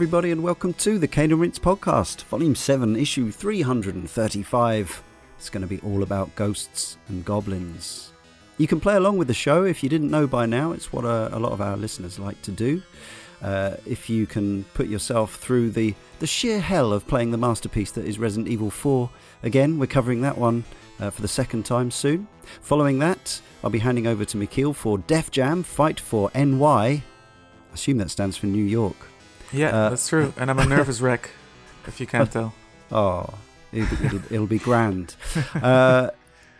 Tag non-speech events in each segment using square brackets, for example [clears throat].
Everybody, and welcome to the Cane and Rinse podcast, Volume 7, Issue 335. It's going to be all about ghosts and goblins. You can play along with the show if you didn't know by now. It's what a, a lot of our listeners like to do. Uh, if you can put yourself through the, the sheer hell of playing the masterpiece that is Resident Evil 4. Again, we're covering that one uh, for the second time soon. Following that, I'll be handing over to Michiel for Def Jam Fight for NY. I assume that stands for New York. Yeah, Uh, that's true. And I'm a nervous [laughs] wreck, if you can't tell. Oh, it'll, it'll, it'll be grand. Uh,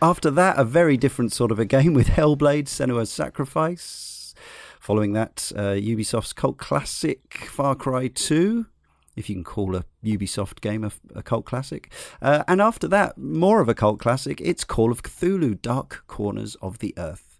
after that, a very different sort of a game with Hellblade Senua's Sacrifice. Following that, uh, Ubisoft's cult classic Far Cry 2, if you can call a Ubisoft game a, a cult classic. Uh, and after that, more of a cult classic, it's Call of Cthulhu Dark Corners of the Earth.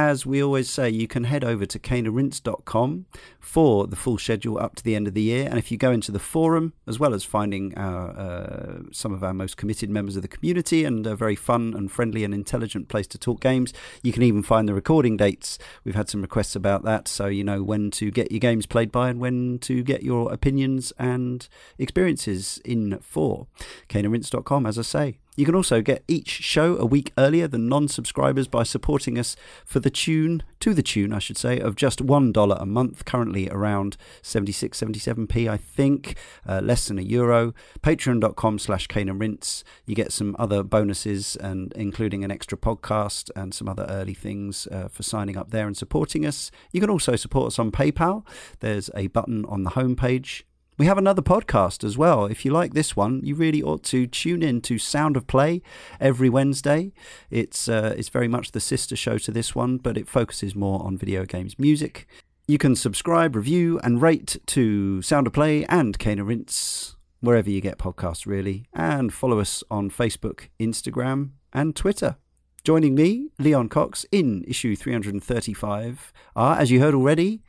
As we always say, you can head over to caneandrinse.com for the full schedule up to the end of the year. And if you go into the forum, as well as finding our, uh, some of our most committed members of the community and a very fun and friendly and intelligent place to talk games, you can even find the recording dates. We've had some requests about that, so you know when to get your games played by and when to get your opinions and experiences in for. caneandrinse.com, as I say. You can also get each show a week earlier than non subscribers by supporting us for the tune, to the tune, I should say, of just $1 a month, currently around 76, 77p, I think, uh, less than a euro. Patreon.com slash Cane and Rinse. You get some other bonuses, and including an extra podcast and some other early things uh, for signing up there and supporting us. You can also support us on PayPal. There's a button on the homepage. We have another podcast as well. If you like this one, you really ought to tune in to Sound of Play every Wednesday. It's uh, it's very much the sister show to this one, but it focuses more on video games music. You can subscribe, review, and rate to Sound of Play and Cane and Rinse wherever you get podcasts, really, and follow us on Facebook, Instagram, and Twitter. Joining me, Leon Cox, in issue 335 are, as you heard already,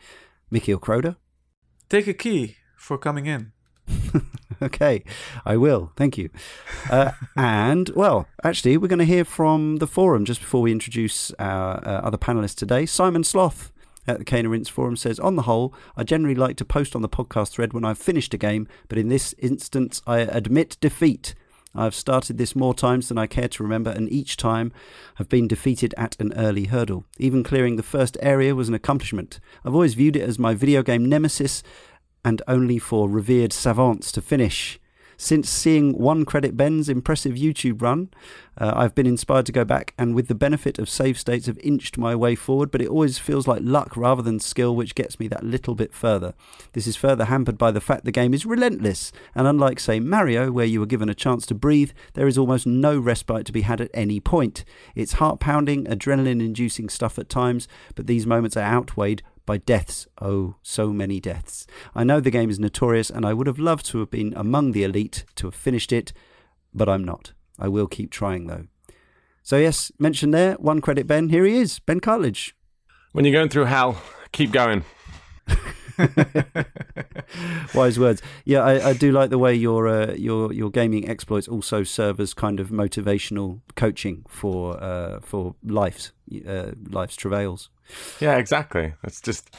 Michiel Kroder. Take a key for coming in. [laughs] okay, I will. Thank you. Uh, [laughs] and, well, actually, we're going to hear from the forum just before we introduce our uh, other panelists today. Simon Sloth at the Cane Rinse forum says, On the whole, I generally like to post on the podcast thread when I've finished a game, but in this instance, I admit defeat. I've started this more times than I care to remember, and each time have been defeated at an early hurdle. Even clearing the first area was an accomplishment. I've always viewed it as my video game nemesis, and only for revered savants to finish. Since seeing One Credit Ben's impressive YouTube run, uh, I've been inspired to go back and, with the benefit of save states, have inched my way forward, but it always feels like luck rather than skill which gets me that little bit further. This is further hampered by the fact the game is relentless, and unlike, say, Mario, where you were given a chance to breathe, there is almost no respite to be had at any point. It's heart pounding, adrenaline inducing stuff at times, but these moments are outweighed by deaths. Oh, so many deaths. I know the game is notorious, and I would have loved to have been among the elite to have finished it, but I'm not. I will keep trying, though. So, yes, mentioned there, one credit, Ben. Here he is, Ben Cartlidge. When you're going through hell, keep going. [laughs] [laughs] Wise words. Yeah, I, I do like the way your uh, your your gaming exploits also serve as kind of motivational coaching for uh, for life's uh, life's travails. Yeah, exactly. It's just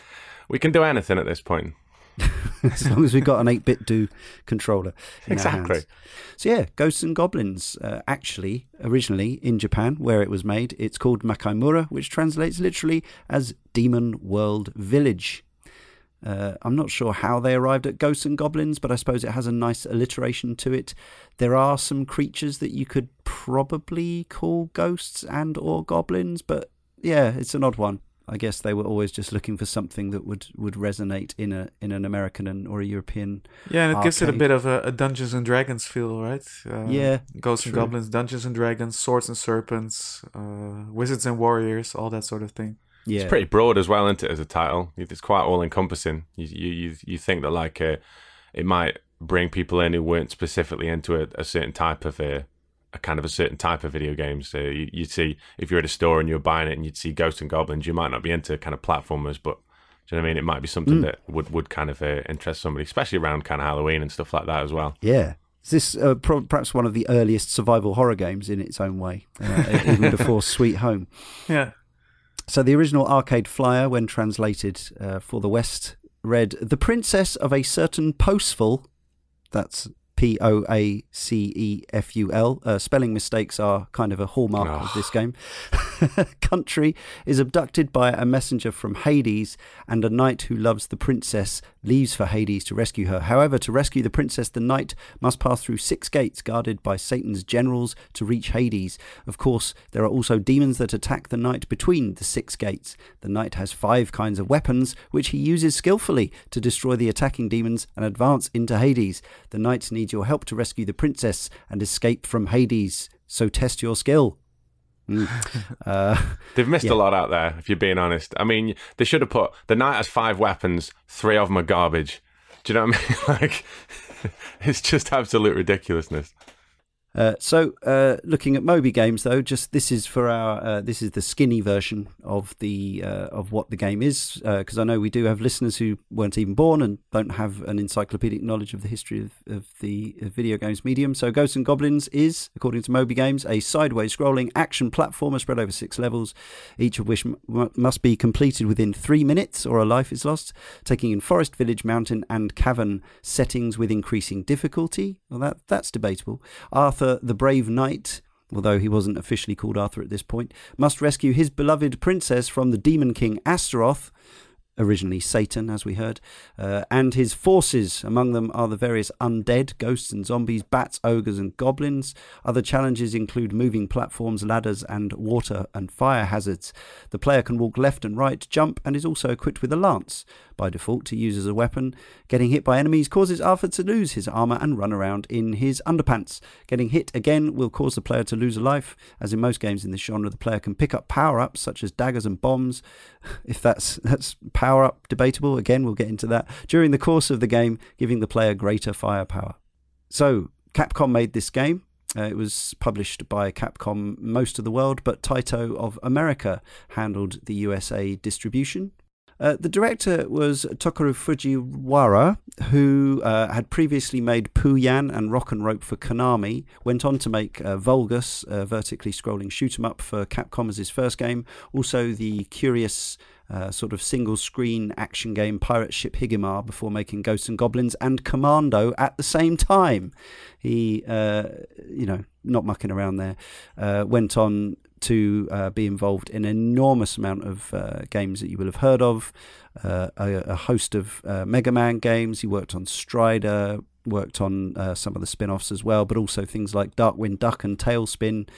we can do anything at this point. [laughs] as long as we've got an 8BitDo controller. Exactly. So yeah, Ghosts and Goblins. Uh, actually, originally in Japan, where it was made, it's called Makaimura, which translates literally as Demon World Village. Uh, I'm not sure how they arrived at Ghosts and Goblins, but I suppose it has a nice alliteration to it. There are some creatures that you could probably call ghosts and or goblins, but yeah, it's an odd one. I guess they were always just looking for something that would, would resonate in a in an American and or a European. Yeah, and it gives it a bit of a, a Dungeons and Dragons feel, right? Uh, Yeah, Ghosts and. Goblins, Dungeons and Dragons, Swords and Serpents, uh, Wizards and Warriors, all that sort of thing. Yeah, It's pretty broad as well, isn't it? As a title, it's quite all encompassing. You, you you you think that like uh, it might bring people in who weren't specifically into a, a certain type of a, a kind of a certain type of video games. So you, you'd see if you're at a store and you're buying it and you'd see Ghosts and Goblins, you might not be into kind of platformers, but do you know what I mean? It might be something Mm. that would would kind of uh, interest somebody, especially around kind of Halloween and stuff like that as well. Yeah. Is this uh, pro- perhaps one of the earliest survival horror games in its own way, uh, even [laughs] before Sweet Home? Yeah. So the original arcade flyer, when translated uh, for the West, read The Princess of a Certain Postful. That's P O A C E F U L. Uh, spelling mistakes are kind of a hallmark oh. of this game. [laughs] Country is abducted by a messenger from Hades, and a knight who loves the princess leaves for Hades to rescue her. However, to rescue the princess, the knight must pass through six gates guarded by Satan's generals to reach Hades. Of course, there are also demons that attack the knight between the six gates. The knight has five kinds of weapons, which he uses skillfully to destroy the attacking demons and advance into Hades. The knight needs your help to rescue the princess and escape from Hades. So test your skill. Mm. Uh, They've missed yeah. a lot out there, if you're being honest. I mean, they should have put the knight has five weapons, three of them are garbage. Do you know what I mean? [laughs] like, [laughs] it's just absolute ridiculousness. Uh, so, uh, looking at Moby games, though, just this is for our uh, this is the skinny version of the uh, of what the game is, because uh, I know we do have listeners who weren't even born and don't have an encyclopedic knowledge of the history of, of the video games medium. So, Ghosts and Goblins is, according to Moby Games, a sideways scrolling action platformer spread over six levels, each of which m- must be completed within three minutes or a life is lost, taking in forest, village, mountain, and cavern settings with increasing difficulty. Well, that that's debatable. Arthur the Brave Knight, although he wasn't officially called Arthur at this point, must rescue his beloved princess from the demon king Astaroth, originally Satan, as we heard, uh, and his forces. Among them are the various undead, ghosts and zombies, bats, ogres, and goblins. Other challenges include moving platforms, ladders, and water and fire hazards. The player can walk left and right, jump, and is also equipped with a lance by default to use as a weapon. Getting hit by enemies causes Arthur to lose his armor and run around in his underpants. Getting hit again will cause the player to lose a life. As in most games in this genre, the player can pick up power ups such as daggers and bombs. [laughs] If that's that's power up debatable, again we'll get into that during the course of the game, giving the player greater firepower. So Capcom made this game. Uh, it was published by Capcom most of the world, but Taito of America handled the USA distribution. Uh, the director was Tokuro Fujiwara, who uh, had previously made Poo-Yan and Rock and Rope for Konami, went on to make uh, Vulgus, a vertically scrolling shoot 'em up for Capcom as his first game, also the curious uh, sort of single screen action game Pirate Ship Higemaru before making Ghosts and Goblins and Commando at the same time. He, uh, you know, not mucking around there, uh, went on to uh, be involved in an enormous amount of uh, games that you will have heard of, uh, a, a, host of uh, Mega Man games. He worked on Strider, worked on uh, some of the spin offs as well, but also things like Darkwing Duck and TaleSpin.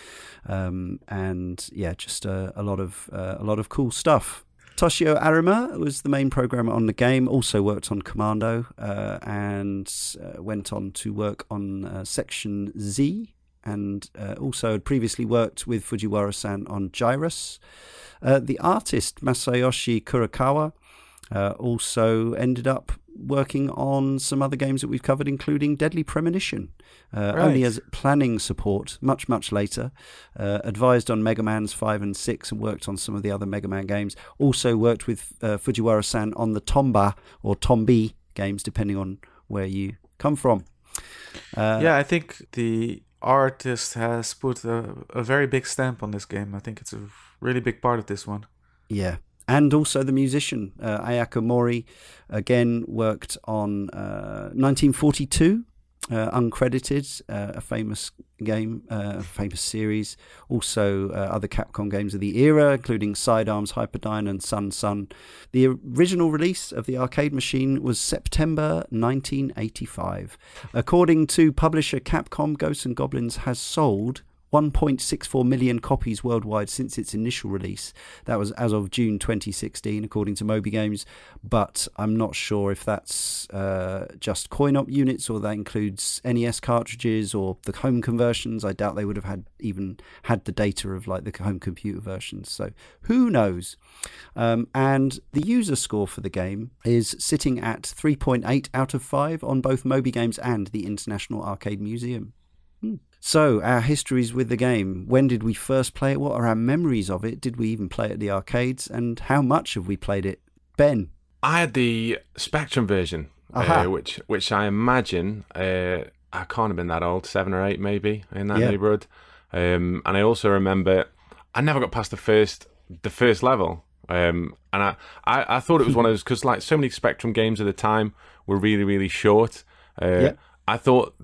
Um, and yeah, just a lot of a lot of cool stuff. Toshio Arima was the main programmer on the game, also worked on Commando, uh, and uh, went on to work on uh, Section Z, and uh, also had previously worked with Fujiwara san on Gyruss. Uh, the artist Masayoshi Kurokawa uh, also ended up working on some other games that we've covered, including Deadly Premonition, uh, right. only as planning support much, much later. Uh, advised on Mega Man's 5 and 6 and worked on some of the other Mega Man games. Also worked with uh, Fujiwara san on the Tomba or Tombi games, depending on where you come from. Uh, yeah, I think the artist has put a, a very big stamp on this game. I think it's a really big part of this one. Yeah, and also the musician uh, Ayako Mori again worked on uh, 1942 uh, uncredited uh, a famous game uh, famous series. Also uh, other capcom games of the era including sidearms hyperdyne and Sonson. The original release of the arcade machine was september 1985 according to publisher capcom ghosts and goblins has sold 1.64 million copies worldwide since its initial release. That was as of June 2016, according to Moby Games. But I'm not sure if that's uh, just coin op units or that includes NES cartridges or the home conversions. I doubt they would have had even had the data of like the home computer versions. So who knows? Um, and the user score for the game is sitting at 3.8 out of 5 on both Moby Games and the International Arcade Museum. Hmm. So, our histories with the game. When did we first play it? What are our memories of it? Did we even play it at the arcades? And how much have we played it? Ben? I had the Spectrum version, uh, which which I imagine uh, I can't have been that old, seven or eight maybe in that yeah. neighborhood. Um, and I also remember I never got past the first the first level. Um, and I, I, I thought it was one of those because like so many Spectrum games at the time were really really short. Uh, [laughs] Yeah. I thought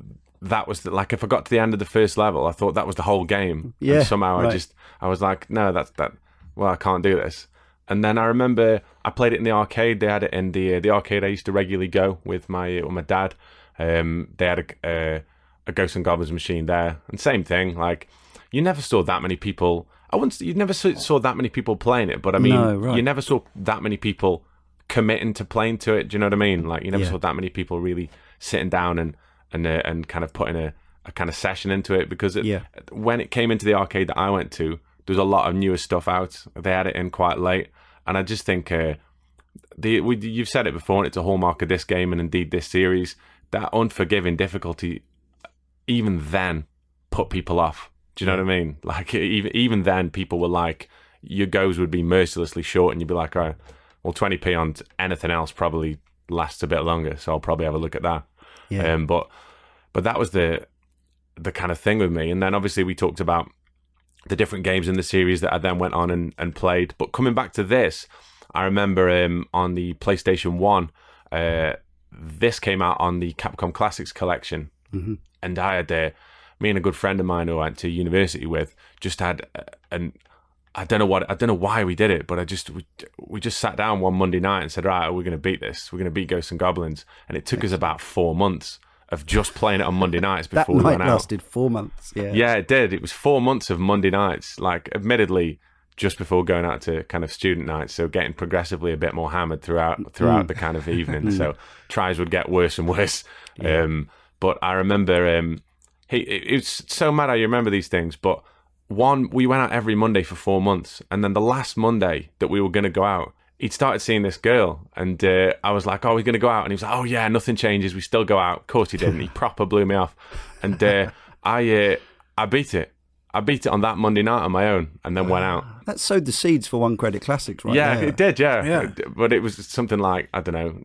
that was the, like if I got to the end of the first level, I thought that was the whole game. Yeah, And somehow I just I was like, no, that's that. Well, I can't do this. And then I remember I played it in the arcade. They had it in the uh, the arcade I used to regularly go with my with my dad. Um, they had a uh, a Ghosts and Goblins machine there, and same thing. Like you never saw that many people. I wouldn't. You never saw, saw that many people playing it, but I mean, No, right. you never saw that many people committing to playing to it. Do you know what I mean? Like you never Yeah. saw that many people really sitting down and and uh, and kind of putting a, a kind of session into it because it, Yeah. when it came into the arcade that I went to, there was a lot of newer stuff out. They had it in quite late, and I just think uh, the we, you've said it before, and it's a hallmark of this game and indeed this series. That unforgiving difficulty, even then, put people off. Do you know what I mean? Like even even then, people were like, your goes would be mercilessly short, and you'd be like, all right, well, twenty p on anything else probably lasts a bit longer, so I'll probably have a look at that. Yeah. Um, but but that was the the kind of thing with me. And then obviously we talked about the different games in the series that I then went on and, and played. But coming back to this, I remember um, on the PlayStation One, uh, this came out on the Capcom Classics collection, Mhm. and I had uh, me and a good friend of mine who I went to university with just had uh, an I don't know what I don't know why we did it, but I just we, we just sat down one Monday night and said, right, we're going to beat this. We're going to beat Ghosts and Goblins, and it took us about four months of just playing it on Monday nights that before we night went out. lasted four months. Yeah. Yeah, it did. It was four months of Monday nights, like admittedly just before going out to kind of student nights, so getting progressively a bit more hammered throughout throughout the kind of evening. so tries would get worse and worse. Um, but I remember um, he it, it's so mad. I remember these things, but one we went out every Monday for four months, and then the last Monday that we were going to go out. He'd started seeing this girl, and uh, I was like, "Oh, we're going to go out," and he was like, "Oh yeah, nothing changes. We still go out." Of course, he didn't. He [laughs] proper blew me off, and uh, I uh, I beat it. I beat it on that Monday night on my own, and then went out. That sowed the seeds for one credit classics, right? yeah, there. it did. Yeah, Yeah. But it was something like I don't know,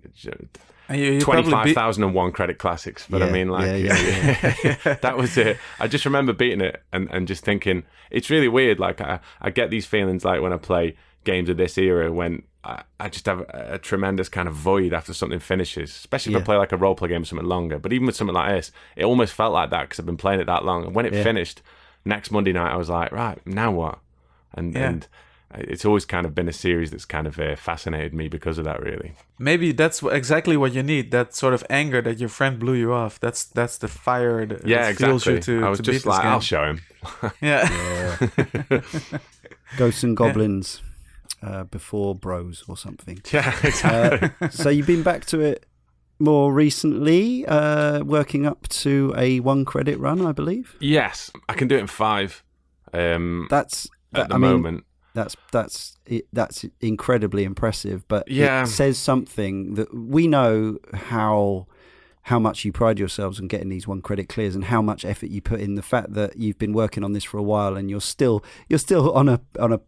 you, you twenty probably five beat, thousand and one credit classics. But I mean, like, yeah, yeah, [laughs] that was it. I just remember beating it and, and just thinking it's really weird. Like I, I get these feelings like when I play games of this era when I, I just have a, a tremendous kind of void after something finishes, especially if I play like a role play game or something longer. But even with something like this, it almost felt like that because I've been playing it that long. And when it Yeah. finished next Monday night, I was like, right now what? And Yeah. and it's always kind of been a series that's kind of uh, fascinated me because of that. Really, maybe that's exactly what you need. That sort of anger that your friend blew you off. That's that's the fire that, yeah, that fuels exactly. you to, I was to just beat like. I'll show him. [laughs] Yeah. [laughs] Ghosts and Goblins uh, before Bros or something. [laughs] Yeah, exactly. Uh, so you've been back to it more recently, uh, working up to a one credit run, I believe. yes, I can do it in five. Um, That's at that- the I mean, moment. That's that's that's incredibly impressive, but Yeah. it says something that we know how how much you pride yourselves on getting these one credit clears and how much effort you put in. The fact that you've been working on this for a while and you're still you're still on a on a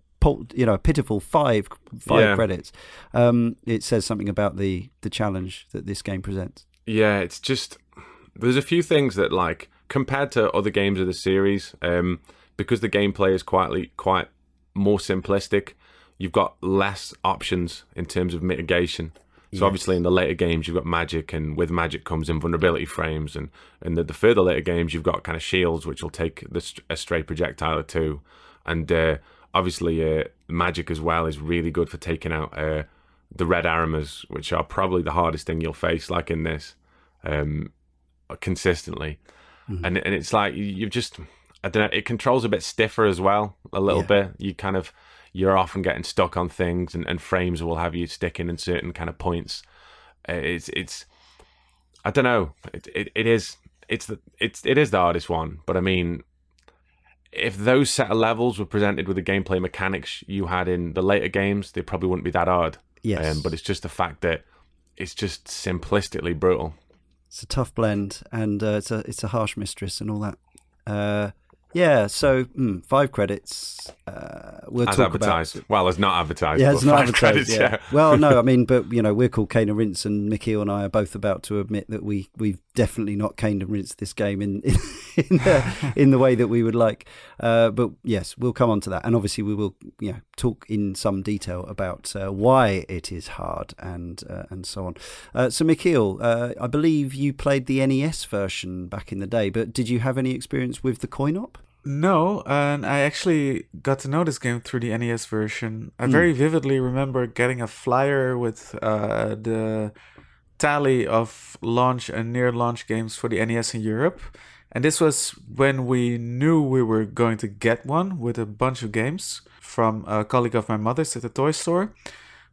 you know a pitiful five five Yeah. credits. Um, it says something about the the challenge that this game presents. Yeah, it's just there's a few things that like compared to other games of the series, um, because the gameplay is quietly quite more simplistic. You've got less options in terms of mitigation. So obviously in the later games you've got magic, and with magic comes invulnerability frames, and and the, the further later games you've got kind of shields which will take the, a stray projectile or two, and uh, obviously uh, magic as well is really good for taking out uh, the red Arremers, which are probably the hardest thing you'll face, like in this, um, consistently, and and it's like you've just I don't know, it controls a bit stiffer as well, a little Yeah. bit. You kind of you're often getting stuck on things, and, and frames will have you sticking in certain kind of points. Uh, It's it's I don't know. It, it it is it's the it's it is the hardest one, but I mean, if those set of levels were presented with the gameplay mechanics you had in the later games, they probably wouldn't be that hard. Yes, Um, but it's just the fact that it's just simplistically brutal. it's a tough blend, and uh, it's a it's a harsh mistress and all that. Uh, yeah, so mm, five credits. Uh, we'll As talk advertised. about. well, as not advertised. Yeah, it's not advertised. credits, yeah. well, no, I [laughs] mean, but you know, we're called Cane and Rinse, and Mickey and I are both about to admit that we we've definitely not caned and rinsed this game in in [laughs] the, [laughs] in the way that we would like. Uh, but yes, we'll come on to that, and obviously we will you know, talk in some detail about uh, why it is hard and uh, and so on. Uh, so, Michiel, uh, I believe you played the NES version back in the day, but did you have any experience with the coin op? No, and I actually got to know this game through the NES version. I mm. very vividly remember getting a flyer with uh, the tally of launch and near launch games for the NES in Europe. And this was when we knew we were going to get one with a bunch of games from a colleague of my mother's at the toy store.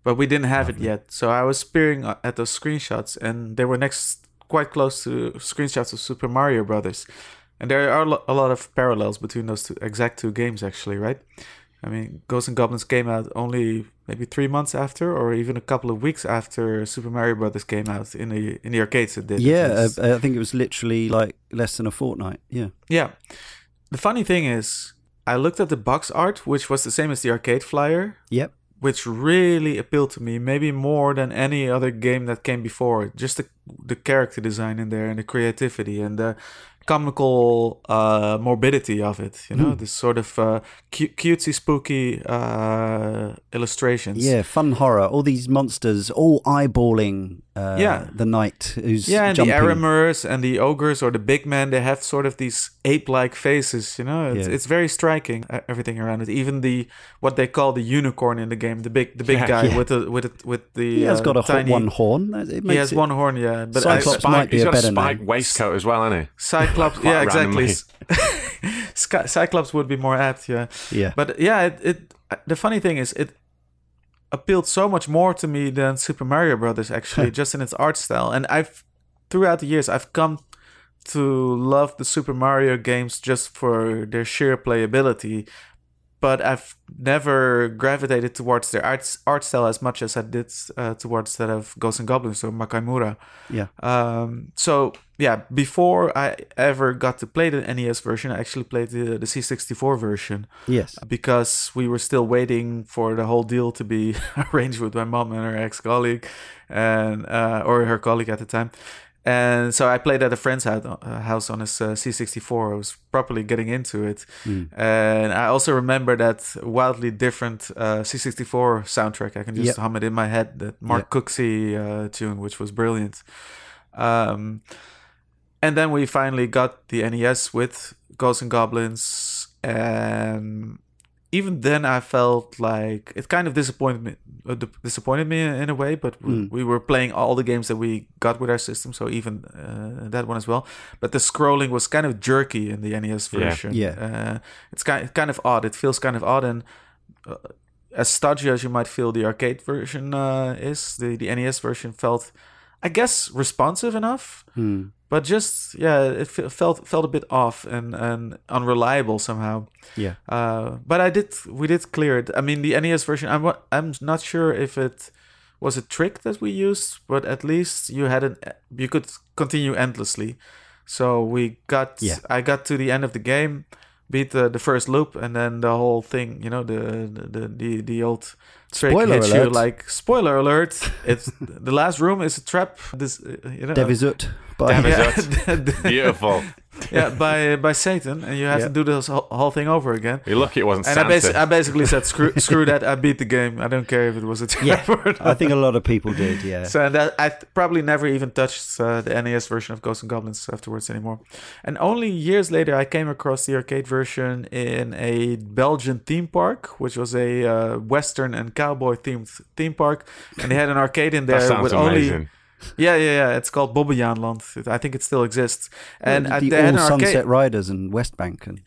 But we didn't have it yet. So I was peering at those screenshots, and they were next quite close to screenshots of Super Mario Brothers. And there are a lot of parallels between those two exact two games, actually, right? I mean, Ghosts and Goblins came out only maybe three months after, or even a couple of weeks after Super Mario Brothers came out in the in the arcades. It did. Yeah, uh, I think it was literally like less than a fortnight. Yeah. Yeah. The funny thing is, I looked at the box art, which was the same as the arcade flyer. Yep. Which really appealed to me, maybe more than any other game that came before. Just the the character design in there and the creativity and the comical uh, morbidity of it. You know, mm. this sort of uh, cutesy, spooky uh, illustrations. Yeah, fun horror. All these monsters, all eyeballing. Uh, yeah, the knight who's yeah, and jumping. the Arremers and the ogres or the big men. They have sort of these ape-like faces. You know, it's, yeah. it's very striking. Everything around it, even the what they call the unicorn in the game, the big the big yeah, guy yeah. with the with it with the. He has got a uh, tiny, one horn. he has one horn, yeah. But Cyclops I, might be he's a got better a spike name. waistcoat as well, hasn't he? Cyclops, [laughs] yeah, exactly. [laughs] Cyclops would be more apt, yeah. Yeah. But yeah, it, it the funny thing is it appealed so much more to me than Super Mario Brothers actually, [laughs] just in its art style. And I've throughout the years I've come to love the Super Mario games just for their sheer playability but I've never gravitated towards their art, art style as much as I did uh, towards that of Ghosts and Goblins or Makaimura. Yeah. Um, so yeah, before I ever got to play the NES version, I actually played the, the C64 version. Yes. Because we were still waiting for the whole deal to be [laughs] arranged with my mom and her ex colleague, and uh, or her colleague at the time, and so I played at a friend's uh, house on his uh, C64. I was properly getting into it, mm. and I also remember that wildly different uh, C64 soundtrack. I can just yep. hum it in my head. That Mark yep. Cooksey uh, tune, which was brilliant. Um, and then we finally got the NES with Ghosts and Goblins, and even then I felt like it kind of disappointed me, uh, disappointed me in a way. But mm. we, were playing all the games that we got with our system, so even uh, that one as well. But the scrolling was kind of jerky in the NES version. Yeah, yeah. Uh, it's kind kind of odd. It feels kind of odd and. Uh, as stodgy as you might feel the arcade version uh, is, the, the NES version felt, I guess, responsive enough. Mm but just yeah, it felt felt a bit off and and unreliable somehow. Yeah. Uh, but I did we did clear it. I mean, the NES version. I'm I'm not sure if it was a trick that we used, but at least you had an you could continue endlessly. So we got yeah. I got to the end of the game, beat the, the first loop, and then the whole thing. You know the the the the old trick spoiler hits alert. you like spoiler alert. It's [laughs] the last room is a trap. This uh, you know. Devisut. Uh, [laughs] yeah. [laughs] Beautiful. Yeah, [laughs] by by Satan, and you have yeah. to do this whole thing over again. You're lucky it wasn't. And Santa. I, basi- I basically said, "Screw, screw that! I beat the game. I don't care if it was a trap yeah, [laughs] I think a lot of people did. Yeah. So that I th- probably never even touched uh, the NES version of Ghosts and Goblins afterwards anymore. And only years later, I came across the arcade version in a Belgian theme park, which was a uh, Western and cowboy themed theme park, and they had an arcade in there that sounds with amazing. only yeah, yeah, yeah. It's called Bobbejaanland. I think it still exists. And the, they had an Sunset. Riders and West Bank. And,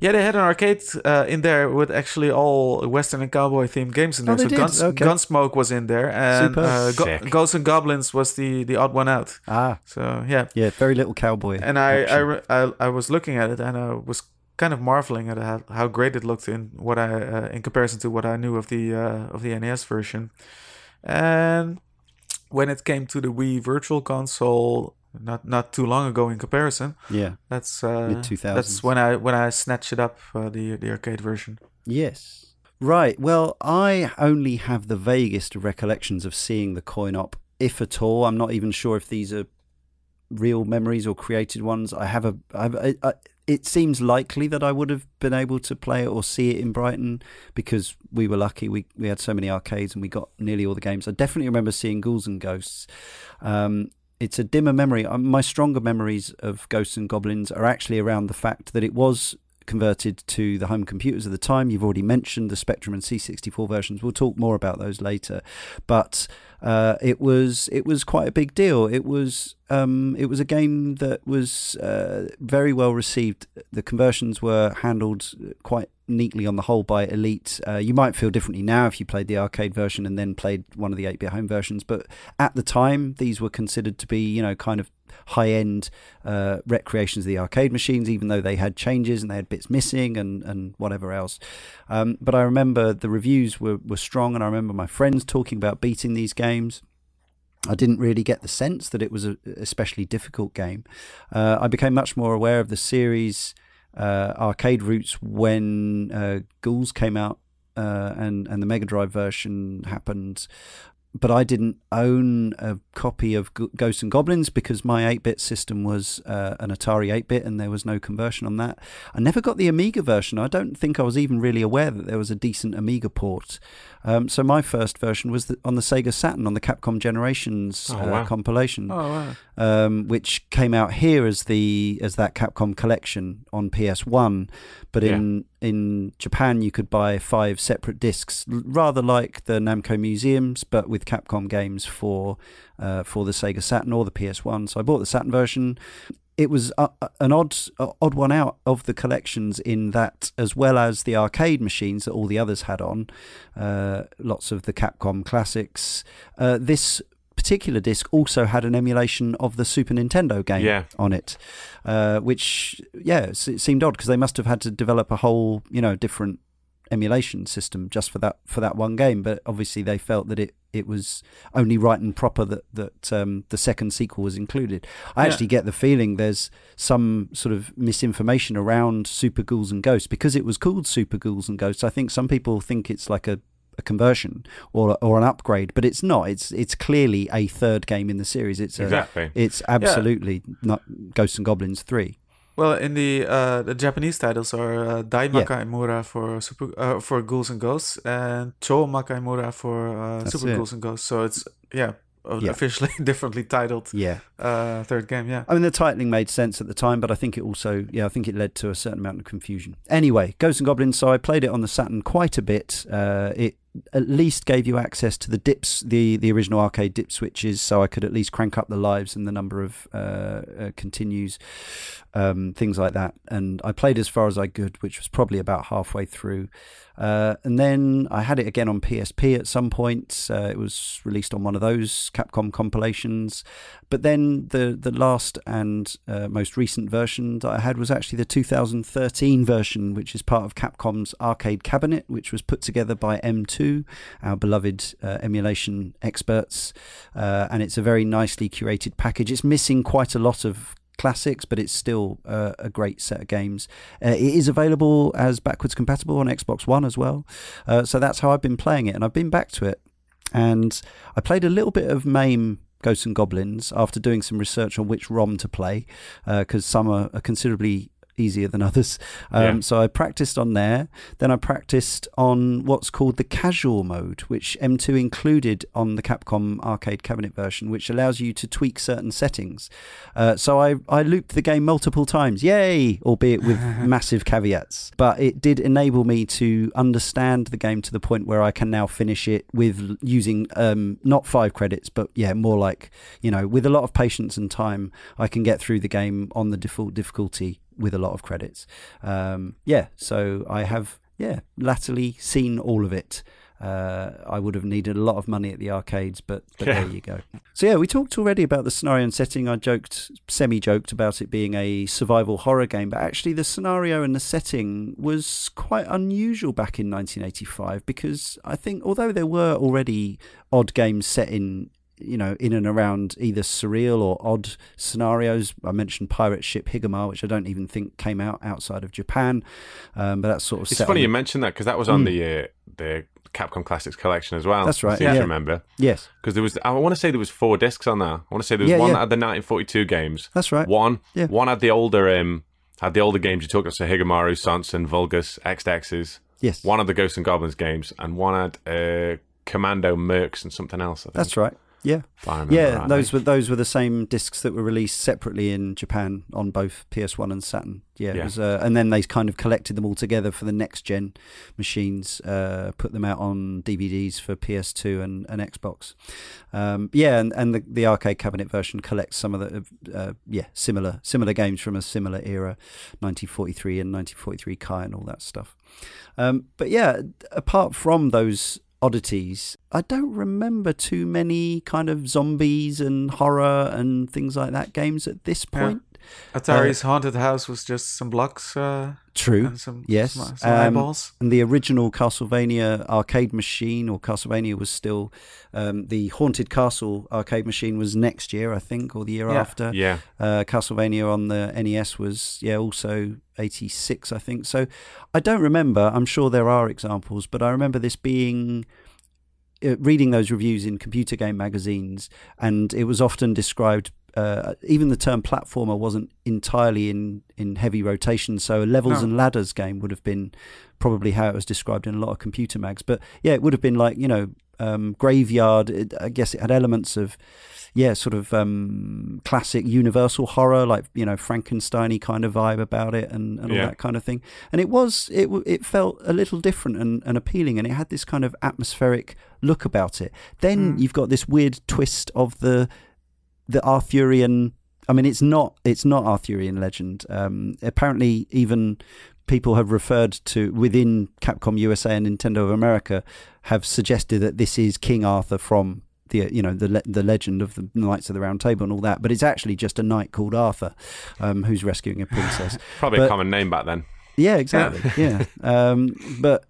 Yeah, they had an arcade uh, in there with actually all Western and cowboy themed games in oh, there. Oh, so Guns, okay. Gunsmoke was in there, and uh, Go- Ghosts and Goblins was the the odd one out. Ah, so yeah, yeah, very little cowboy. And I I, I, I was looking at it and I was kind of marveling at how, how great it looked in what I uh, in comparison to what I knew of the uh, of the NES version, and when it came to the Wii Virtual Console, not not too long ago in comparison. Yeah, that's uh, mid That's when I when I snatched it up uh, the the arcade version. Yes. Right. Well, I only have the vaguest recollections of seeing the coin op, if at all. I'm not even sure if these are real memories or created ones. I have a. I have a, a it seems likely that I would have been able to play it or see it in Brighton because we were lucky. We we had so many arcades and we got nearly all the games. I definitely remember seeing Ghouls and Ghosts. Um, it's a dimmer memory. Um, my stronger memories of Ghosts and Goblins are actually around the fact that it was converted to the home computers of the time. You've already mentioned the Spectrum and C64 versions. We'll talk more about those later, but uh, it was it was quite a big deal. It was um, it was a game that was uh, very well received. The conversions were handled quite neatly on the whole by Elite. Uh, you might feel differently now if you played the arcade version and then played one of the 8-bit home versions, but at the time these were considered to be you know kind of high end uh, recreations of the arcade machines, even though they had changes and they had bits missing and, and whatever else. Um, but I remember the reviews were, were strong, and I remember my friends talking about beating these games. I didn't really get the sense that it was a especially difficult game. Uh, I became much more aware of the series uh, arcade roots when uh, Ghouls came out uh, and and the Mega Drive version happened but I didn't own a copy of Ghosts and Goblins because my 8-bit system was uh, an Atari 8-bit and there was no conversion on that. I never got the Amiga version. I don't think I was even really aware that there was a decent Amiga port. Um, so my first version was the, on the Sega Saturn on the Capcom Generations oh, uh, wow. compilation, oh, wow. um, which came out here as the as that Capcom collection on PS One. But yeah. in in Japan, you could buy five separate discs, rather like the Namco museums, but with Capcom games for uh, for the Sega Saturn or the PS One. So I bought the Saturn version it was an odd odd one out of the collections in that, as well as the arcade machines that all the others had on, uh, lots of the Capcom classics. Uh, this particular disc also had an emulation of the Super Nintendo game yeah. on it, uh, which yeah, it seemed odd because they must have had to develop a whole you know different emulation system just for that for that one game. But obviously, they felt that it, it was only right and proper that that um, the second sequel was included. I yeah. actually get the feeling there's some sort of misinformation around Super Ghouls and Ghosts because it was called Super Ghouls and Ghosts. I think some people think it's like a a conversion or or an upgrade, but it's not. It's it's clearly a third game in the series. It's a, exactly. It's absolutely yeah. not Ghosts and Goblins three. Well, in the uh, the Japanese titles are uh, Dai Makaimura yeah. for super uh, for Ghouls and Ghosts and Cho Makaimura for uh, Super it. Ghouls and Ghosts. So it's yeah, yeah. officially [laughs] differently titled. Yeah, uh, third game. Yeah, I mean the titling made sense at the time, but I think it also yeah I think it led to a certain amount of confusion. Anyway, Ghosts and Goblins. So I played it on the Saturn quite a bit. Uh, it at least gave you access to the dips, the the original arcade dip switches, so I could at least crank up the lives and the number of uh, uh, continues, um, things like that. And I played as far as I could, which was probably about halfway through. Uh, and then I had it again on PSP at some point. Uh, it was released on one of those Capcom compilations. But then the the last and uh, most recent version that I had was actually the 2013 version, which is part of Capcom's arcade cabinet, which was put together by M2, our beloved uh, emulation experts. Uh, and it's a very nicely curated package. It's missing quite a lot of classics, but it's still uh, a great set of games. Uh, it is available as backwards compatible on Xbox One as well. Uh, so that's how I've been playing it, and I've been back to it. And I played a little bit of MAME Ghosts and Goblins after doing some research on which ROM to play, because uh, some are, are considerably easier than [laughs] others. Um, yeah. So I practiced on there. Then I practiced on what's called the casual mode, which M2 included on the Capcom arcade cabinet version, which allows you to tweak certain settings. Uh, so I, I looped the game multiple times, yay, albeit with [laughs] massive caveats. But it did enable me to understand the game to the point where I can now finish it with using um, not five credits, but yeah, more like, you know, with a lot of patience and time, I can get through the game on the default difficulty with a lot of credits. Um, yeah, so I have yeah latterly seen all of it. Uh, I would have needed a lot of money at the arcades, but, but yeah. there you go. So yeah, we talked already about the scenario and setting. I joked, semi-joked about it being a survival horror game, but actually the scenario and the setting was quite unusual back in 1985 because I think although there were already odd games set in you know, in and around either surreal or odd scenarios. I mentioned Pirate Ship Higemaru, which I don't even think came out outside of Japan, um, but that's sort of. It's funny on... you mentioned that because that was on mm. the uh, the Capcom Classics collection as well. That's right. Yeah. yeah. remember? Yes. Because there was, I want to say there was four discs on there. I want to say there was yeah, one yeah. that had the 1942 games. That's right. One, yeah. one had the older um, had the older games you took, so Higemaru, Sonson, Vulgus, Exed Exes. Yes, One had the Ghosts and Goblins games, and one had uh, Commando Mercs and something else. I think, that's right. Yeah, if I remember yeah. Those were those were the same discs that were released separately in Japan on both PS1 and Saturn. Yeah, Yeah. was, uh, and then they kind of collected them all together for the next gen machines. Uh, put them out on DVDs for PS2 and, and Xbox. Um, yeah, and, and the, the arcade cabinet version collects some of the uh, yeah similar similar games from a similar era, 1943 and 1943 Kai and all that stuff. Um, but yeah, apart from those oddities, I don't remember too many kind of zombies and horror and things like that games at this point. Atari's haunted house was just some blocks uh, True. and some Yes, some, some um, eyeballs. And the original Castlevania arcade machine, or Castlevania, was still um, the Haunted Castle arcade machine was next year, I think, or the year Yeah. after. yeah, Uh, Castlevania on the NES was yeah also eighty six I think. So I don't remember. I'm sure there are examples, but I remember this being uh, reading those reviews in computer game magazines, and it was often described. Uh, even the term platformer wasn't entirely in, in heavy rotation, so a levels No. and ladders game would have been probably how it was described in a lot of computer mags. But yeah, it would have been like you know um, graveyard. It, I guess it had elements of yeah, sort of um, classic universal horror, like you know Frankensteiny kind of vibe about it, and, and all Yeah. that kind of thing. And it was it it felt a little different and, and appealing, and it had this kind of atmospheric look about it. Then Mm. you've got this weird twist of the the Arthurian. I mean, it's not it's not Arthurian legend. Um, apparently, even people have referred to within Capcom USA and Nintendo of America have suggested that this is King Arthur from the you know the the legend of the Knights of the Round Table and all that, but it's actually just a knight called Arthur um, who's rescuing a princess. [laughs] probably But- a common name back then. yeah, exactly. Yeah, [laughs] um, but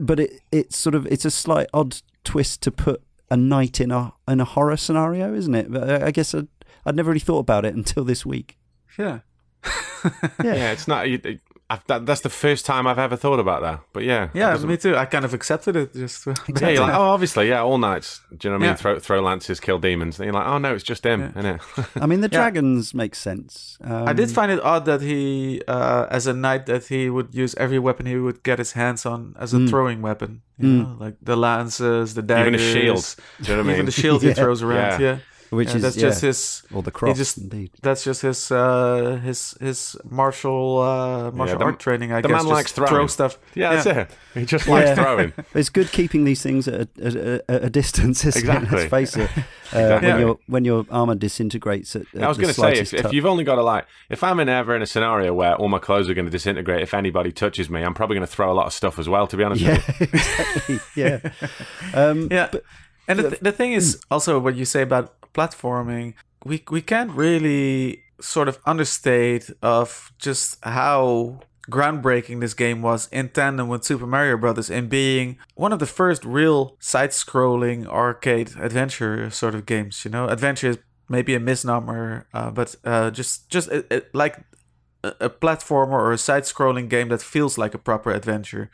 but it it's sort of it's a slight odd twist to put a night in a in a horror scenario, isn't it? But uh, I guess I'd, I'd never really thought about it until this week. Yeah. [laughs] Yeah. Yeah, it's not. You, I've, that, that's the first time I've ever thought about that. But yeah, Yeah, me too. I kind of accepted it. Just [laughs] Yeah, you're like, oh, obviously, yeah, all knights. Do you know what I mean? Throw, throw lances, kill demons. And you're like, oh no, it's just him, Yeah. innit? [laughs] I mean, the Yeah. dragons make sense. Um, I did find it odd that he, uh, as a knight, that he would use every weapon he would get his hands on as a Mm. throwing weapon. You Mm. know, like the lances, the daggers, Even a shield. Do you know what I mean? even the shield he [laughs] throws around. Yeah. Yeah, which Yeah, is that's yeah, just his. or the cross, just- indeed. That's just his uh, his his martial uh, martial the- art training. I the guess man just likes throwing. throw stuff. yeah, that's it. He just likes Yeah. throwing. [laughs] It's good keeping these things at a, at a, a distance, isn't it? Exactly. Let's face it. [laughs] Uh, Exactly. When your when your armor disintegrates at, at I was going to say, if, if you've only got to like, if I'm in ever in a scenario where all my clothes are going to disintegrate if anybody touches me, I'm probably going to throw a lot of stuff as well. To be honest yeah, with you, [laughs] exactly. Yeah. Um, Yeah, but- and the, th- the thing is [clears throat] also what you say about platforming. We we can't really sort of understate of just how groundbreaking this game was in tandem with Super Mario Brothers in being one of the first real side-scrolling arcade adventure sort of games. You know, adventure is maybe a misnomer, uh, but uh, just just it, it, like a, a platformer or a side-scrolling game that feels like a proper adventure.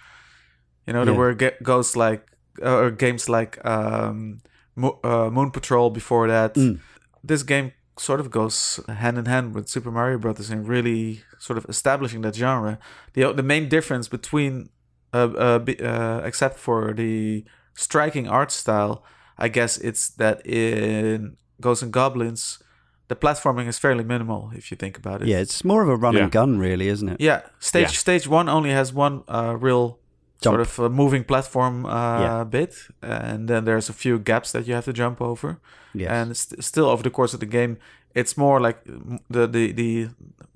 You know, there Yeah. were ge- goes like uh, or games like um, Mo- uh, Moon Patrol before that. Mm. This game sort of goes hand in hand with Super Mario Brothers and really sort of establishing that genre. The the main difference between uh, uh, uh, except for the striking art style, I guess it's that in Ghosts and Goblins, the platforming is fairly minimal if you think about it. yeah, it's more of a run Yeah. and gun, really, isn't it? Yeah, stage Yeah. stage one only has one uh, real Jump. sort of a moving platform uh, Yeah. bit, and then there's a few gaps that you have to jump over. Yes. And st- still, over the course of the game, it's more like the the the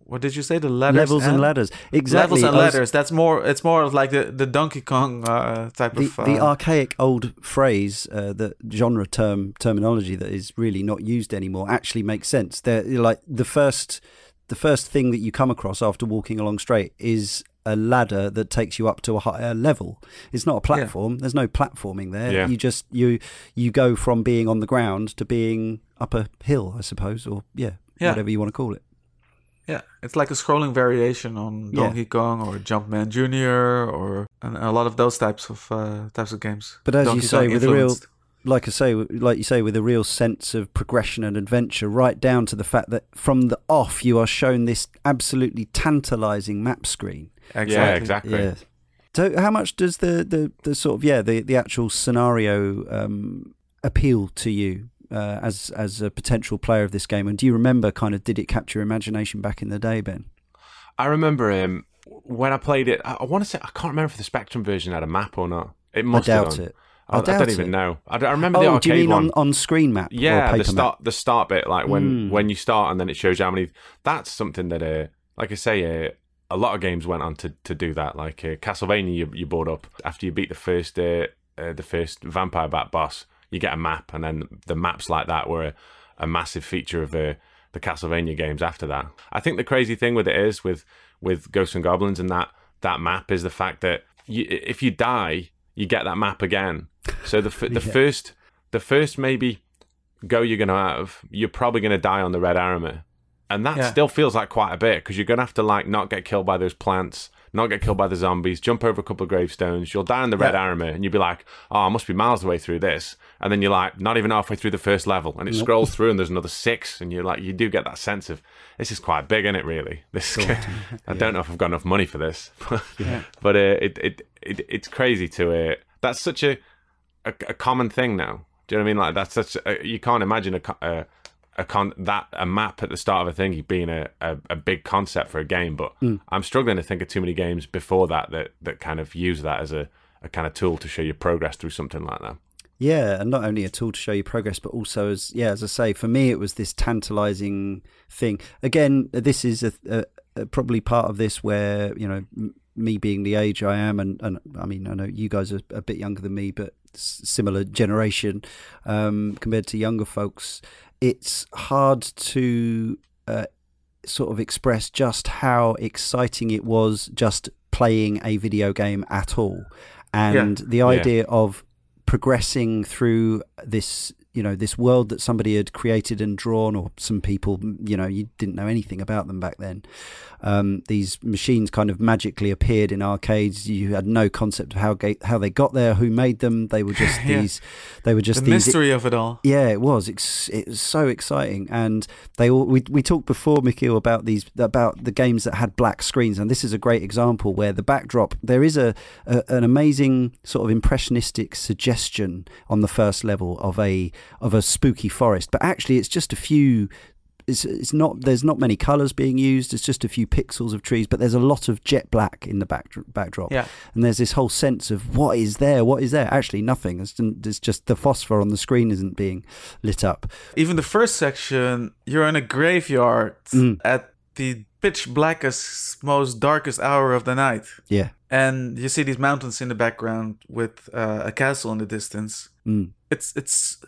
what did you say? The ladders levels and ladders. Exactly. Levels and was- ladders. That's more. It's more of like the, the Donkey Kong uh, type the, of. Uh, the archaic old phrase, uh, the genre term terminology that is really not used anymore, actually makes sense. They're like the first, the first thing that you come across after walking along straight is a ladder that takes you up to a higher level. It's not a platform. There's no platforming there. Yeah. You just you you go from being on the ground to being up a hill, I suppose, or yeah, Yeah. whatever you want to call it. yeah, it's like a scrolling variation on Yeah. Donkey Kong or Jumpman Junior or a lot of those types of uh, types of games. But as you say, Kong with a real like I say, like you say, with a real sense of progression and adventure, right down to the fact that from the off you are shown this absolutely tantalising map screen. Exactly. Yeah, exactly. Yeah. So, how much does the, the, the sort of yeah the, the actual scenario um, appeal to you uh, as as a potential player of this game? And do you remember kind of did it capture your imagination back in the day, Ben? I remember um, when I played it. I, I want to say I can't remember if the Spectrum version had a map or not. It must I doubt have done. it. I, I I don't even it. know. I, I remember the Oh, arcade do you mean one. on, on screen map? or Yeah, paper the start map? the start bit, like when Mm. when you start and then it shows you how many. That's something that, uh, like I say, uh, a lot of games went on to, to do that. Like uh, Castlevania, you you brought up after you beat the first uh, uh, the first vampire bat boss, you get a map, and then the maps like that were a, a massive feature of uh, the Castlevania games. After that, I think the crazy thing with it is with with Ghosts and Goblins and that that map is the fact that you, if you die, you get that map again. So the f- [laughs] the Yeah. first the first maybe go you're going to have, you're probably going to die on the red armor. And that Yeah. still feels like quite a bit because you're going to have to like not get killed by those plants, not get killed by the zombies, jump over a couple of gravestones. You'll die in the red Yeah. armor and you'll be like, oh, I must be miles away through this. And then you're like, not even halfway through the first level. And it scrolls through and there's another six. And you're like, you do get that sense of this is quite big, isn't it, really? This [laughs] I don't know if I've got enough money for this. [laughs] but uh, it, it, it, it's crazy to, uh, that's such a, a, a common thing now. Do you know what I mean? Like that's such a, you can't imagine a, a a con that a map at the start of a thing being a, a, a big concept for a game. But I'm struggling to think of too many games before that that that kind of use that as a, a kind of tool to show your progress through something like that. Yeah, and not only a tool to show your progress, but also as yeah, as I say, for me it was this tantalizing thing. Again, this is a, a, a probably part of this where you know m- me being the age I am, and, and I mean I know you guys are a bit younger than me, but s- similar generation um, compared to younger folks. It's hard to uh, sort of express just how exciting it was just playing a video game at all, and the idea of progressing through this you know this world that somebody had created and drawn or some people you know you didn't know anything about them back then um, these machines kind of magically appeared in arcades you had no concept of how ga- how they got there who made them they were just [laughs] Yeah. these they were just the these mystery of it all. yeah, it was. Ex- it was so exciting, and they all. We we talked before, Michiel, about these about the games that had black screens, and this is a great example where the backdrop there is a, a an amazing sort of impressionistic suggestion on the first level of a of a spooky forest, but actually it's just a few. It's, it's not there's not many colors being used it's just a few pixels of trees but there's a lot of jet black in the back, backdrop Yeah. and there's this whole sense of what is there what is there actually nothing it's, it's just the phosphor on the screen isn't being lit up Even the first section, you're in a graveyard Mm. at the pitch blackest, most darkest hour of the night. yeah And you see these mountains in the background with uh, a castle in the distance. mm. It's it's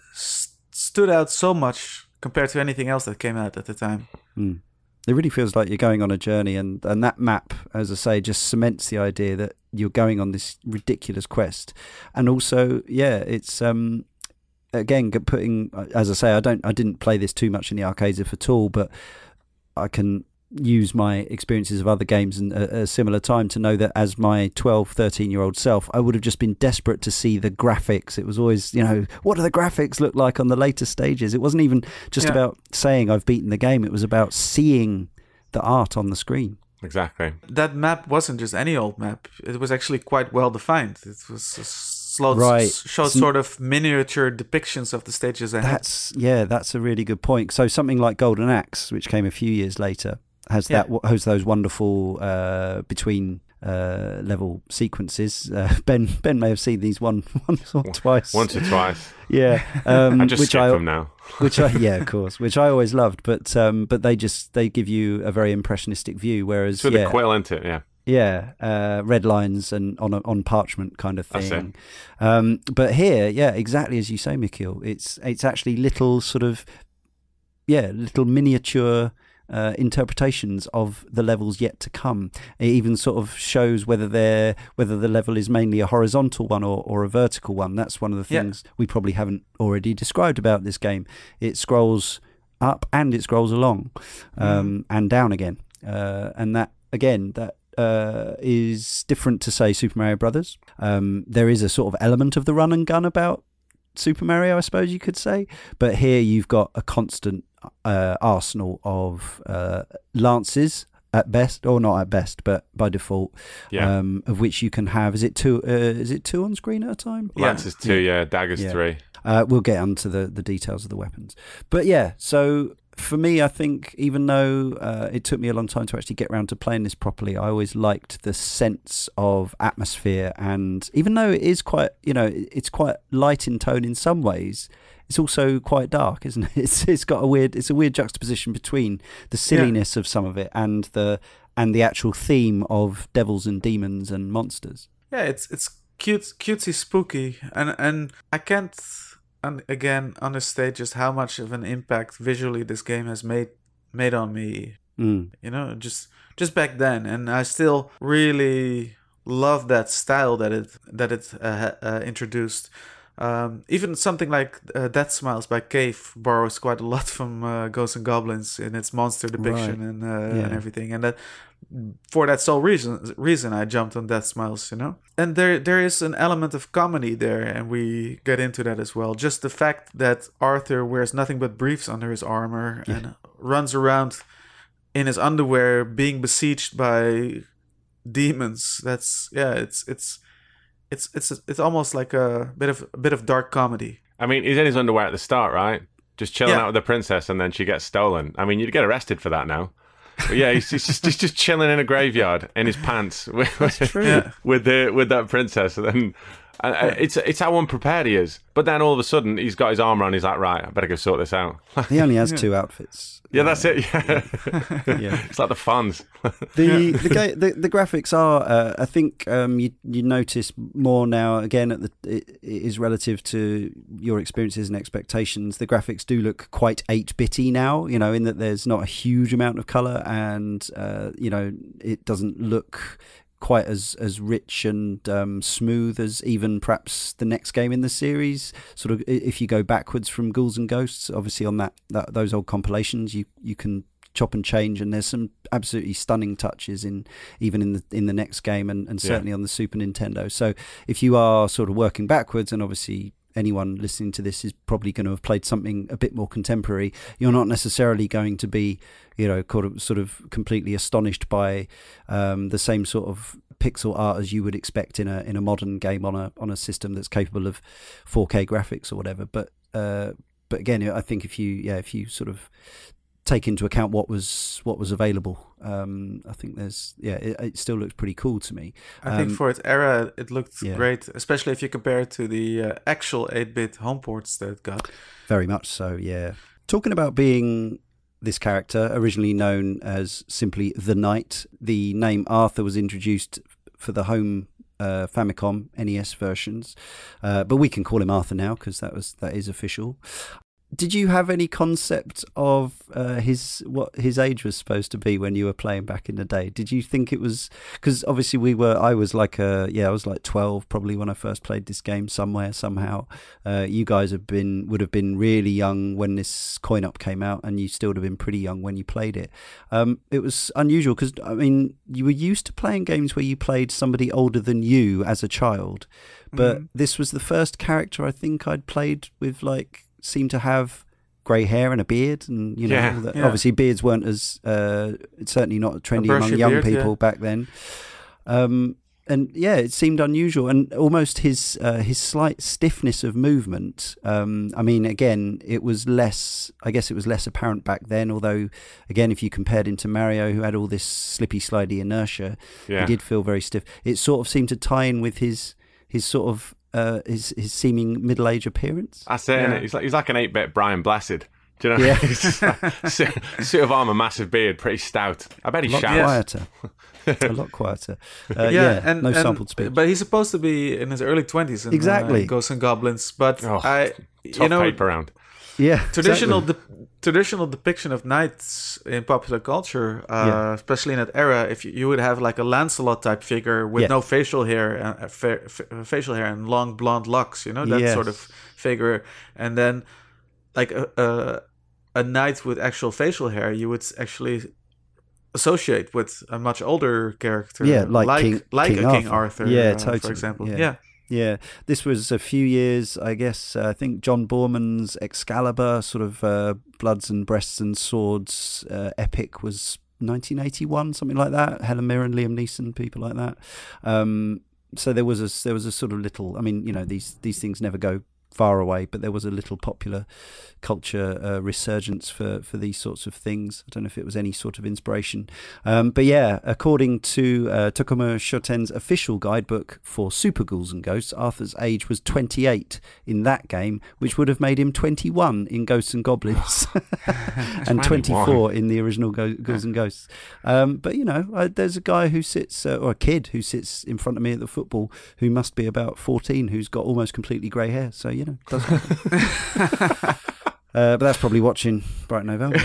stood out so much compared to anything else that came out at the time. Mm. It really feels like you're going on a journey, and, and that map, as I say, just cements the idea that you're going on this ridiculous quest. And also, yeah, it's um, again putting, as I say, I don't, I didn't play this too much in the arcades if at all, but I can use my experiences of other games and a, a similar time to know that as my 12 13 year old self i would have just been desperate to see the graphics it was always you know what do the graphics look like on the later stages it wasn't even just Yeah. about saying i've beaten the game it was about seeing the art on the screen Exactly. That map wasn't just any old map. It was actually quite well defined. It was a slowed, Right. showed sort of miniature depictions of the stages ahead. that's yeah that's a really good point so something like golden axe which came a few years later has Yeah. that has those wonderful uh, between uh, level sequences uh, [laughs] ben ben may have seen these one [laughs] once or twice Once or twice. [laughs] yeah um, I just which skip I, them now. which I yeah, of course, which I always loved. But um, but they just they give you a very impressionistic view. Whereas It's with yeah, a quill, isn't it? Yeah. yeah, uh, red lines and on a, on parchment kind of thing. Um, but here, yeah, exactly as you say, Michiel, it's it's actually little sort of yeah, little miniature. Uh, interpretations of the levels yet to come. It even sort of shows whether they're whether the level is mainly a horizontal one or, or a vertical one. That's one of the Yeah. things we probably haven't already described about this game. It scrolls up and it scrolls along um, and down again, uh, and that again that uh, is different to say Super Mario Brothers. Um, there is a sort of element of the run and gun about Super Mario, I suppose you could say. But here you've got a constant uh, arsenal of uh, lances at best, or not at best, but by default, Yeah. um, of which you can have. Is it two? Uh, is it two on screen at a time? Yeah. Lances two, yeah. Daggers Yeah. three. Uh, we'll get onto the, the details of the weapons. But yeah, so for me, I think even though uh, it took me a long time to actually get around to playing this properly, I always liked the sense of atmosphere. And even though it is quite, you know, it's quite light in tone in some ways, it's also quite dark, isn't it? [laughs] It's it's got a weird it's a weird juxtaposition between the silliness of some of it and the and the actual theme of devils and demons and monsters. Yeah, it's it's cute, cutesy, spooky, and and I can't, and again, understate just how much of an impact visually this game has made made on me. Mm. You know, just just back then, and I still really love that style that it that it uh, uh, introduced. Um, even something like uh, Death Smiles by Cave borrows quite a lot [laughs] from uh, Ghosts and Goblins in its monster depiction and uh, Yeah. and everything, and that for that sole reason reason I jumped on Death Smiles, you know. And there there is an element of comedy there, and we get into that as well. Just the fact that Arthur wears nothing but briefs under his armor and runs around in his underwear, being besieged by demons. That's yeah, it's it's it's it's it's almost like a bit of a bit of dark comedy. I mean, he's in his underwear at the start, right? Just chilling Yeah. out with the princess, and then she gets stolen. I mean, you'd get arrested for that now. But yeah, he's, he's just he's just chilling in a graveyard in his pants with, Yeah. [laughs] with the with that princess, and then and, uh, it's it's how unprepared he is. But then all of a sudden, he's got his arm around. He's like, right, I better go sort this out. He only has [laughs] two outfits. yeah, that's it. Yeah, Yeah. [laughs] it's like the fans. [laughs] the the, ga- the the graphics are uh, I think um, you you notice more now again at the it, it is relative to your experiences and expectations the graphics do look quite 8 bitty now you know in that there's not a huge amount of color and uh, you know it doesn't look quite as as rich and um, smooth as even perhaps the next game in the series. Sort of, if you go backwards from Ghouls and Ghosts, obviously on that, that those old compilations, you you can chop and change, and there's some absolutely stunning touches in even in the in the next game, and, and Yeah. certainly on the Super Nintendo. So if you are sort of working backwards, and obviously anyone listening to this is probably going to have played something a bit more contemporary. You're not necessarily going to be, you know, sort of, completely astonished by um, the same sort of pixel art as you would expect in a in a modern game on a on a system that's capable of 4K graphics or whatever. But uh, but again, I think if you yeah if you sort of take into account what was what was available, um, I think there's yeah it, it still looks pretty cool to me. I think Um, for its era, it looked yeah. great, especially if you compare it to the uh, actual 8-bit home ports that it got. Very much so, yeah. Talking about being this character, originally known as simply the Knight, the name Arthur was introduced for the home uh, Famicom NES versions, uh, but we can call him Arthur now because that was that is official. Did you have any concept of uh, his what his age was supposed to be when you were playing back in the day? Did you think it was because obviously we were I was like a yeah I was like twelve probably when I first played this game somewhere somehow. Uh, you guys have been would have been really young when this coin up came out, and you still would have been pretty young when you played it. Um, it was unusual because I mean you were used to playing games where you played somebody older than you as a child, but Mhm. this was the first character I think I'd played with like seemed to have grey hair and a beard, and you know Yeah, that- yeah. obviously beards weren't as uh, certainly not trendy among young beard, yeah. people back then. Um, and yeah, it seemed unusual, and almost his uh, his slight stiffness of movement. Um, I mean, again, it was less. I guess it was less apparent back then. Although, again, if you compared him to Mario, who had all this slippy, slidey inertia, Yeah. he did feel very stiff. It sort of seemed to tie in with his his sort of uh, his his seeming middle age appearance. That's it. Yeah. innit? He's like he's like an eight bit Brian Blessed. Do you know? Yeah. [laughs] He's like, [laughs] suit, suit of armor, massive beard, pretty stout. I bet he A lot shouts. quieter. [laughs] a lot quieter. Uh, yeah, and no and- sampled speech. But he's supposed to be in his early 20s Exactly. uh, Ghosts and Goblins. But Oh, I, Tough you know, paper round. Yeah, traditional exactly. de- traditional depiction of knights in popular culture, uh, Yeah. especially in that era, if you, you would have like a Lancelot type figure with Yeah. no facial hair, uh, uh, fa- fa- facial hair and long blonde locks, you know that Yes. sort of figure, and then like a, a a knight with actual facial hair, you would actually associate with a much older character, Yeah, like like King- like King a King Arthur. Arthur, Yeah, uh, totally, for example, yeah. yeah. Yeah, this was a few years, I guess. Uh, I think John Boorman's Excalibur, sort of uh, Bloods and Breasts and Swords uh, epic, was 1981, something like that. Helen Mirren, Liam Neeson, people like that. Um, so there was a there was a sort of little. I mean, you know, these these things never go far away, but there was a little popular culture uh, resurgence for, for these sorts of things. I don't know if it was any sort of inspiration. Um, but yeah, according to uh, Tokuma Shoten's official guidebook for Super Ghouls and Ghosts, Arthur's age was 28 in that game, which would have made him 21 in Ghosts and Goblins [laughs] [laughs] and 24 in the original Go- Ghouls and Ghosts. Um, but you know, uh, there's a guy who sits, uh, or a kid who sits in front of me at the football who must be about 14 who's got almost completely grey hair. So, you know, does [laughs] Uh, but that's probably watching Bright November.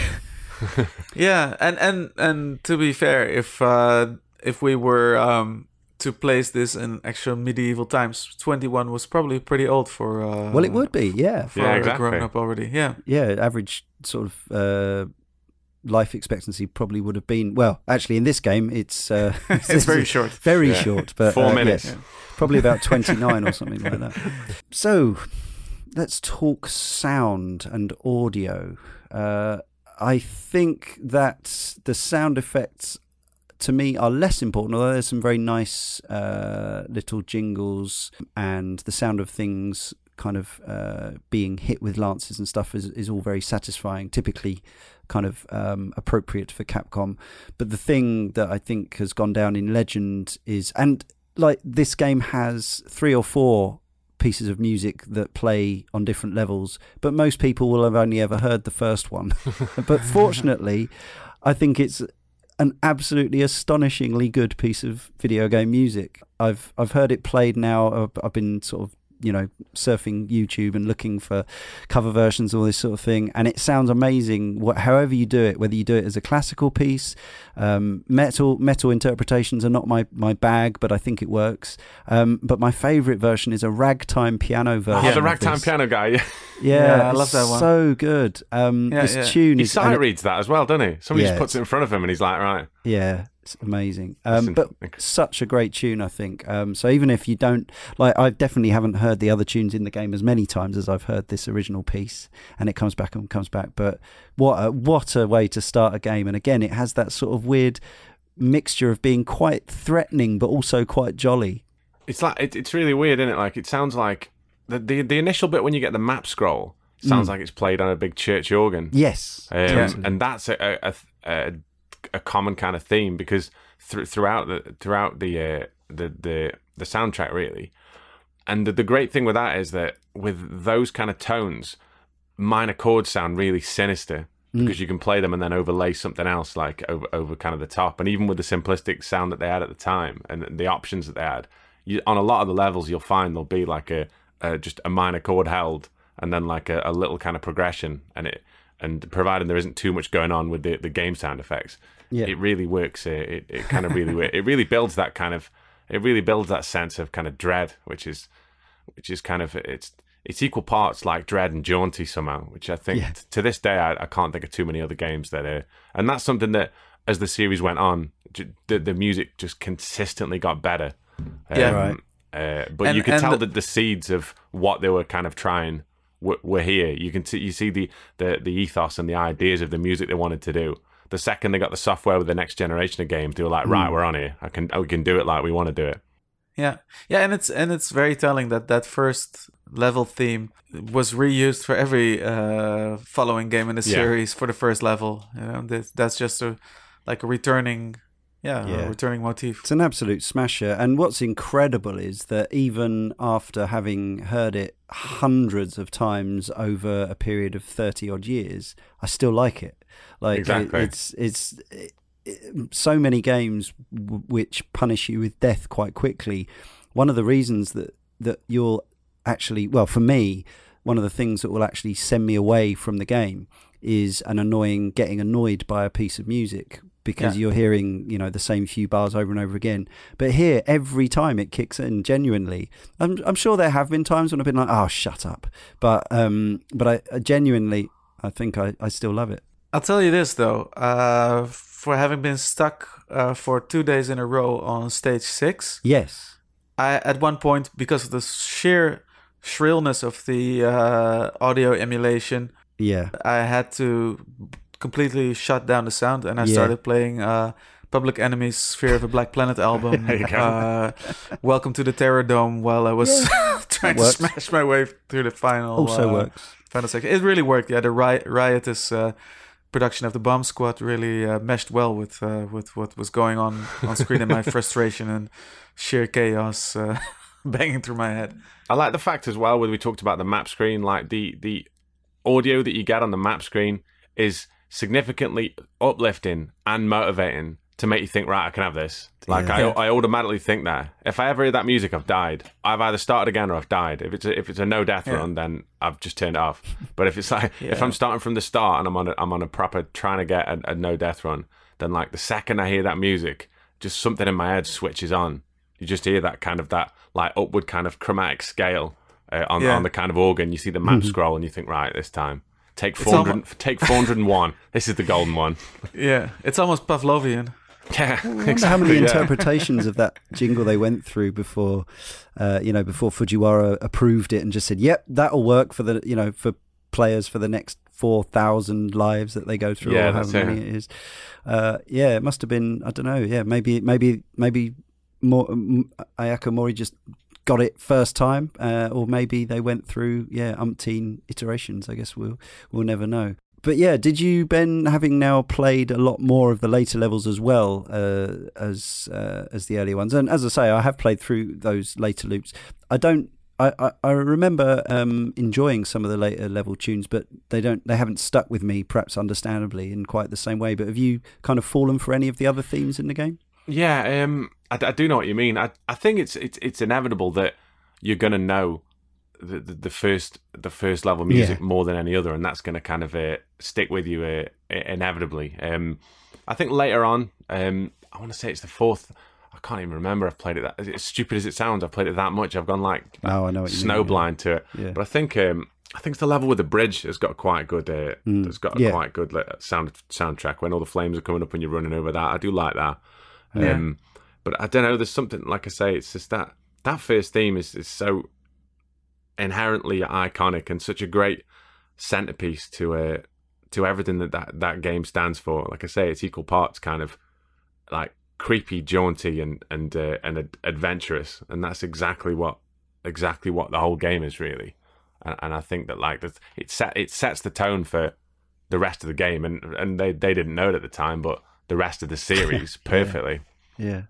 [laughs] yeah, and and and to be fair, if uh, if we were um, to place this in actual medieval times, twenty one was probably pretty old for. Uh, well, it would be, yeah, for Yeah, a exactly. grown up already. Yeah, yeah. Average sort of uh, life expectancy probably would have been. Well, actually, in this game, it's uh, [laughs] it's very short. very Yeah. short, but Four uh, minutes. yes, probably about twenty nine or something like that. So, let's talk sound and audio. Uh, I think that the sound effects to me are less important, although there's some very nice uh, little jingles and the sound of things kind of uh, being hit with lances and stuff is, is all very satisfying, typically kind of um, appropriate for Capcom. But the thing that I think has gone down in legend is, and like this game has three or four pieces of music that play on different levels, but most people will have only ever heard the first one. [laughs] but fortunately, I think it's an absolutely astonishingly good piece of video game music. I've I've heard it played now. I've, I've been sort of you know surfing YouTube and looking for cover versions, all this sort of thing, and it sounds amazing. What, however you do it, whether you do it as a classical piece, um, metal metal interpretations are not my my bag, but I think it works. Um, but my favourite version is a ragtime piano version. Oh, the of ragtime piano guy. Yeah. [laughs] Yeah, Yeah, I love that one. So good. Um, Yeah, this yeah. tune He is sight reads that as well, doesn't he? Somebody Yeah, just puts it in front of him and he's like, right. Yeah, it's amazing. Um, but such a great tune, I think. Um, so even if you don't like, I definitely haven't heard the other tunes in the game as many times as I've heard this original piece, and it comes back and comes back. But what a, what a way to start a game! And again, it has that sort of weird mixture of being quite threatening but also quite jolly. It's like it, it's really weird, isn't it? Like it sounds like the, the the initial bit when you get the map scroll sounds Mm. like it's played on a big church organ. Yes, Um, and that's a, a, a, a common kind of theme because thr throughout the throughout the uh, the the the soundtrack really, and the, the great thing with that is that with those kind of tones, minor chords sound really sinister because you can play them and then overlay something else like over over kind of the top, and even with the simplistic sound that they had at the time and the options that they had, you, on a lot of the levels you'll find there'll be like a, a just a minor chord held and then like a, a little kind of progression. And it and provided there isn't too much going on with the, the game sound effects Yeah. it really works uh, it, it kind of really it really builds that kind of it really builds that sense of kind of dread which is which is kind of it's it's equal parts like dread and jaunty somehow which i think Yeah. t- to this day I, I can't think of too many other games that are and that's something that as the series went on j- the, the music just consistently got better Yeah. Um, Right. uh, but And- you could tell the- that the seeds of what they were kind of trying were, were here. You can see you see the, the the ethos and the ideas of the music they wanted to do. The second they got the software with the next generation of games, they were like, right, we're on here. I can we can do it like we want to do it. Yeah, yeah, and it's and it's very telling that that first level theme was reused for every uh, following game in the Yeah. series for the first level. You know, that, that's just a like a returning, yeah, Yeah. a returning motif. It's an absolute smasher. And what's incredible is that even after having heard it hundreds of times over a period of 30 odd years, I still like it. Like, it- it's, it's, it, it- so many games w- which punish you with death quite quickly. One of the reasons that, that you'll actually, well, for me, one of the things that will actually send me away from the game is an annoying getting annoyed by a piece of music because Yeah. you're hearing you know the same few bars over and over again but here every time it kicks in genuinely i'm, I'm sure there have been times when i've been like oh shut up but um but i, I genuinely i think I, I still love it I'll tell you this though, uh, for having been stuck uh, for two days in a row on stage six, yes I at one point because of the sheer shrillness of the uh, audio emulation, Yeah. I had to completely shut down the sound, and I Yeah. started playing uh, Public Enemy's "Fear of a Black Planet" album. [laughs] There you go. uh, Welcome to the Terror Dome. While I was [laughs] trying to smash my way through the final. Also uh, works. final section. It really worked. Yeah, the ri- riotous uh, production of the Bomb Squad really uh, meshed well with uh, with what was going on on screen and my [laughs] frustration and sheer chaos uh, banging through my head. I like the fact as well when we talked about the map screen, like the the audio that you get on the map screen is significantly uplifting and motivating to make you think, right, I can have this. Like Yeah. I, I automatically think that if I ever hear that music, I've died. I've either started again or I've died. If it's a, if it's a no death Yeah. run, then I've just turned it off. [laughs] But if it's like if I'm starting from the start and I'm on a, I'm on a proper trying to get a, a no death run, then like the second I hear that music, just something in my head switches on. You just hear that kind of that like upward kind of chromatic scale uh, on Yeah. on the kind of organ. You see the map scroll and you think, right, this time take 400, almo- take 401. [laughs] this is the golden one. Yeah, it's almost Pavlovian. [laughs] Yeah, I wonder exactly. how many yeah. interpretations of that jingle they went through before, uh, you know, before Fujiwara approved it and just said, "Yep, that'll work for the, you know, for players for the next four thousand lives that they go through, Yeah, or that's however many it is." Uh, yeah, it must have been. I don't know. Yeah, maybe, maybe, maybe more. Um, Ayako Mori just got it first time, uh, or maybe they went through yeah umpteen iterations. I guess we'll we'll never know. But yeah, did you, Ben, having now played a lot more of the later levels as well uh, as uh, as the earlier ones? And as I say, I have played through those later loops. I don't. I, I, I remember um, enjoying some of the later level tunes, but they don't. They haven't stuck with me, perhaps understandably, in quite the same way. But have you kind of fallen for any of the other themes in the game? Yeah, um, I, I do know what you mean. I, I think it's it's it's inevitable that you're gonna know the, the, the first the first level music Yeah. more than any other, and that's gonna kind of uh, stick with you uh, inevitably. Um, I think later on, um, I want to say it's the fourth. I can't even remember. I've played it that as stupid as it sounds. I've played it that much. I've gone like Oh, I know snowblind to it. Yeah. But I think um, I think it's the level with the bridge has got quite a good. Uh, Mm. It's got a Yeah. quite good like, sound soundtrack when all the flames are coming up and you're running over that. I do like that. Yeah. Um, but I don't know. There's something like I say. It's just that that first theme is is so inherently iconic and such a great centerpiece to uh, to everything that, that that game stands for. Like I say, it's equal parts kind of like creepy, jaunty, and and uh, and ad- adventurous, and that's exactly what exactly what the whole game is really. And, and I think that like it set it sets the tone for the rest of the game, and and they they didn't know it at the time, but the rest of the [laughs] series perfectly. Yeah.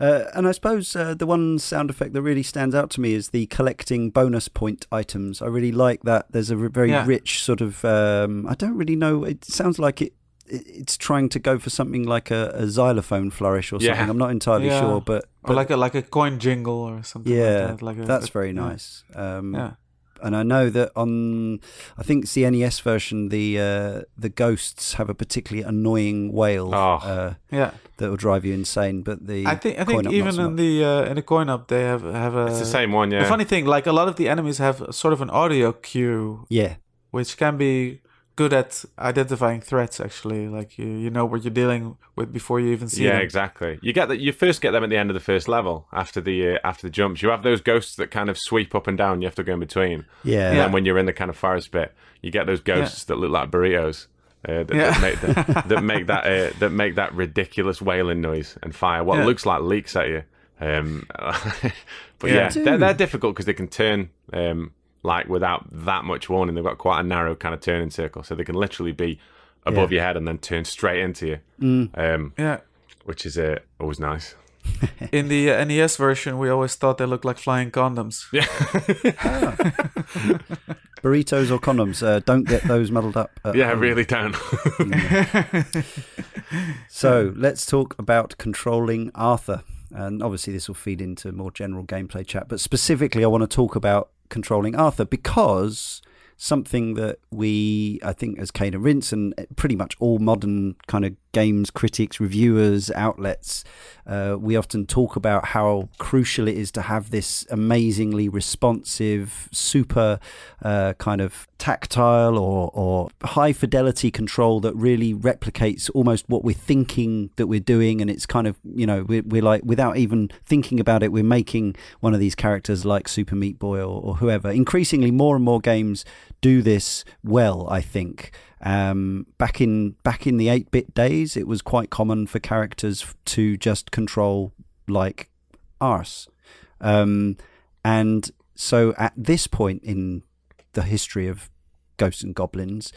Uh, and I suppose uh, the one sound effect that really stands out to me is the collecting bonus point items. I really like that. There's a very Yeah. rich sort of. Um, I don't really know. It sounds like it. it- It's trying to go for something like a, a xylophone flourish or Yeah. something. I'm not entirely Yeah. sure, but, Or but like a like a coin jingle or something. yeah, like that. Like a, that's a- very yeah. nice. Um, Yeah. And I know that on, I think it's the NES version, the uh, the ghosts have a particularly annoying wail Oh. uh, Yeah, that will drive you insane. But the I think I think even in the uh, in the coin up they have have a. It's the same one, yeah. The funny thing, like a lot of the enemies have sort of an audio cue, yeah, which can be good at identifying threats. Actually, like you you know what you're dealing with before you even see yeah, them. exactly. You get that. You first get them at the end of the first level after the uh, after the jumps. You have those ghosts that kind of sweep up and down. You have to go in between. yeah, And Yeah. then when you're in the kind of forest bit, you get those ghosts that look like burritos. Uh, that, Yeah. that make that, [laughs] that make that uh, that make that ridiculous wailing noise and fire what Yeah. looks like leaks at you. Um, [laughs] but Yeah. yeah, They they're, they're difficult because they can turn um, like without that much warning. They've got quite a narrow kind of turning circle, so they can literally be above your head and then turn straight into you, Mm. um, Yeah. which is uh, always nice. [laughs] In the uh, NES version, we always thought they looked like flying condoms. [laughs] Yeah, [laughs] burritos or condoms. Uh, don't get those muddled up. yeah, home. really don't. So let's talk about controlling Arthur. And obviously, this will feed into more general gameplay chat. But specifically, I want to talk about controlling Arthur because something that we, I think, as Cane and Rinse and pretty much all modern kind of games critics, reviewers, outlets, uh, we often talk about how crucial it is to have this amazingly responsive, super uh, kind of tactile or, or high fidelity control that really replicates almost what we're thinking that we're doing. And it's kind of, you know, we're, we're like, without even thinking about it, we're making one of these characters like Super Meat Boy or, or whoever. Increasingly, more and more games do this well, I think. Um, back in back in the eight bit days, it was quite common for characters to just control like arse, um, and so at this point in the history of Ghosts and Goblins,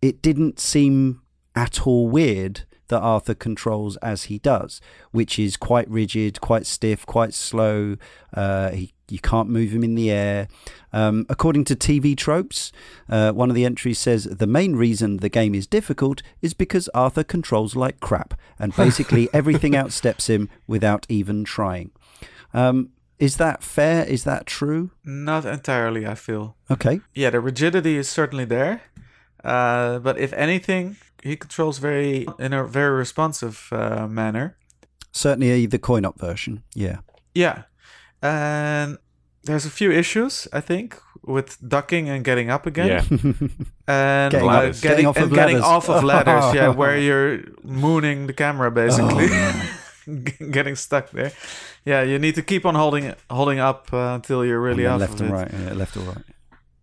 it didn't seem at all weird that Arthur controls as he does, which is quite rigid, quite stiff, quite slow. Uh, he you can't move him in the air. Um, according to TV tropes, uh, one of the entries says the main reason the game is difficult is because Arthur controls like crap, and [laughs] basically everything outsteps him without even trying. Um, is that fair? Is that true? Not entirely, I feel. Okay. Yeah, the rigidity is certainly there. Uh, but if anything, he controls very in a very responsive uh, manner. Certainly the coin op version. Yeah. Yeah. And there's a few issues, I think, with ducking and getting up again. Yeah. [laughs] And Getting ladders. getting, Getting off and of getting ladders. off of ladders, yeah, [laughs] where you're mooning the camera basically. Oh. [laughs] getting stuck there. Yeah, you need to keep on holding holding up uh, until you're really off left of and it. right. Yeah, left or right.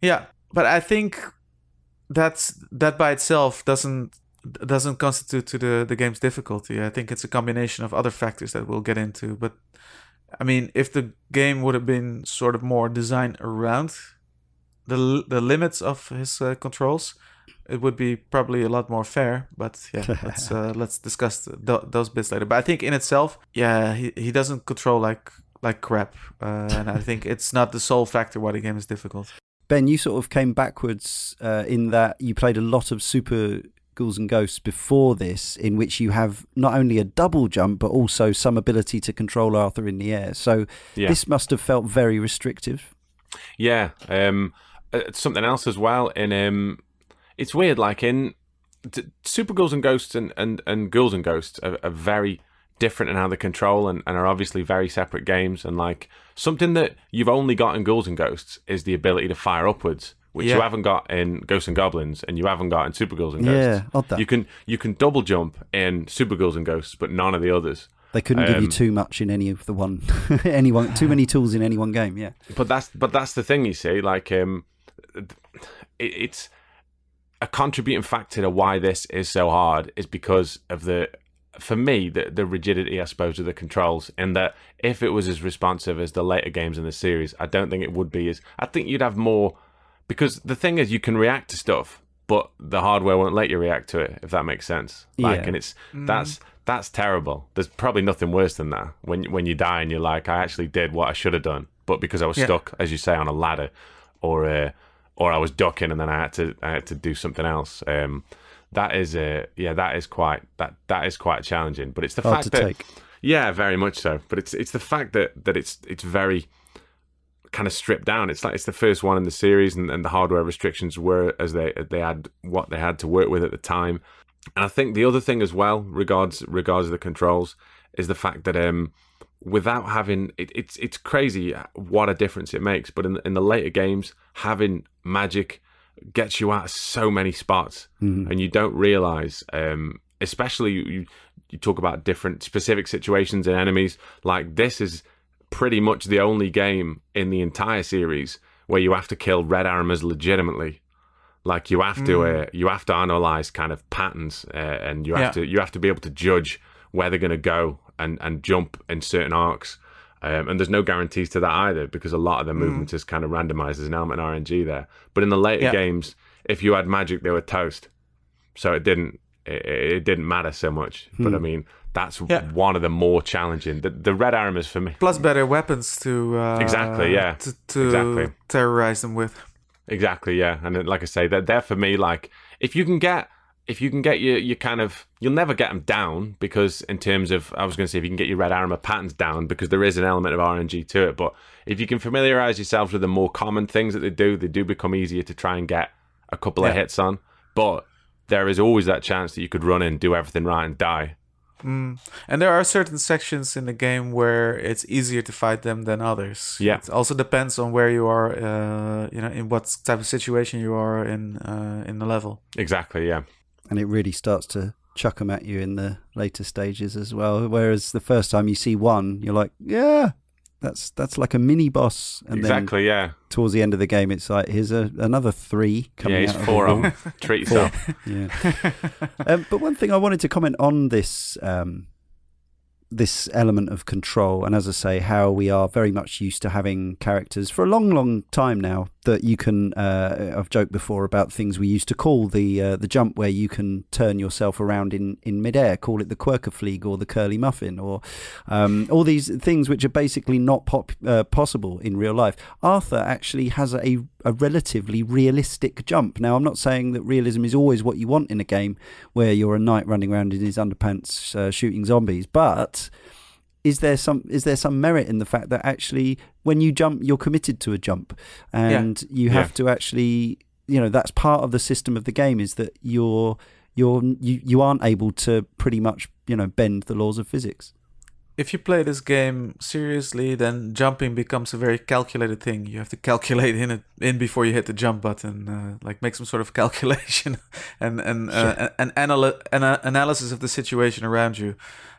Yeah, but I think that's that by itself doesn't doesn't constitute to the the game's difficulty. I think it's a combination of other factors that we'll get into. But I mean, if the game would have been sort of more designed around the the limits of his uh, controls, it would be probably a lot more fair. But yeah, [laughs] let's uh, let's discuss th- those bits later. But I think in itself, yeah, he he doesn't control like like crap, uh, and I think it's not the sole factor why the game is difficult. Ben, you sort of came backwards uh, in that you played a lot of Super Ghouls and Ghosts before this, in which you have not only a double jump but also some ability to control Arthur in the air. So Yeah. this must have felt very restrictive. Yeah. Um, uh, something else as well. In um, it's weird. Like in t- Super Ghouls and Ghosts and and, and Ghouls and Ghosts are, are very different in how they control and, and are obviously very separate games. And like something that you've only got in Ghouls and Ghosts is the ability to fire upwards, which you haven't got in Ghosts and Goblins, and you haven't got in Super Ghouls and Yeah, Ghosts. odd that. You can you can double jump in Super Ghouls and Ghosts, but none of the others. They couldn't give you Um, too much in any of the one, [laughs] any one, too many tools in any one game. Yeah, but that's but that's the thing you see like um it, it's a contributing factor to why this is so hard is because of the for me the the rigidity i suppose of the controls and that if it was as responsive as the later games in the series i don't think it would be as i think you'd have more because the thing is you can react to stuff but the hardware won't let you react to it if that makes sense like Yeah. and it's that's that's terrible there's probably nothing worse than that when when you die and you're like i actually did what i should have done but because i was Yeah. stuck as you say on a ladder or uh, or i was ducking and then i had to i had to do something else um that is uh, yeah that is quite that that is quite challenging but it's the hard fact that take. yeah, very much so. But it's it's the fact that that it's it's very kind of stripped down. It's like it's the first one in the series, and, and the hardware restrictions were as they they had what they had to work with at the time. And I think the other thing as well, regards regards the controls, is the fact that um without having it, it's it's crazy what a difference it makes. But in in the later games, having magic gets you out of so many spots, and you don't realize. Um, especially you you talk about different specific situations and enemies. Like this is pretty much the only game in the entire series where you have to kill red armors legitimately. Like you have to uh, you have to analyze kind of patterns uh, and you have Yeah. to you have to be able to judge where they're going to go and and jump in certain arcs. Um, and there's no guarantees to that either because a lot of the movement is kind of randomized. There's an element RNG there. But in the later Yeah. games, if you had magic, they were toast. So it didn't it, it didn't matter so much. But I mean, that's Yeah. one of the more challenging. The, the red armors for me. Plus better weapons to uh, Exactly, yeah. to, to Exactly. terrorize them with. Exactly, yeah. And like I say, they're, they're for me like if you can get if you can get your your kind of you'll never get them down because in terms of I was going to say if you can get your red armor patterns down because there is an element of RNG to it, but if you can familiarize yourselves with the more common things that they do, they do become easier to try and get a couple of hits on. But there is always that chance that you could run in, do everything right, and die. Mm. And there are certain sections in the game where it's easier to fight them than others. Yeah. It also depends on where you are, uh, you know, in what type of situation you are in uh, in the level. Exactly, yeah. and it really starts to chuck them at you in the later stages as well. Whereas the first time you see one, you're like, yeah, that's that's like a mini boss, and exactly, yeah. towards the end of the game, it's like here's a, another three coming Yeah, he's out of the [laughs] four on. Treat yourself. Yeah. um, but one thing I wanted to comment on this um, this element of control, and as I say, how we are very much used to having characters for a long, long time now that you can. Uh, I've joked before about things we used to call the uh, the jump, where you can turn yourself around in in midair, call it the Quirker Quirkerflieg or the curly muffin, or um, all these things which are basically not pop, uh, possible in real life. Arthur actually has a a relatively realistic jump. Now, I'm not saying that realism is always what you want in a game where you're a knight running around in his underpants uh, shooting zombies, but is there some is there some merit in the fact that actually when you jump you're committed to a jump and you have Yeah. to actually you know that's part of the system of the game is that you're you're you, you aren't able to pretty much you know bend the laws of physics If you play this game seriously, then jumping becomes a very calculated thing. You have to calculate in it in before you hit the jump button, uh, like make some sort of [laughs] calculation and and uh, an, analy- an uh, analysis of the situation around you.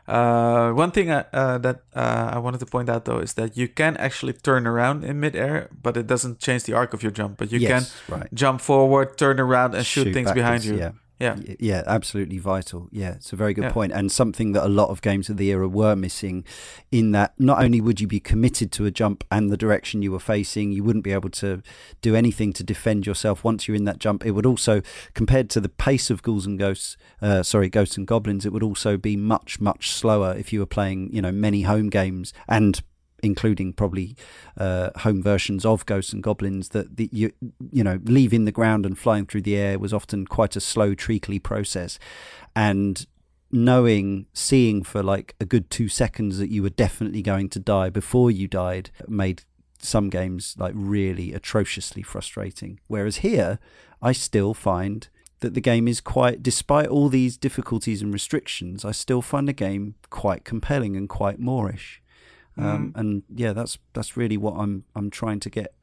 Uh, one thing I, uh, that uh, I wanted to point out though is that you can actually turn around in midair, but it doesn't change the arc of your jump. But you yes, can right jump forward, turn around, and shoot, things behind you. yeah Yeah. Yeah, absolutely vital. Yeah, it's a very good Yeah. point. and something that a lot of games of the era were missing. In that, not only would you be committed to a jump and the direction you were facing, you wouldn't be able to do anything to defend yourself once you're in that jump. It would also, compared to the pace of Ghouls and Ghosts, uh, sorry, Ghosts and Goblins, it would also be much much slower if you were playing, you know, many home games and including probably uh, home versions of Ghosts and Goblins, that the, you you know leaving the ground and flying through the air was often quite a slow, treacly process, and knowing, seeing for like a good two seconds that you were definitely going to die before you died made some games like really atrociously frustrating. Whereas here, I still find that the game is quite, despite all these difficulties and restrictions, I still find the game quite compelling and quite moreish. Um, and yeah, that's that's really what I'm I'm trying to get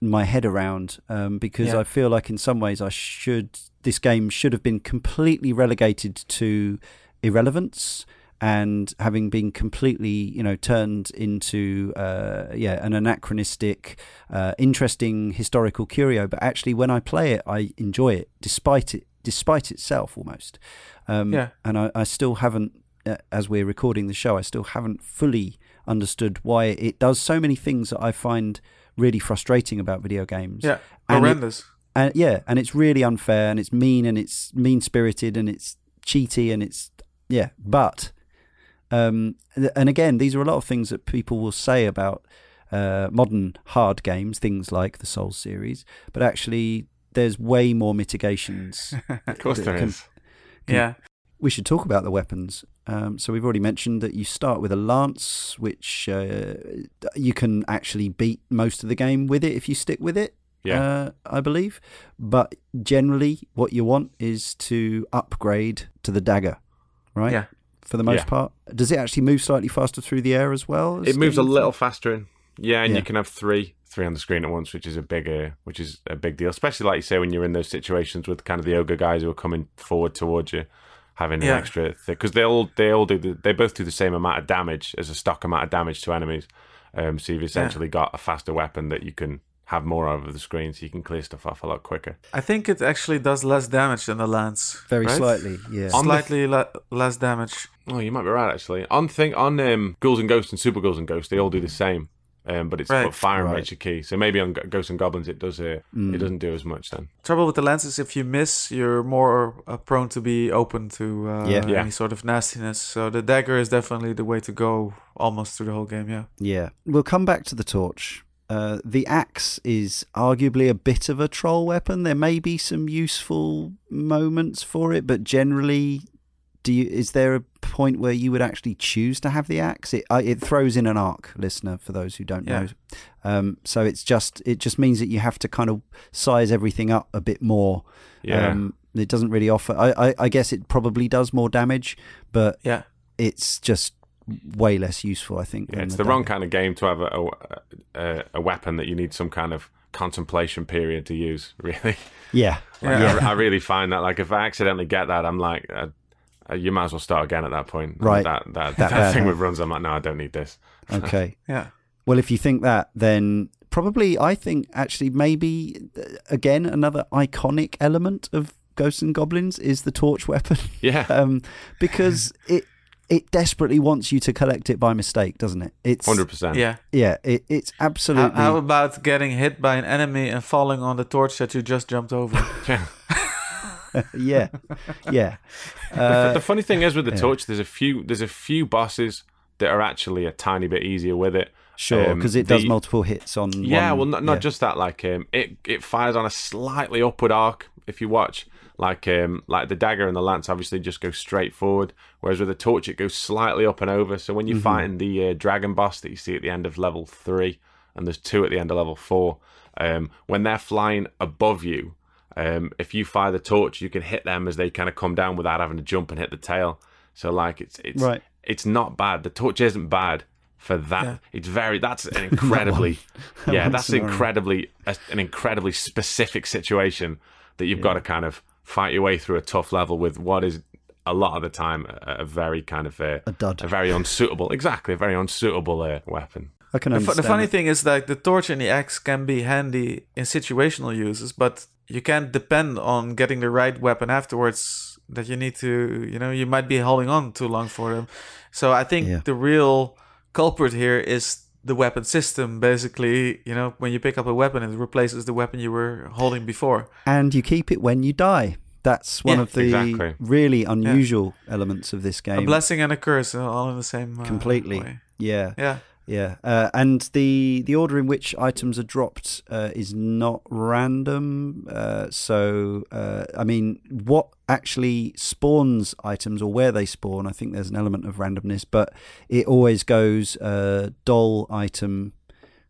my head around um, because Yeah. I feel like in some ways I should this game should have been completely relegated to irrelevance and having been completely you know turned into uh, yeah an anachronistic uh, interesting historical curio but actually when I play it I enjoy it despite it despite itself almost um, Yeah. and I, I still haven't uh, as we're recording the show I still haven't fully understood why it does so many things that I find really frustrating about video games Yeah, And it- horrendous. and yeah, and it's really unfair and it's mean and it's mean spirited and it's cheaty and it's yeah, but um, and again, these are a lot of things that people will say about uh, modern hard games, things like the Souls series, but actually, there's way more mitigations. [laughs] Of course there can- is. yeah. we should talk about the weapons. Um, so we've already mentioned that you start with a lance, which uh, you can actually beat most of the game with it if you stick with it. Yeah. uh, I believe. But generally, what you want is to upgrade to the dagger, right? Yeah. For the most Yeah. part, does it actually move slightly faster through the air as well? as it moves a little faster in. Yeah, and Yeah. you can have three three on the screen at once, which is a big uh, which is a big deal. Especially like you say when you're in those situations with kind of the ogre guys who are coming forward towards you, having an Yeah. extra because they all they all do the, they both do the same amount of damage as a stock amount of damage to enemies. Um, so you've essentially got a faster weapon that you can have more of the screen, so you can clear stuff off a lot quicker. I think it actually does less damage than the lance. Very right? slightly, yeah. On the- Slightly le- less damage. Oh, you might be right actually. On thing on um, Ghouls and Ghosts and Super Ghouls and Ghosts, they all do the same. Um, but it's Right. but firing Right. rate's key. So maybe on G- Ghosts and Goblins it does uh, Mm. it doesn't do as much then. Trouble with the lance is if you miss, you're more uh, prone to be open to uh, Yeah. Yeah. any sort of nastiness. So the dagger is definitely the way to go almost through the whole game. Yeah. Yeah. We'll come back to the torch. Uh, the axe is arguably a bit of a troll weapon. There may be some useful moments for it, but generally, do you? Is there a point where you would actually choose to have the axe? It uh, it throws in an arc, listener, for those who don't Yeah. know. Um, so it's just it just means that you have to kind of size everything up a bit more. Yeah. Um, It doesn't really offer. I, I, I guess it probably does more damage, but Yeah. it's just way less useful. I think. Yeah, it's the wrong kind of game to have a, a, a, a weapon that you need some kind of contemplation period to use. [laughs] Really, Yeah, Like, Yeah. I, I really find that like if I accidentally get that, I'm like, uh, uh, you might as well start again at that point. Right. That that, [laughs] That that, thing [laughs] with runs, I'm like, no, I don't need this. [laughs] okay. Yeah. Well, if you think that, then probably I think actually maybe uh, again another iconic element of Ghosts and Goblins is the torch weapon, Yeah, um, because it it desperately wants you to collect it by mistake, doesn't it? It's hundred percent. Yeah. yeah, it, it's How, absolutely how about getting hit by an enemy and falling on the torch that you just jumped over? Yeah. [laughs] yeah, yeah. the, Uh, the funny thing is with the yeah. torch, there's a few there's a few bosses that are actually a tiny bit easier with it. sure, um, because it does the- multiple hits on. Yeah, one- well, not, not yeah. just that. Like, um, it it fires on a slightly upward arc. If you watch, like, um, like the dagger and the lance, obviously just go straight forward. Whereas with the torch, it goes slightly up and over. So when you're Mhm. fighting the uh, dragon boss that you see at the end of level three, and there's two at the end of level four, um, when they're flying above you, um, if you fire the torch, you can hit them as they kind of come down without having to jump and hit the tail. So like, it's it's Right. it's not bad. The torch isn't bad for that. Yeah. It's very that's an [laughs] incredibly [laughs] yeah, that's scenario. incredibly a, an incredibly specific situation that you've got to kind of fight your way through a tough level with what is a lot of the time a, a very kind of uh, a dud. a very unsuitable exactly a very unsuitable uh, weapon. I can The, understand. the funny it. thing is that the torch and the axe can be handy in situational uses, but you can't depend on getting the right weapon afterwards. That you need to, you know, you might be holding on too long for them. So I think Yeah. the real culprit here is the weapon system. Basically, you know, when you pick up a weapon, it replaces the weapon you were holding before. and you keep it when you die. That's one Yeah, of the exactly. really unusual elements of this game A blessing and a curse, all in the same uh, Completely. way. yeah, Yeah. Yeah. Uh, and the the order in which items are dropped uh, is not random. Uh, so, uh, I mean, what actually spawns items or where they spawn, I think there's an element of randomness, but it always goes uh, doll item,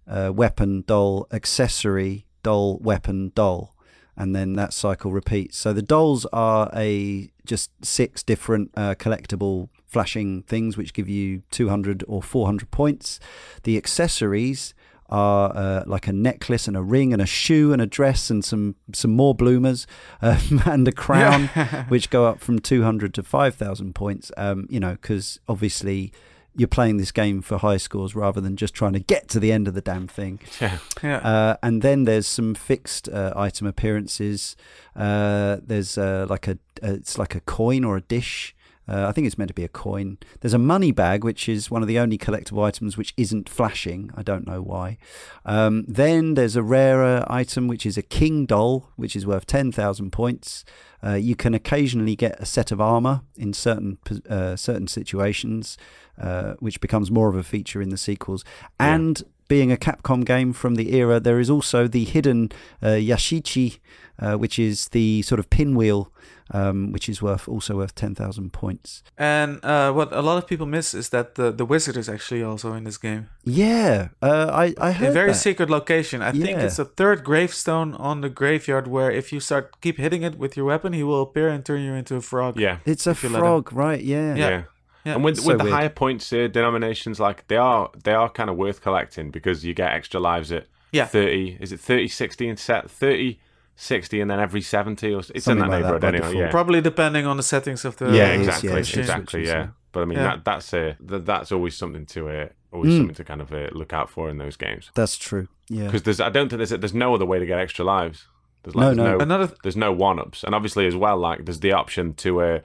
uh, weapon, doll, accessory, doll, weapon, doll. And then that cycle repeats. So the dolls are a just six different collectible flashing things which give you 200 or 400 points. The accessories are uh, like a necklace and a ring and a shoe and a dress and some some more bloomers um, [laughs] and a crown [laughs] which go up from 200 to 5000 points um, you know because obviously you're playing this game for high scores rather than just trying to get to the end of the damn thing Yeah. Yeah. uh, and then there's some fixed uh, item appearances. Uh, there's uh, like a uh, it's like a coin or a dish. Uh, I think it's meant to be a coin. There's a money bag, which is one of the only collectible items which isn't flashing. I don't know why. Um, then there's a rarer item, which is a king doll, which is worth 10,000 points. Uh, you can occasionally get a set of armor in certain uh, certain situations, uh, which becomes more of a feature in the sequels. Yeah. And being a Capcom game from the era, there is also the hidden uh, Yashichi, uh, which is the sort of pinwheel, um, which is worth also worth ten thousand points. And uh, what a lot of people miss is that the, the wizard is actually also in this game. Yeah, uh, I I a heard a very that. secret location. I think it's the third gravestone on the graveyard where if you start keep hitting it with your weapon, he will appear and turn you into a frog. Yeah. It's a if you let him. frog, right? Yeah. Yeah. Yeah. Yeah. And with So the weird. higher points uh, denominations, like they are they are kind of worth collecting because you get extra lives at Yeah. 30 is it 30 60 and set 30 60 and then every 70 or it's Something in that like that anyway yeah Probably depending on the settings of the yeah, exactly yeah, it's exactly yeah yeah. but i mean Yeah. that that's uh, th- that's always something to uh, always Mm. something to kind of uh, look out for in those games That's true. Yeah. because there's i don't think there's there's no other way to get extra lives there's No, like there's no. no, Another there's no one ups and obviously as well like there's the option to uh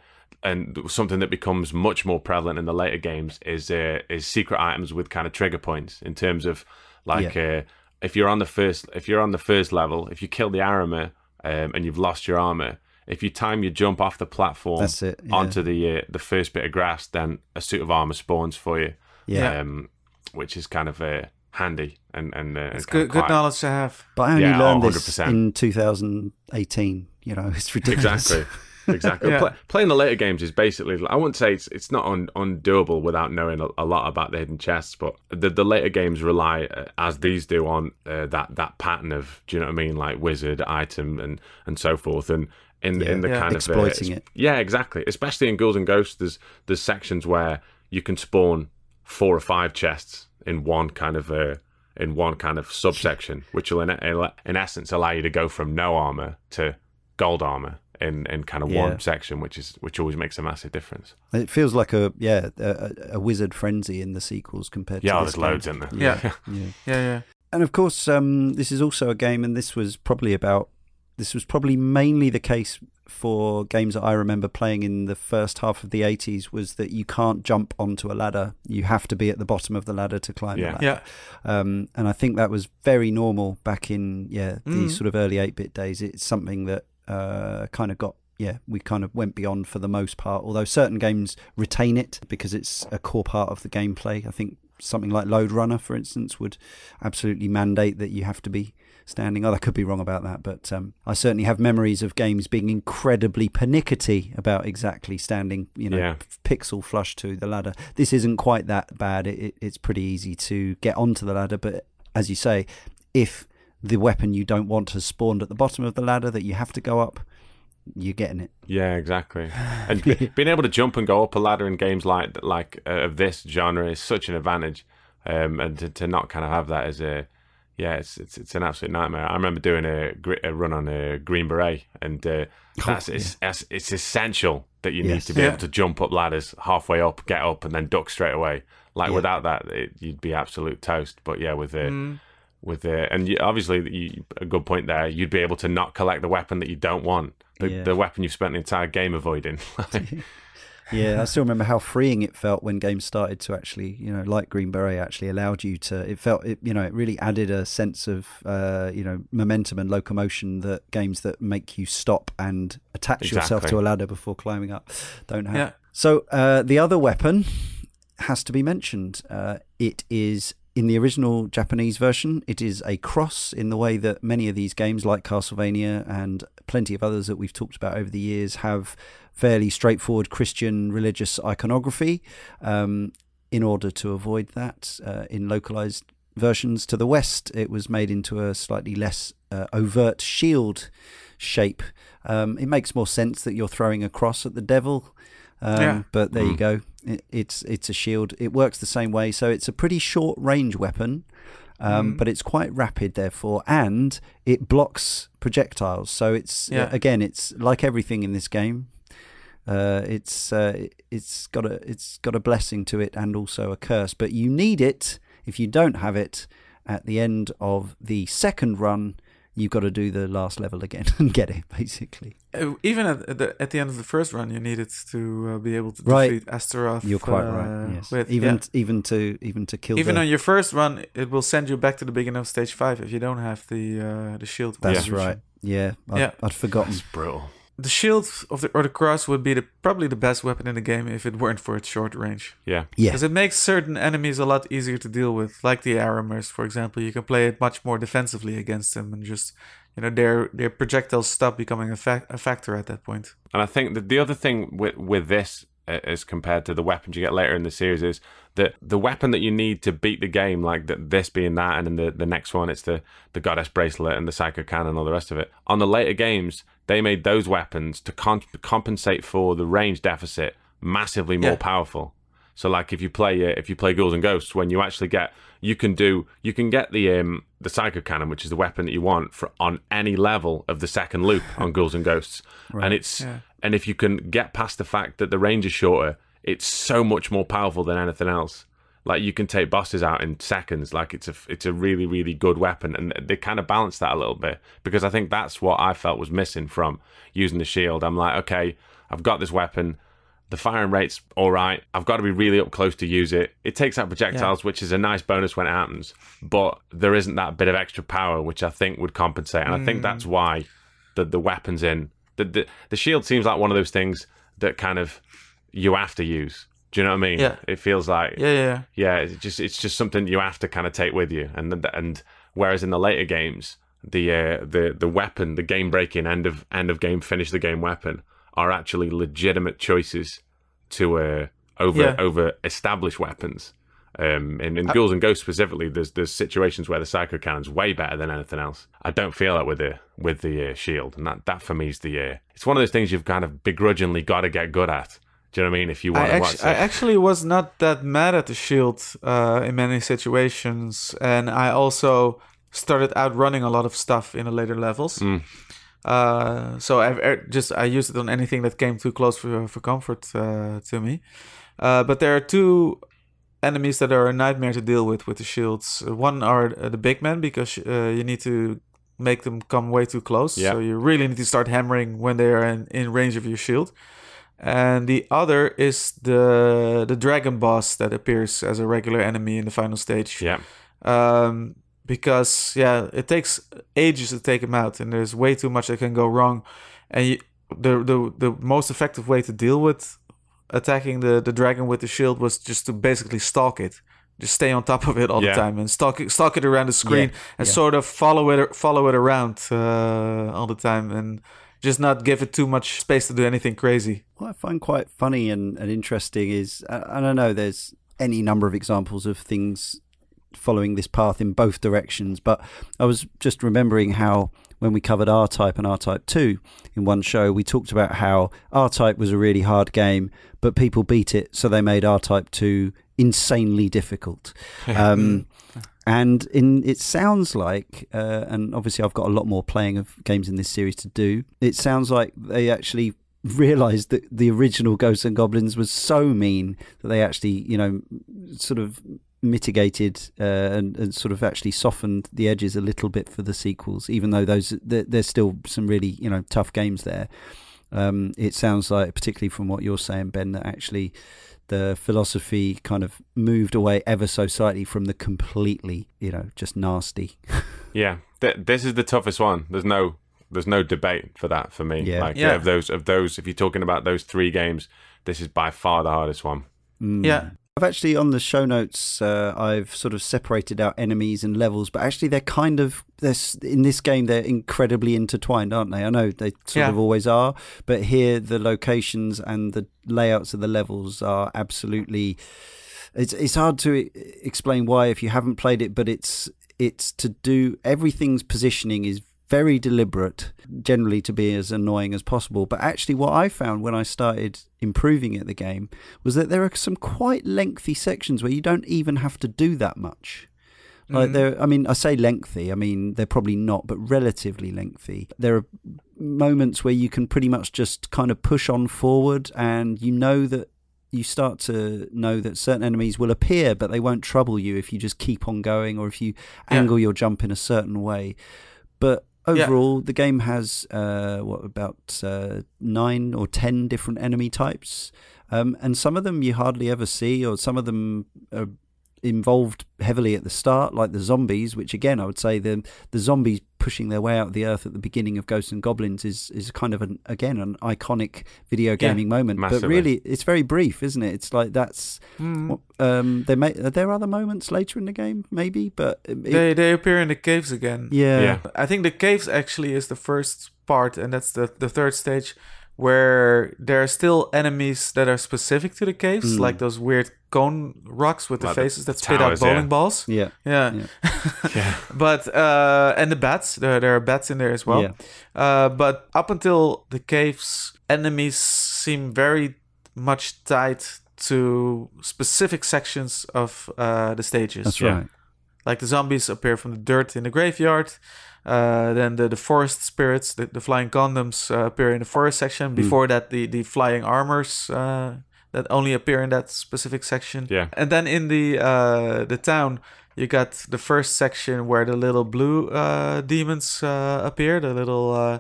and something that becomes much more prevalent in the later games is uh, is secret items with kind of trigger points in terms of like uh, if you're on the first if you're on the first level if you kill the armor um, and you've lost your armor if you time your jump off the platform That's it. Yeah. onto the uh, the first bit of grass then a suit of armor spawns for you yeah. um, which is kind of uh, handy and and uh, it's kind good of good knowledge to have. But I only Yeah, learned oh, this 100%. in 2018. You know, [laughs] it's ridiculous. Exactly. Exactly. Yeah. Pla- playing the later games is basically. I wouldn't say it's it's not un- undoable without knowing a, a lot about the hidden chests, but the the later games rely, uh, as these do, on uh, that that pattern of. Do you know what I mean? Like wizard item and and so forth. And in Yeah. in the Yeah. kind Exploiting of uh, it. Yeah, exactly. Especially in Ghouls and Ghosts, there's there's sections where you can spawn four or five chests in one kind of uh, in one kind of subsection, which will in, in essence allow you to go from no armor to gold armor in, in kind of Yeah. one section, which is which always makes a massive difference. It feels like a yeah a, a- a wizard frenzy in the sequels compared Yeah, to there's this game. loads in there. Yeah. [laughs] Yeah. Yeah, yeah. And of course, um, this is also a game, and this was probably about. This was probably mainly the case for games that I remember playing in the first half of the 80s was that you can't jump onto a ladder. You have to be at the bottom of the ladder to climb Yeah. the ladder. Yeah. Um, and I think that was very normal back in yeah these Mm. sort of early 8-bit days. It's something that uh, kind of got yeah we kind of went beyond for the most part. Although certain games retain it because it's a core part of the gameplay. I think something like Lode Runner, for instance, would absolutely mandate that you have to be standing. Oh, I could be wrong about that, but um, I certainly have memories of games being incredibly pernickety about exactly standing, you know, Yeah. pixel flush to the ladder. This isn't quite that bad. It, it, it's pretty easy to get onto the ladder, but as you say, if the weapon you don't want has spawned at the bottom of the ladder that you have to go up, you're getting it. Yeah, exactly. [laughs] And being able to jump and go up a ladder in games like like uh, of this genre is such an advantage. Um, and to, to not kind of have that as a yeah, it's it's it's an absolute nightmare. I remember doing a, a run on a Green Beret, and uh, [laughs] that's it's, it's it's essential that you need to be Yeah. able to jump up ladders halfway up, get up, and then duck straight away. Like Yeah. without that, it, you'd be absolute toast. But yeah, with uh, Mm. With it. and you, obviously you, a good point there. You'd be able to not collect the weapon that you don't want, the, Yeah. the weapon you've spent the entire game avoiding. [laughs] [laughs] Yeah, I still remember how freeing it felt when games started to actually, you know, like Green Beret actually allowed you to. It felt, it, you know, it really added a sense of, uh, you know, momentum and locomotion that games that make you stop and attach yourself to a ladder before climbing up don't have. Yeah. So uh, the other weapon has to be mentioned. Uh, it is in the original Japanese version. It is a cross in the way that many of these games, like Castlevania and plenty of others that we've talked about over the years, have fairly straightforward Christian religious iconography. Um, in order to avoid that, uh, in localized versions to the west, it was made into a slightly less uh, overt shield shape. Um, it makes more sense that you're throwing a cross at the devil. Um, Yeah. But there you Mm. go. It, it's it's a shield. It works the same way. So it's a pretty short range weapon, um, Mm. but it's quite rapid, therefore, and it blocks projectiles. So it's Yeah. uh, again, it's like everything in this game. Uh, it's uh, it's got a it's got a blessing to it and also a curse. But you need it. If you don't have it at the end of the second run, you've got to do the last level again [laughs] and get it. Basically, Uh, Even at, at the at the end of the first run, you needed to uh, be able to Right. defeat Astaroth. you're quite uh, right. Yes, With, even yeah. even to even to kill. even the, on your first run, it will send you back to the beginning of stage five if you don't have the uh, the shield. That's contribution. right. Yeah, I'd, Yeah. I'd forgotten. It's brutal. The shield of the or the cross would be the probably the best weapon in the game if it weren't for its short range. Yeah. Yeah, Because it makes certain enemies a lot easier to deal with, like the Arremers, for example. You can play it much more defensively against them, and just you know their their projectiles stop becoming a, fac- a factor at that point. And I think that the other thing with with this, uh, as compared to the weapons you get later in the series, is that the weapon that you need to beat the game, like that this being that, and then the, the next one, it's the the goddess bracelet and the psycho cannon and all the rest of it. On the later games, they made those weapons to con- compensate for the range deficit massively more Yeah. powerful. So like if you play uh, if you play Ghouls and Ghosts, when you actually get you can do you can get the um the psycho cannon, which is the weapon that you want for on any level of the second loop [laughs] on Ghouls and Ghosts, and it's Yeah. and if you can get past the fact that the range is shorter, it's so much more powerful than anything else. Like you can take bosses out in seconds. Like it's a it's a really really good weapon, and they kind of balance that a little bit because I think that's what I felt was missing from using the shield. I'm like, okay, I've got this weapon. The firing rate's all right. I've got to be really up close to use it. It takes out projectiles, which is a nice bonus when it happens, but there isn't that bit of extra power, which I think would compensate. And I think that's mm. why the the weapons in the, the the shield seems like one of those things that kind of you have to use. Do you know what I mean? Yeah. It feels like Yeah, yeah, yeah, it's just it's just something you have to kind of take with you, and and whereas in the later games, the uh, the the weapon, the game breaking end of end of game finish the game weapon are actually legitimate choices to uh, over Yeah. over established weapons, Um, in, in Ghouls and Ghosts specifically, there's there's situations where the psycho cannon's way better than anything else. I don't feel that with the with the uh, shield, and that, that for me is the uh, it's one of those things you've kind of begrudgingly got to get good at. Do you know what I mean? If you I, want to watch actu- I actually was not that mad at the shield uh, in many situations, and I also started outrunning a lot of stuff in the later levels. Mm. Uh, so I've er, just I used it on anything that came too close for for comfort uh, to me. Uh, but there are two enemies that are a nightmare to deal with with the shields. One are uh, the big men because uh, you need to make them come way too close. Yeah. So you really need to start hammering when they are in, in range of your shield. And the other is the the dragon boss that appears as a regular enemy in the final stage. Yeah, Um, because yeah, it takes ages to take him out, and there's way too much that can go wrong. And you, the the the most effective way to deal with attacking the the dragon with the shield was just to basically stalk it. Just stay on top of it all Yeah. the time and stalk it, stalk it around the screen Yeah, and yeah. sort of follow it follow it around uh, all the time and just not give it too much space to do anything crazy. What I find quite funny and, and interesting is, I don't know, there's any number of examples of things following this path in both directions, but I was just remembering how when we covered R Type and R Type 2 in one show, we talked about how R Type was a really hard game, but people beat it, so they made R Type 2 insanely difficult. [laughs] Um, and in it sounds like, uh, and obviously I've got a lot more playing of games in this series to do. It sounds like they actually [laughs] realized that the original Ghosts and Goblins was so mean that they actually, you know, sort of mitigated uh, and, and sort of actually softened the edges a little bit for the sequels, even though those there, there's still some really you know tough games there. Um, it sounds like, particularly from what you're saying, Ben, that actually the philosophy kind of moved away ever so slightly from the completely, you know, just nasty. [laughs] yeah. Th- this is the toughest one. There's no there's no debate for that for me. Yeah. Like Yeah. of those of those, if you're talking about those three games, this is by far the hardest one. Mm. Yeah. I've actually on the show notes. Uh, I've sort of separated out enemies and levels, but actually they're kind of they're in this game they're incredibly intertwined, aren't they? I know they sort Yeah. of always are, but here the locations and the layouts of the levels are absolutely. It's it's hard to explain why if you haven't played it, but it's it's to do everything's positioning is very deliberate, generally to be as annoying as possible. But actually, what I found when I started improving at the game was that there are some quite lengthy sections where you don't even have to do that much. Like Mhm. there, I mean, I say lengthy. I mean they're probably not, but relatively lengthy. There are moments where you can pretty much just kind of push on forward, and you know that you start to know that certain enemies will appear, but they won't trouble you if you just keep on going or if you Yeah. angle your jump in a certain way. But Yeah. overall, the game has uh, what about uh, nine or ten different enemy types, um, and some of them you hardly ever see, or some of them are involved heavily at the start, like the zombies. Which again, I would say the the zombies pushing their way out of the earth at the beginning of Ghosts and Goblins is is kind of an again an iconic video gaming moment. But really, it's very brief, isn't it? It's like that's Mm. what, um, they may are there other moments later in the game, maybe, but it, they they appear in the caves again. yeah, Yeah. I think the caves actually is the first part, and that's the the third stage where there are still enemies that are specific to the caves, Mm. like those weird cone rocks with the Like the faces that spit out bowling yeah. balls. yeah, Yeah. [laughs] Yeah. but uh and the bats, there, there are bats in there as well. Yeah. Uh but up until the caves, enemies seem very much tied to specific sections of uh the stages. that's right. Like the zombies appear from the dirt in the graveyard. Uh, then the, the forest spirits, the, the flying condoms, uh, appear in the forest section. Before that, the, the flying armors uh, that only appear in that specific section. Yeah. And then in the uh, the town, you got the first section where the little blue uh, demons uh, appear, the little uh,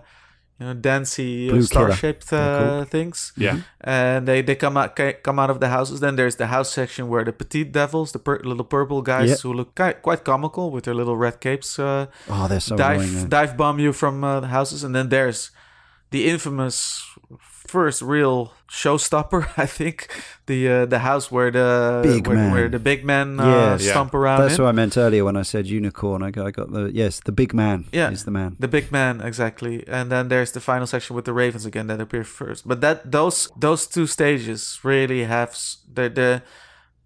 you know dancy uh, Blue star-shaped uh, called. things Yeah. and they they come out come out of the houses. Then there's the house section where the petite devils, the per- little purple guys Yeah. who look ki- quite comical with their little red capes, uh, Oh, they're so dive annoying. dive bomb you from uh, the houses. And then there's the infamous first real showstopper, [laughs] I think, the uh, the house where the Big where, man. where the big men uh, Yes. Yeah. stomp around. That's in. what I meant earlier when I said unicorn. I got, I got the yes, the big man Yeah. is the man. The big man, exactly, and then there's the final section with the ravens again that appear first. But that those those two stages really have the the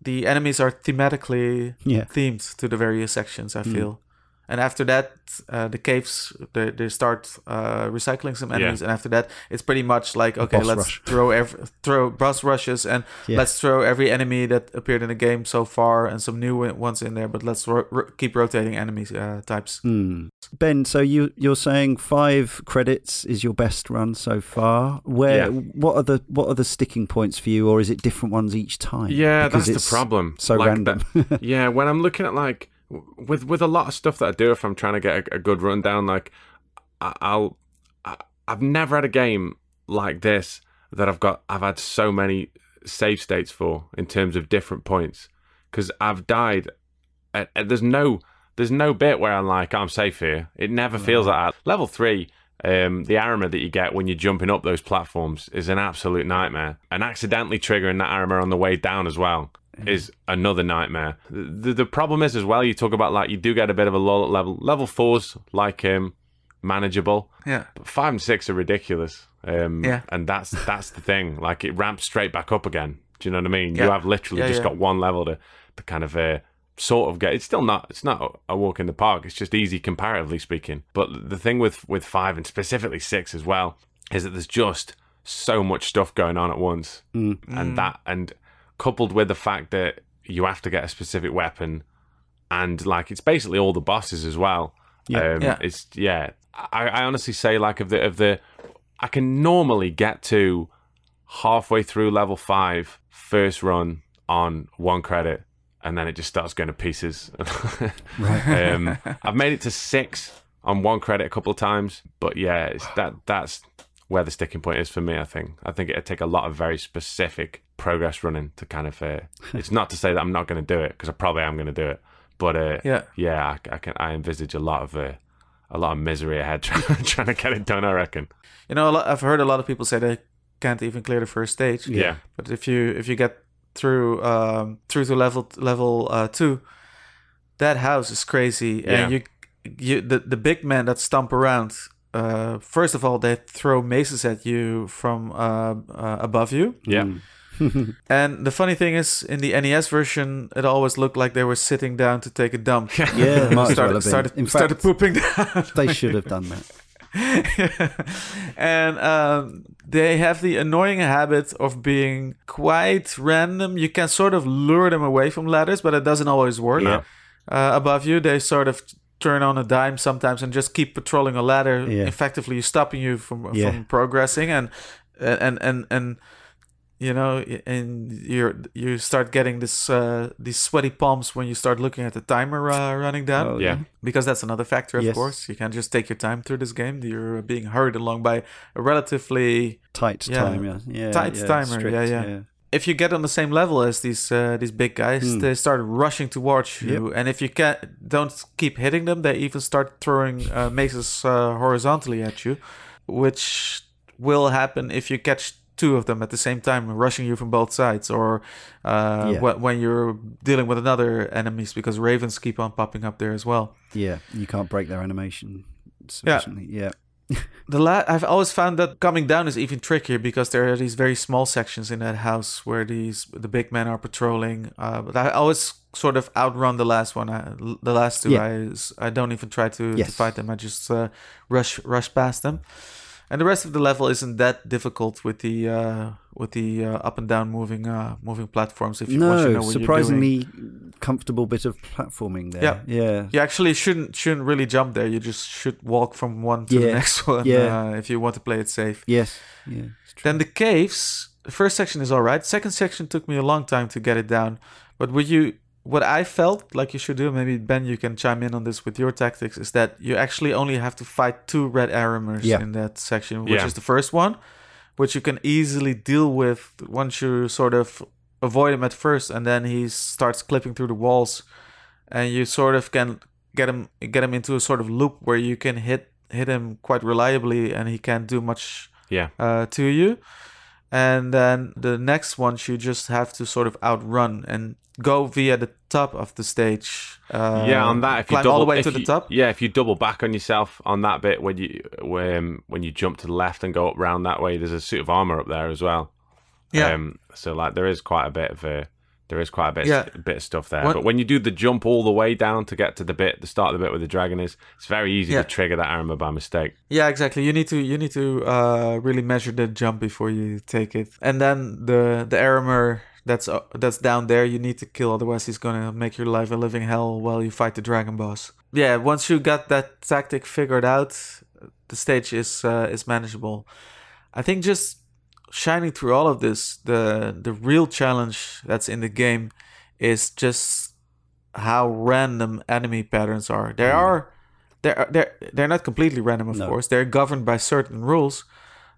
the enemies are thematically Yeah. themed to the various sections. I Mm. Feel, and after that, uh, the caves they, they start uh, recycling some enemies, and after that, it's pretty much like okay, boss let's rush. throw every, throw boss rushes and Yeah. let's throw every enemy that appeared in the game so far and some new ones in there, but let's ro- ro- keep rotating enemies uh, types. Hmm. Ben, so you you're saying five credits is your best run so far. Where Yeah. what are the what are the sticking points for you, or is it different ones each time? Yeah, Because that's it's the problem. So Like, random. that- yeah, when I'm looking at like w- with with a lot of stuff that I do, if I'm trying to get a, a good rundown, like I, I'll I, I've never had a game like this that I've got. I've had so many save states for in terms of different points because I've died. At, at- there's no there's no bit where I'm like I'm safe here. It never feels like that. Level three. Um, the armor that you get when you're jumping up those platforms is an absolute nightmare, and accidentally triggering that armor on the way down as well is another nightmare. The, the problem is as well. You talk about like you do get a bit of a lull at level level fours like um manageable, Yeah, but five and six are ridiculous. Um, Yeah. and that's that's the thing. Like it ramps straight back up again. Do you know what I mean? Yeah. You have literally Yeah, just yeah. got one level to, to kind of uh, sort of get. It's still not. It's not a walk in the park. It's just easy comparatively speaking. But the thing with with five and specifically six as well is that there's just so much stuff going on at once, Mm. and that and coupled with the fact that you have to get a specific weapon, and like it's basically all the bosses as well. Yeah. um, Yeah. It's yeah. I, I honestly say like of the of the, I can normally get to halfway through level five first run on one credit, and then it just starts going to pieces. [laughs] um, I've made it to six on one credit a couple of times, but yeah, it's that that's where the sticking point is for me. I think I think it'd take a lot of very specific progress running to kind of. Uh, [laughs] it's not to say that I'm not going to do it because I probably am going to do it, but uh, yeah. yeah, I, I can. I envisage a lot of uh, a lot of misery ahead [laughs] trying, trying to get it done. I reckon. You know, a lot, I've heard a lot of people say they can't even clear the first stage. Yeah, But if you if you get through um, through to level level uh, two, that house is crazy, Yeah. and you you the the big men that stomp around. Uh, first of all, they throw maces at you from uh, uh, above you, yeah, Mm. [laughs] and the funny thing is, in the NES version, it always looked like they were sitting down to take a dump. yeah, [laughs] it might as well started started, In started fact, pooping down. they should have done that. [laughs] and um, they have the annoying habit of being quite random. You can sort of lure them away from ladders, but it doesn't always work. Yeah. Uh, above you, they sort of turn on a dime sometimes and just keep patrolling a ladder, Yeah. effectively stopping you from Yeah. from progressing. And and and and you know, and you you start getting this uh, these sweaty palms when you start looking at the timer uh, running down Oh, yeah. because that's another factor, of Yes. course. You can't just take your time through this game. You're being hurried along by a relatively. Tight Yeah. time, yeah. yeah Tight yeah, timer, strict, yeah, yeah. If you get on the same level as these uh, these big guys, Hmm. they start rushing towards you, and if you can't don't keep hitting them, they even start throwing uh, maces uh, horizontally at you, which will happen if you catch two of them at the same time rushing you from both sides or uh, Yeah. wh- when you're dealing with another enemies because ravens keep on popping up there as well Yeah, you can't break their animation sufficiently. Yeah. [laughs] The la- I've always found that coming down is even trickier because there are these very small sections in that house where these the big men are patrolling. Uh, but I always sort of outrun the last one. I, the last two, Yeah. I I don't even try to, to fight them. I just uh, rush rush past them. And the rest of the level isn't that difficult with the uh, with the uh, up and down moving uh, moving platforms. If you once you No, know what you're doing. surprisingly comfortable bit of platforming there. Yeah. Yeah. You actually shouldn't shouldn't really jump there. You just should walk from one to the next [laughs] one Yeah. uh, if you want to play it safe. Yes. Yeah. Then the caves. The first section is all right. Second section took me a long time to get it down. But what you, what I felt like you should do, maybe Ben, you can chime in on this with your tactics, is that you actually only have to fight two red Arremers Yeah. in that section, which Yeah. is the first one, which you can easily deal with once you sort of avoid him at first, and then he starts clipping through the walls, and you sort of can get him get him into a sort of loop where you can hit hit him quite reliably, and he can't do much Yeah. uh, to you. And then the next ones you just have to sort of outrun and go via the top of the stage. Uh, yeah, on that, if you double, all the way to the top. yeah, if you double back on yourself on that bit when you when when you jump to the left and go up round that way, there's a suit of armor up there as well. Yeah. Um, so like there is quite a bit of a There is quite a bit, Yeah. a bit of stuff there. What- But when you do the jump all the way down to get to the bit, the start of the bit where the dragon is, it's very easy Yeah. to trigger that armor by mistake. Yeah, exactly. You need to you need to uh, really measure the jump before you take it, and then the the armor that's uh, that's down there you need to kill, otherwise he's gonna make your life a living hell while you fight the dragon boss. Yeah, once you got that tactic figured out, the stage is uh, is manageable. I think just shining through all of this, the the real challenge that's in the game is just how random enemy patterns are. There are they're they're they're not completely random, of No. course. They're governed by certain rules,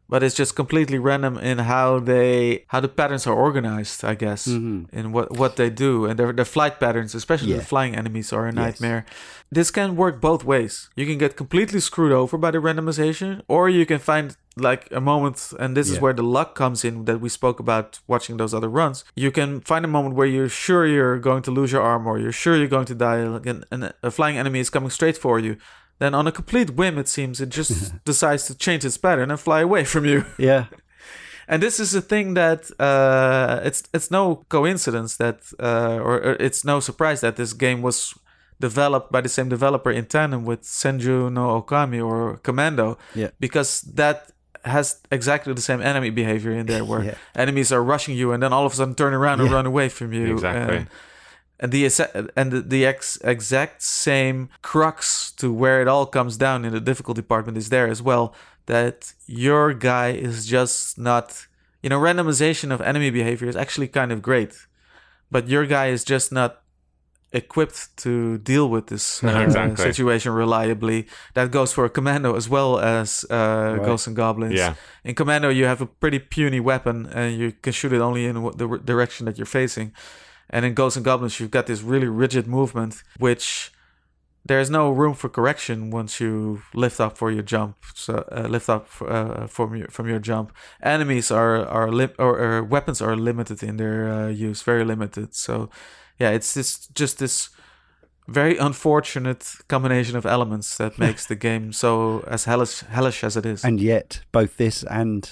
but it's just completely random in how they how the patterns are organized. I guess Mhm. in what what they do, and their the flight patterns, especially Yeah. the flying enemies, are a Yes. nightmare. This can work both ways. You can get completely screwed over by the randomization, or you can find like a moment, and this is where the luck comes in that we spoke about watching those other runs. You can find a moment where you're sure you're going to lose your arm, or you're sure you're going to die, and, and a flying enemy is coming straight for you. Then, on a complete whim, it seems it just [laughs] decides to change its pattern and fly away from you. Yeah. [laughs] And this is a thing that uh, it's it's no coincidence that uh, or, or it's no surprise that this game was developed by the same developer in tandem with Senjō no Ōkami or Commando Yeah. because that has exactly the same enemy behavior in there where [laughs] Yeah. enemies are rushing you and then all of a sudden turn around and Yeah. run away from you Exactly. and, and the and the, the ex- exact same crux to where it all comes down in the difficulty department is there as well that your guy is just not you know randomization of enemy behavior is actually kind of great but your guy is just not equipped to deal with this No, uh, exactly. situation reliably that goes for commando as well as uh, ghosts and goblins Yeah. in commando you have a pretty puny weapon and you can shoot it only in the direction that you're facing and in ghosts and goblins you've got this really rigid movement which there's no room for correction once you lift up for your jump so uh, lift up uh, from your from your jump. Enemies are are lim- or, or weapons are limited in their uh, use very limited. So yeah it's this just this very unfortunate combination of elements that [laughs] makes the game so as hellish hellish as it is. And yet, both this and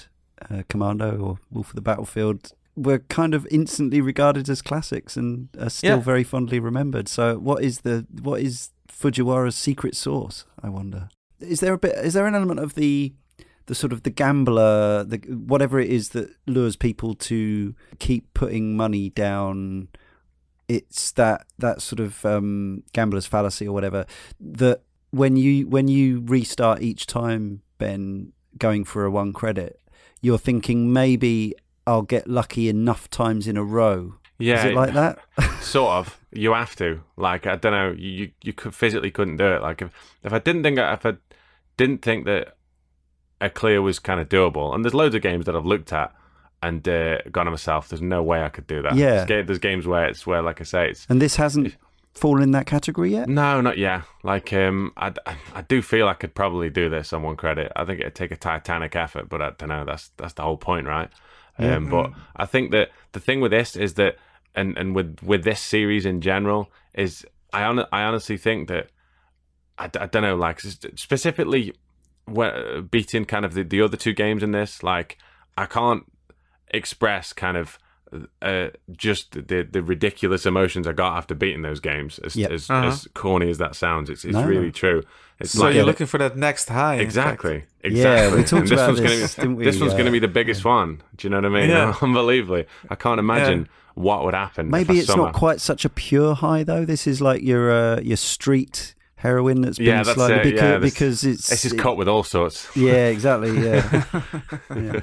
uh, Commando or Wolf of the Battlefield were kind of instantly regarded as classics and are still Yeah. very fondly remembered. So, what is the what is Fujiwara's secret sauce? I wonder. Is there a bit? Is there an element of the the sort of the gambler, the whatever it is that lures people to keep putting money down? It's that that sort of um, gambler's fallacy or whatever that when you when you restart each time, Ben, going for a one credit, you're thinking maybe I'll get lucky enough times in a row. Yeah. Is it like that? [laughs] sort of you have to like i don't know you you, could physically couldn't do it like if if i didn't think if i didn't think that a clear was kind of doable and there's loads of games that i've looked at and uh, gone to myself there's no way i could do that Yeah. there's, there's games where it's where like i say it's and this hasn't fallen in that category yet. no not yet like um I, I, I do feel i could probably do this on one credit i think it'd take a titanic effort but i don't know that's that's the whole point right um but i think that the thing with this is that and and with with this series in general is i hon- i honestly think that I, I don't know like specifically where, beating kind of the, the other two games in this like i can't express kind of uh, just the the ridiculous emotions I got after beating those games. As Yep. as, Uh-huh. as corny as that sounds, it's it's No, really no. true. It's so like you're looking for that next high in fact. exactly, Yeah, exactly. we talked And this about one's this, gonna be, didn't we? This one's going to Uh, be the biggest one. Do you know what I mean? Yeah. [laughs] Unbelievably, I can't imagine what would happen. Maybe it's somehow- not quite such a pure high though. This is like your uh, your street heroin that's been Yeah, that's slightly it, because, yeah, this- because it's This is it- cut with all sorts. Yeah, exactly. Yeah. [laughs] yeah.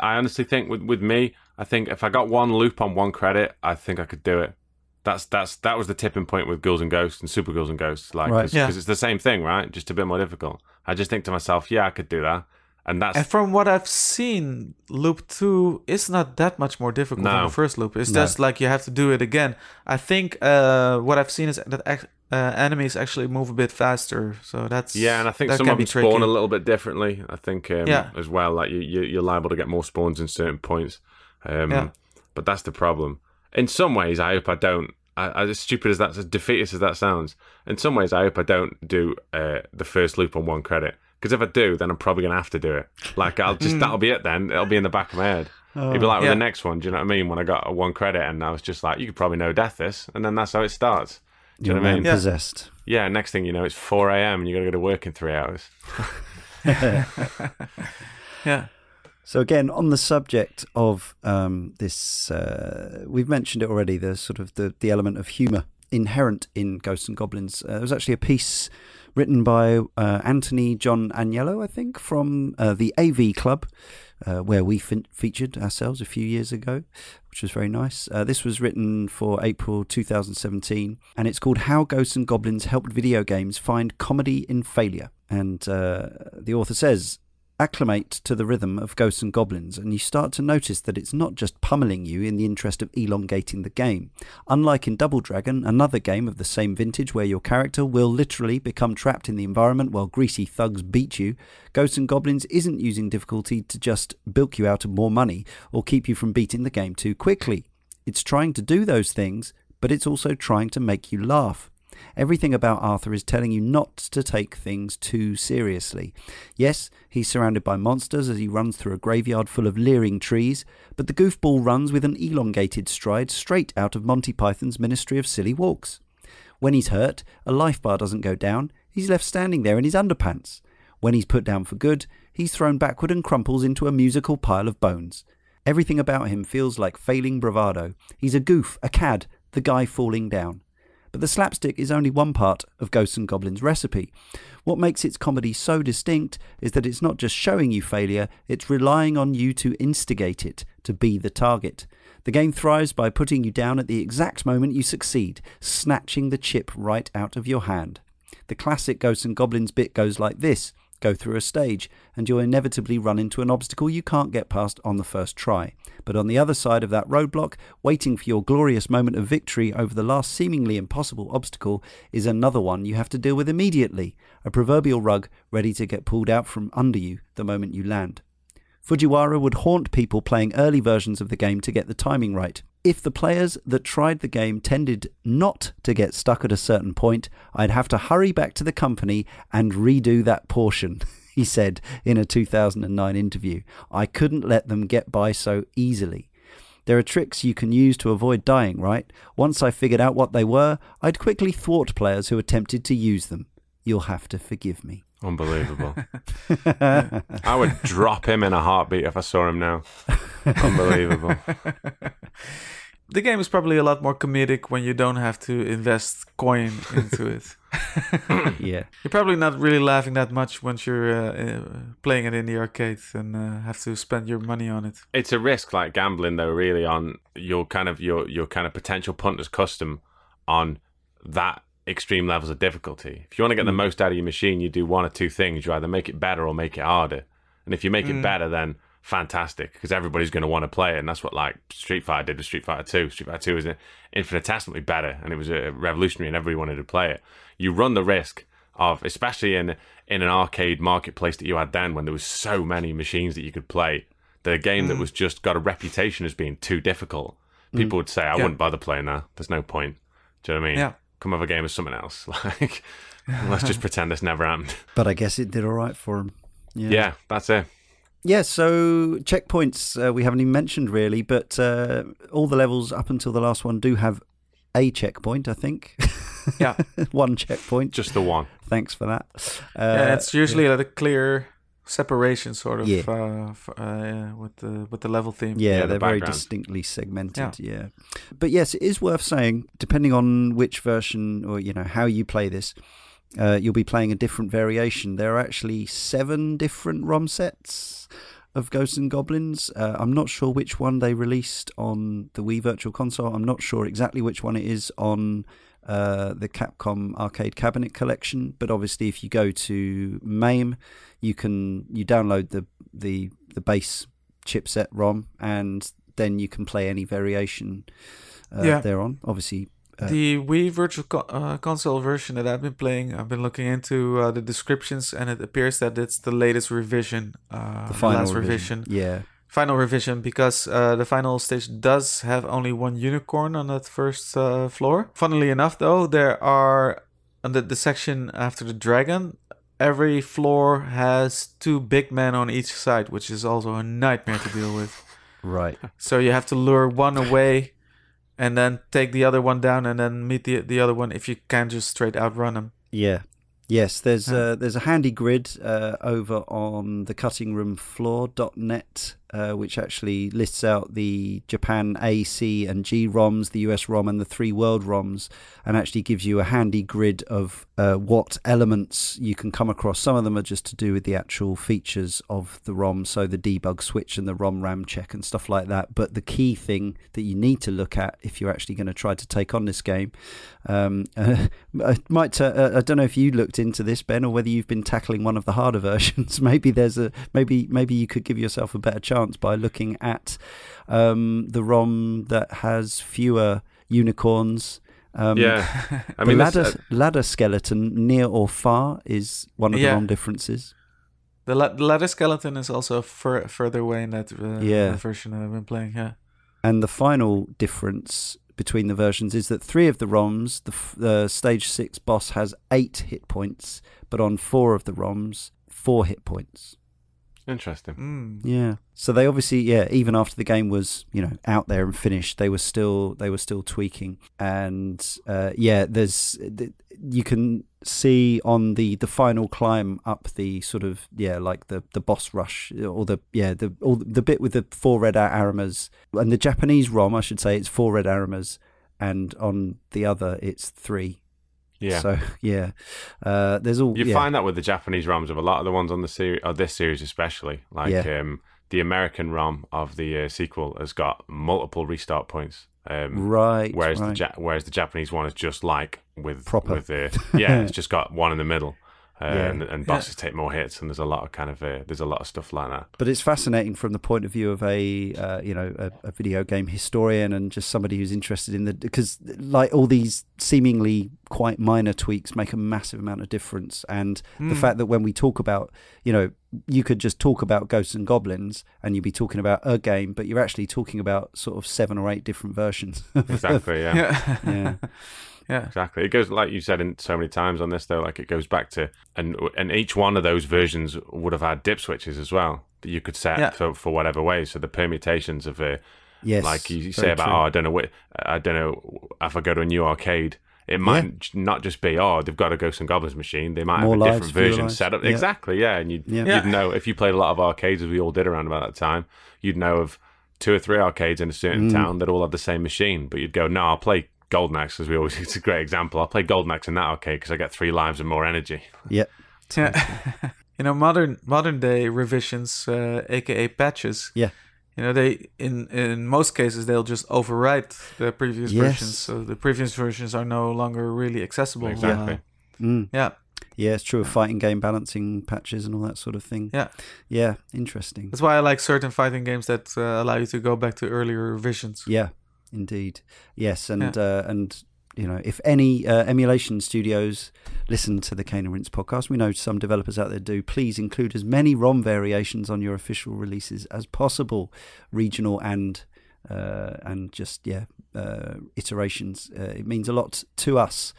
I honestly think with with me, I think if I got one loop on one credit, I think I could do it. That's that's that was the tipping point with Ghouls and Ghosts and Super Ghouls and Ghosts, like Right. because Yeah. it's the same thing, right? Just a bit more difficult. I just think to myself, yeah, I could do that, and that's And from what I've seen, loop two is not that much more difficult than the first loop. It's No. just like you have to do it again. I think uh, what I've seen is that ac- uh, enemies actually move a bit faster. So that's Yeah, and I think that some can of be them spawn tricky. a little bit differently. I think um, Yeah. as well, like you, you, you're liable to get more spawns in certain points. Um, Yeah. But that's the problem. In some ways, I hope I don't. I, as stupid as that, as defeatist as that sounds, in some ways, I hope I don't do uh, the first loop on one credit. Because if I do, then I'm probably gonna have to do it. Like I'll just that'll be it. Then it'll be in the back of my head. It'd be like with the next one. Do you know what I mean? When I got a one credit and I was just like, you could probably know death this, and then that's how it starts. Do you You're know what I mean? Yeah. possessed. Yeah. Next thing you know, it's four a.m. and you got to go to work in three hours. [laughs] [laughs] [laughs] Yeah. So again, on the subject of um, this, uh, we've mentioned it already. The sort of the, the element of humour inherent in Ghosts and Goblins. Uh, there was actually a piece written by uh, Anthony John Agnello, I think, from uh, the AV Club, uh, where we fin- featured ourselves a few years ago, which was very nice. Uh, this was written for April 2017, and it's called "How Ghosts and Goblins Helped Video Games Find Comedy in Failure." And uh, the author says acclimate to the rhythm of Ghosts and Goblins, and you start to notice that it's not just pummeling you in the interest of elongating the game. Unlike in Double Dragon, another game of the same vintage where your character will literally become trapped in the environment while greasy thugs beat you, Ghosts and Goblins isn't using difficulty to just bilk you out of more money or keep you from beating the game too quickly. It's trying to do those things, but it's also trying to make you laugh. Everything about Arthur is telling you not to take things too seriously. Yes, he's surrounded by monsters as he runs through a graveyard full of leering trees, but the goofball runs with an elongated stride straight out of Monty Python's Ministry of Silly Walks. When he's hurt, a life bar doesn't go down, he's left standing there in his underpants. When he's put down for good, he's thrown backward and crumples into a musical pile of bones. Everything about him feels like failing bravado. He's a goof, a cad, the guy falling down. But the slapstick is only one part of Ghosts and Goblins' recipe. What makes its comedy so distinct is that it's not just showing you failure, it's relying on you to instigate it, to be the target. The game thrives by putting you down at the exact moment you succeed, snatching the chip right out of your hand. The classic Ghosts and Goblins bit goes like this go through a stage, and you'll inevitably run into an obstacle you can't get past on the first try. But on the other side of that roadblock, waiting for your glorious moment of victory over the last seemingly impossible obstacle, is another one you have to deal with immediately a proverbial rug ready to get pulled out from under you the moment you land. Fujiwara would haunt people playing early versions of the game to get the timing right. If the players that tried the game tended not to get stuck at a certain point, I'd have to hurry back to the company and redo that portion, [laughs] he said in a 2009 interview. I couldn't let them get by so easily. There are tricks you can use to avoid dying, right? Once I figured out what they were, I'd quickly thwart players who attempted to use them. You'll have to forgive me. Unbelievable. [laughs] I would drop him in a heartbeat if I saw him now. [laughs] Unbelievable. [laughs] The game is probably a lot more comedic when you don't have to invest coin into it. [laughs] [laughs] yeah. You're probably not really laughing that much once you're uh, uh, playing it in the arcade and uh, have to spend your money on it. It's a risk like gambling though, really, on your kind of your your kind of potential punter's custom on that extreme levels of difficulty. If you want to get the most out of your machine, you do one or two things. You either make it better or make it harder. And if you make it better, then fantastic because everybody's going to want to play it. And that's what like Street Fighter did with Street Fighter 2. Street Fighter 2 was infinitesimally better and it was a revolutionary and everybody wanted to play it. You run the risk of, especially in in an arcade marketplace that you had then when there was so many machines that you could play, the game that mm. was just got a reputation as being too difficult. Mm. People would say, I Yeah. wouldn't bother playing that. There's no point. Do you know what I mean? Yeah. Come have a game of something else. [laughs] Like, [laughs] let's just pretend this never happened. But I guess it did all right for him. Yeah, Yeah, that's it. Yeah, so checkpoints uh, we haven't even mentioned really, but uh, all the levels up until the last one do have a checkpoint, I think. Yeah. [laughs] one checkpoint. Just the one. Thanks for that. Uh, yeah, it's usually like a clear separation, sort of, Yeah. uh, f- uh, with the with the level theme. Yeah, Yeah, they're very distinctly segmented. Yeah. but yes, it is worth saying, depending on which version or you know how you play this, uh, you'll be playing a different variation. There are actually seven different ROM sets of Ghosts and Goblins. Uh, I'm not sure which one they released on the Wii Virtual Console. I'm not sure exactly which one it is on uh, the Capcom Arcade Cabinet Collection. But obviously, if you go to MAME, you can you download the the the base chipset ROM, and then you can play any variation uh, Yeah. thereon. Obviously, The Wii Virtual Co- uh, Console version that I've been playing, I've been looking into uh, the descriptions, and it appears that it's the latest revision, uh, the final last revision. revision, Yeah, final revision, because uh, the final stage does have only one unicorn on that first uh, floor. Funnily enough, though, there are on the, the section after the dragon. Every floor has two big men on each side, which is also a nightmare to deal with. Right. So you have to lure one away, and then take the other one down, and then meet the the other one if you can't just straight outrun them. Yeah. Yes, there's Yeah. uh, there's a handy grid uh, over on the cuttingroomfloor.net uh, which actually lists out the Japan A, C, and G ROMs, the US ROM, and the three world ROMs, and actually gives you a handy grid of uh, what elements you can come across. Some of them are just to do with the actual features of the ROM, so the debug switch and the ROM RAM check and stuff like that. But the key thing that you need to look at if you're actually going to try to take on this game, um, [laughs] uh, I might uh, I don't know if you looked into this, Ben, or whether you've been tackling one of the harder [laughs] versions. maybe there's a maybe maybe you could give yourself a better chance by looking at um, the ROM that has fewer unicorns. Um, yeah, [laughs] I mean, ladder ladder skeleton near or far is one of Yeah. the ROM differences. The, la- the ladder skeleton is also fur- further away in that uh, Yeah. version that I've been playing. Yeah. And the final difference between the versions is that three of the ROMs, the, f- the stage six boss has eight hit points, but on four of the ROMs, four hit points. Interesting. Mm. Yeah. So they obviously, yeah, even after the game was, you know, out there and finished, they were still they were still tweaking. And uh, yeah, there's you can see on the the final climb up the sort of yeah like the the boss rush or the yeah the all the bit with the four red Arimas and the Japanese ROM I should say it's four red Arimas and on the other it's three. Yeah. So [laughs] yeah, uh, there's all You yeah. find that with the Japanese ROMs of a lot of the ones on the series, or this series especially. Like Yeah. um, the American ROM of the uh, sequel has got multiple restart points. Um, right. whereas right. the ja- whereas the Japanese one is just like with Proper. with the yeah, it's [laughs] just got one in the middle, uh, Yeah. and, and bosses take more hits, and there's a lot of kind of uh, there's a lot of stuff like that. but it's fascinating from the point of view of a uh, you know a, a video game historian and just somebody who's interested in the because like all these seemingly quite minor tweaks make a massive amount of difference and the Mm. fact that when we talk about you know you could just talk about ghosts and goblins and you'd be talking about a game but you're actually talking about sort of seven or eight different versions Exactly, yeah. [laughs] Yeah. yeah yeah. Exactly. It goes like you said in so many times on this though. Like it goes back to and and each one of those versions would have had dip switches as well that you could set Yeah. for for whatever way. So the permutations of uh, yes like you say about true. oh I don't know what I don't know if I go to a new arcade. It might j- not just be oh they've got a Ghosts and Goblins machine. They might More have a lives, different version lives. set up Yeah. exactly yeah, and you'd Yeah. Yeah. you'd know if you played a lot of arcades as we all did around about that time. You'd know of two or three arcades in a certain Mm. town that all have the same machine, but you'd go no I'll play Golden Axe because we always [laughs] it's a great example. I'll play Golden Axe in that arcade because I get three lives and more energy. yep [laughs] Yeah. [laughs] you know, modern modern day revisions, uh, aka patches. Yeah. You know, they in in most cases they'll just overwrite the previous Yes. versions, so the previous versions are no longer really accessible. Exactly. Uh, mm. yeah, yeah it's true of fighting game balancing patches and all that sort of thing Yeah. yeah interesting that's why I like certain fighting games that uh, allow you to go back to earlier revisions. Yeah, indeed. Yes, and uh, and you know, if any uh, emulation studios listen to the Cane and Rinse podcast, we know some developers out there do. Please include as many ROM variations on your official releases as possible, regional and uh, and just yeah uh, iterations. Uh, it means a lot to us.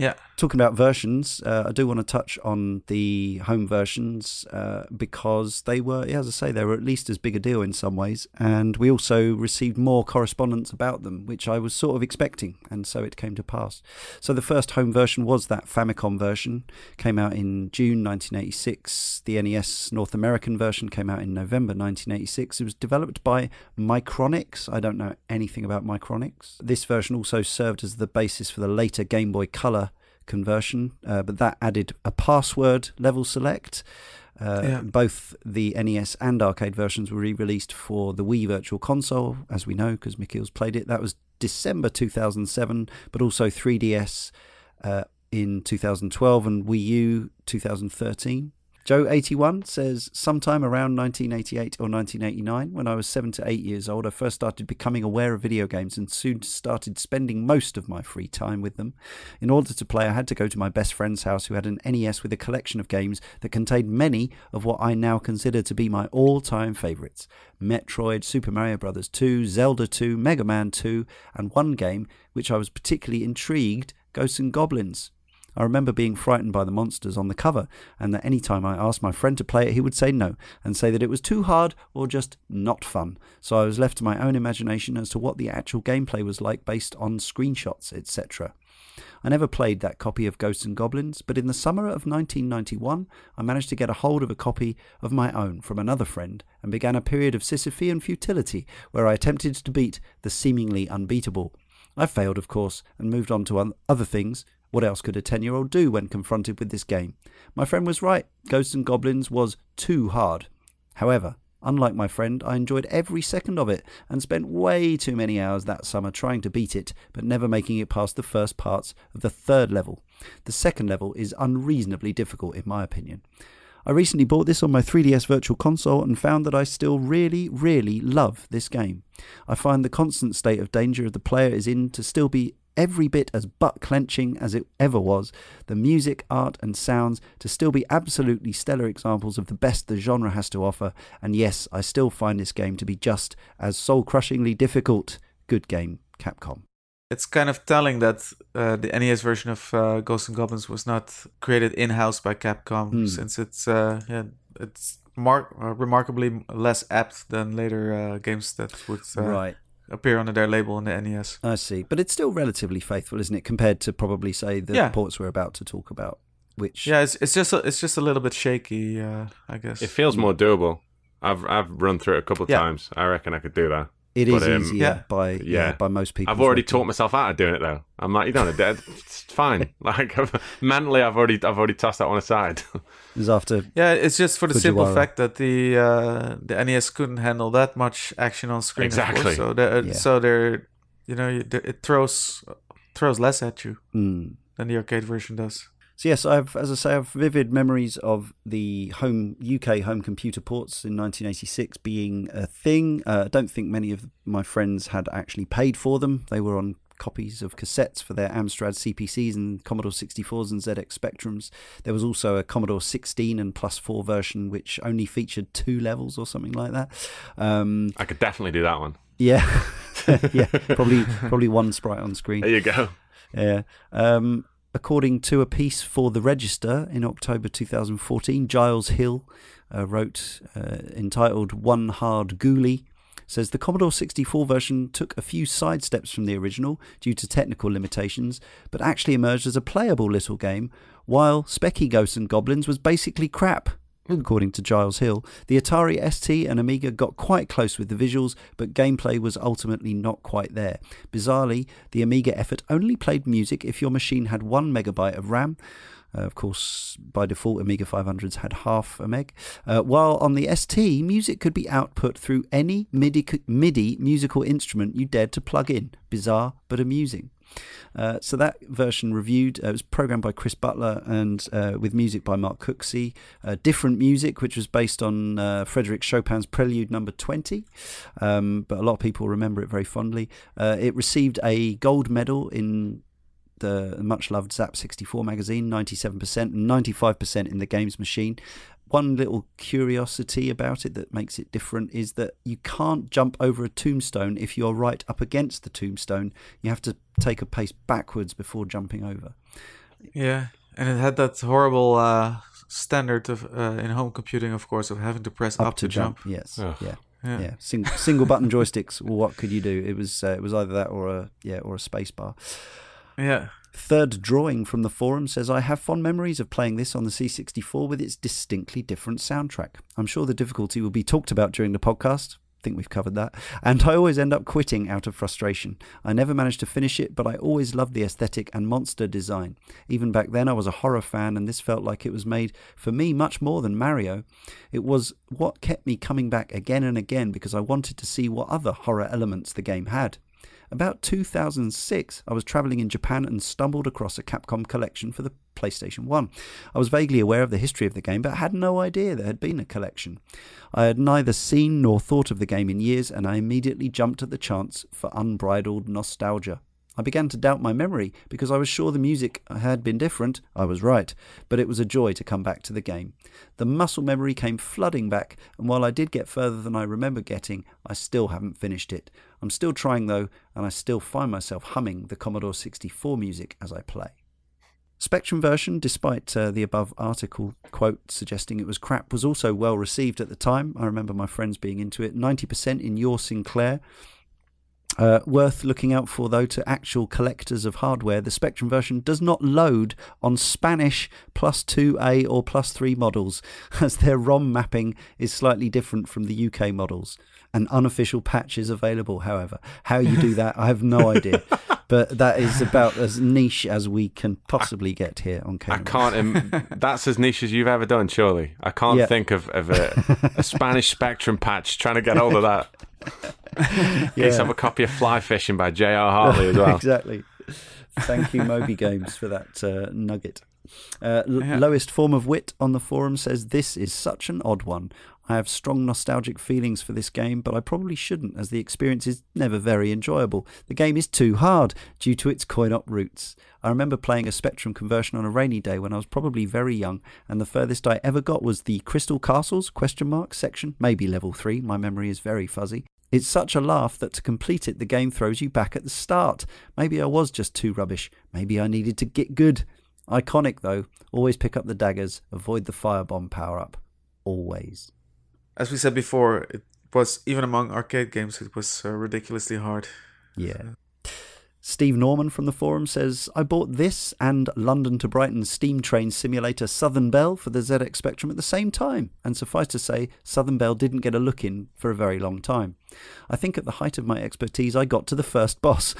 Yeah. Talking about versions, uh, I do want to touch on the home versions uh, because they were, yeah, as I say, they were at least as big a deal in some ways. And we also received more correspondence about them, which I was sort of expecting. And so it came to pass. So the first home version was that Famicom version, came out in June 1986. The NES North American version came out in November 1986. It was developed by Micronics. I don't know anything about Micronics. This version also served as the basis for the later Game Boy Color conversion, uh, but that added a password level select. Uh, Yeah. Both the NES and arcade versions were re-released for the Wii Virtual Console, as we know, because Michiel's played it. That was December 2007, but also 3DS uh, in 2012 and Wii U 2013. Joe81 says, sometime around 1988 or 1989, when I was seven to eight years old, I first started becoming aware of video games and soon started spending most of my free time with them. In order to play, I had to go to my best friend's house who had an NES with a collection of games that contained many of what I now consider to be my all time favourites Metroid, Super Mario Bros. 2, Zelda 2, Mega Man 2, and one game which I was particularly intrigued Ghosts and Goblins. I remember being frightened by the monsters on the cover, and that any time I asked my friend to play it, he would say no and say that it was too hard or just not fun. So I was left to my own imagination as to what the actual gameplay was like based on screenshots, etc. I never played that copy of Ghosts and Goblins, but in the summer of 1991, I managed to get a hold of a copy of my own from another friend and began a period of Sisyphean futility where I attempted to beat the seemingly unbeatable. I failed, of course, and moved on to other things. What else could a 10 year old do when confronted with this game? My friend was right. Ghosts and Goblins was too hard. However, Unlike my friend, I enjoyed every second of it and spent way too many hours that summer trying to beat it, but never making it past the first parts of the third level. The second level is unreasonably difficult, in my opinion. I recently bought this on my 3DS Virtual Console and found that I still really, really love this game. I find the constant state of danger the player is in to still be every bit as butt clenching as it ever was, the music, art, and sounds to still be absolutely stellar examples of the best the genre has to offer, and yes, I still find this game to be just as soul crushingly difficult. Good game, Capcom. It's kind of telling that uh, the NES version of uh, Ghosts and Goblins was not created in house by Capcom, Hmm. since it's uh, yeah, it's mar- uh, remarkably less apt than later uh, games that would uh, right. Appear under their label on the NES. I see. But it's still relatively faithful, isn't it, compared to probably, say, the Yeah. ports we're about to talk about, which. Yeah, it's it's just a, it's just a little bit shaky, uh, I guess. It feels more doable. I've I've run through it a couple of Yeah. times. I reckon I could do that. It is But, um, easier yeah. by yeah. Yeah. by most people. I've already taught myself out of doing it though. I'm like, you don't dead. It's fine. [laughs] Like mentally, I've already I've already tossed that one aside. Is after Yeah, it's just for the simple fact that the uh, the NES couldn't handle that much action on screen. of course. Exactly. So they're, Yeah. so they're you know it throws throws less at you mm. than the arcade version does. So yes, I've as I say, I've vivid memories of the home UK home computer ports in 1986 being a thing. Uh, I don't think many of my friends had actually paid for them. They were on copies of cassettes for their Amstrad CPCs and Commodore 64s and ZX Spectrums. There was also a Commodore 16 and plus four version, which only featured two levels or something like that. Um, I could definitely do that one. yeah, [laughs] [laughs] yeah, probably probably one sprite on screen. There you go. Yeah. Um, according to a piece for The Register in October 2014, Giles Hill uh, wrote uh, entitled One Hard Ghoulie. Says the Commodore 64 version took a few sidesteps from the original due to technical limitations, but actually emerged as a playable little game, while Specky Ghosts and Goblins was basically crap. According to Giles Hill, the Atari ST and Amiga got quite close with the visuals, but gameplay was ultimately not quite there. Bizarrely, the Amiga effort only played music if your machine had one megabyte of RAM. Uh, of course, by default, Amiga 500s had half a meg. Uh, while on the ST, music could be output through any MIDI, MIDI musical instrument you dared to plug in. Bizarre, but amusing. Uh, so that version reviewed uh, it was programmed by Chris Butler and uh, with music by Mark Cooksey. Uh, different music, which was based on uh, Frederick Chopin's Prelude Number Twenty, um, but a lot of people remember it very fondly. Uh, it received a gold medal in the much loved Zzap!64 magazine, 97% and 95% in the games machine. One little curiosity about it that makes it different is that you can't jump over a tombstone if you're right up against the tombstone. You have to take a pace backwards before jumping over. Yeah, and it had that horrible uh, standard of uh, in home computing, of course, of having to press up, to jump. Yes. Ugh. Yeah. Yeah. Yeah. Sing- single button joysticks. Well, what could you do? It was uh, it was either that or a yeah or a space bar. yeah. Third drawing from the forum says, I have fond memories of playing this on the C64 with its distinctly different soundtrack. I'm sure the difficulty will be talked about during the podcast. I think we've covered that. And I always end up quitting out of frustration. I never managed to finish it, but I always loved the aesthetic and monster design. Even back then, I was a horror fan, and this felt like it was made for me much more than Mario. It was what kept me coming back again and again because I wanted to see what other horror elements the game had. About 2006, I was traveling in Japan and stumbled across a Capcom collection for the PlayStation 1. I was vaguely aware of the history of the game, but had no idea there had been a collection. I had neither seen nor thought of the game in years, and I immediately jumped at the chance for unbridled nostalgia. I began to doubt my memory because I was sure the music had been different. I was right, but it was a joy to come back to the game. The muscle memory came flooding back, and while I did get further than I remember getting, I still haven't finished it. I'm still trying though, and I still find myself humming the Commodore 64 music as I play. Spectrum version, despite uh, the above article quote suggesting it was crap, was also well received at the time. I remember my friends being into it. 90% in your Sinclair. Uh, worth looking out for, though, to actual collectors of hardware. The Spectrum version does not load on Spanish plus 2A or plus 3 models, [laughs] as their ROM mapping is slightly different from the UK models. An unofficial patch is available, however. How you do that, I have no [laughs] idea. But that is about as niche as we can possibly get here on I can't. Im- [laughs] that's as niche as you've ever done, surely. I can't Yeah. think of, of a, a [laughs] Spanish Spectrum patch trying to get hold of that. In case I have a copy of Fly Fishing by J.R. Hartley as well. exactly. Thank you, Moby Games, for that uh, nugget. Uh, l- Yeah. Lowest form of wit on the forum says this is such an odd one. I have strong nostalgic feelings for this game, but I probably shouldn't, as the experience is never very enjoyable. The game is too hard due to its coin-op roots. I remember playing a Spectrum conversion on a rainy day when I was probably very young, and the furthest I ever got was the Crystal Castles question mark section, maybe level three. My memory is very fuzzy. It's such a laugh that to complete it, the game throws you back at the start. Maybe I was just too rubbish. Maybe I needed to get good. Iconic though. Always pick up the daggers. Avoid the firebomb power up. Always. As we said before, it was even among arcade games, it was uh, ridiculously hard. Yeah. Steve Norman from the forum says, I bought this and London to Brighton Steam Train Simulator Southern Belle for the ZX Spectrum at the same time, and suffice to say, Southern Belle didn't get a look in for a very long time. I think at the height of my expertise, I got to the first boss,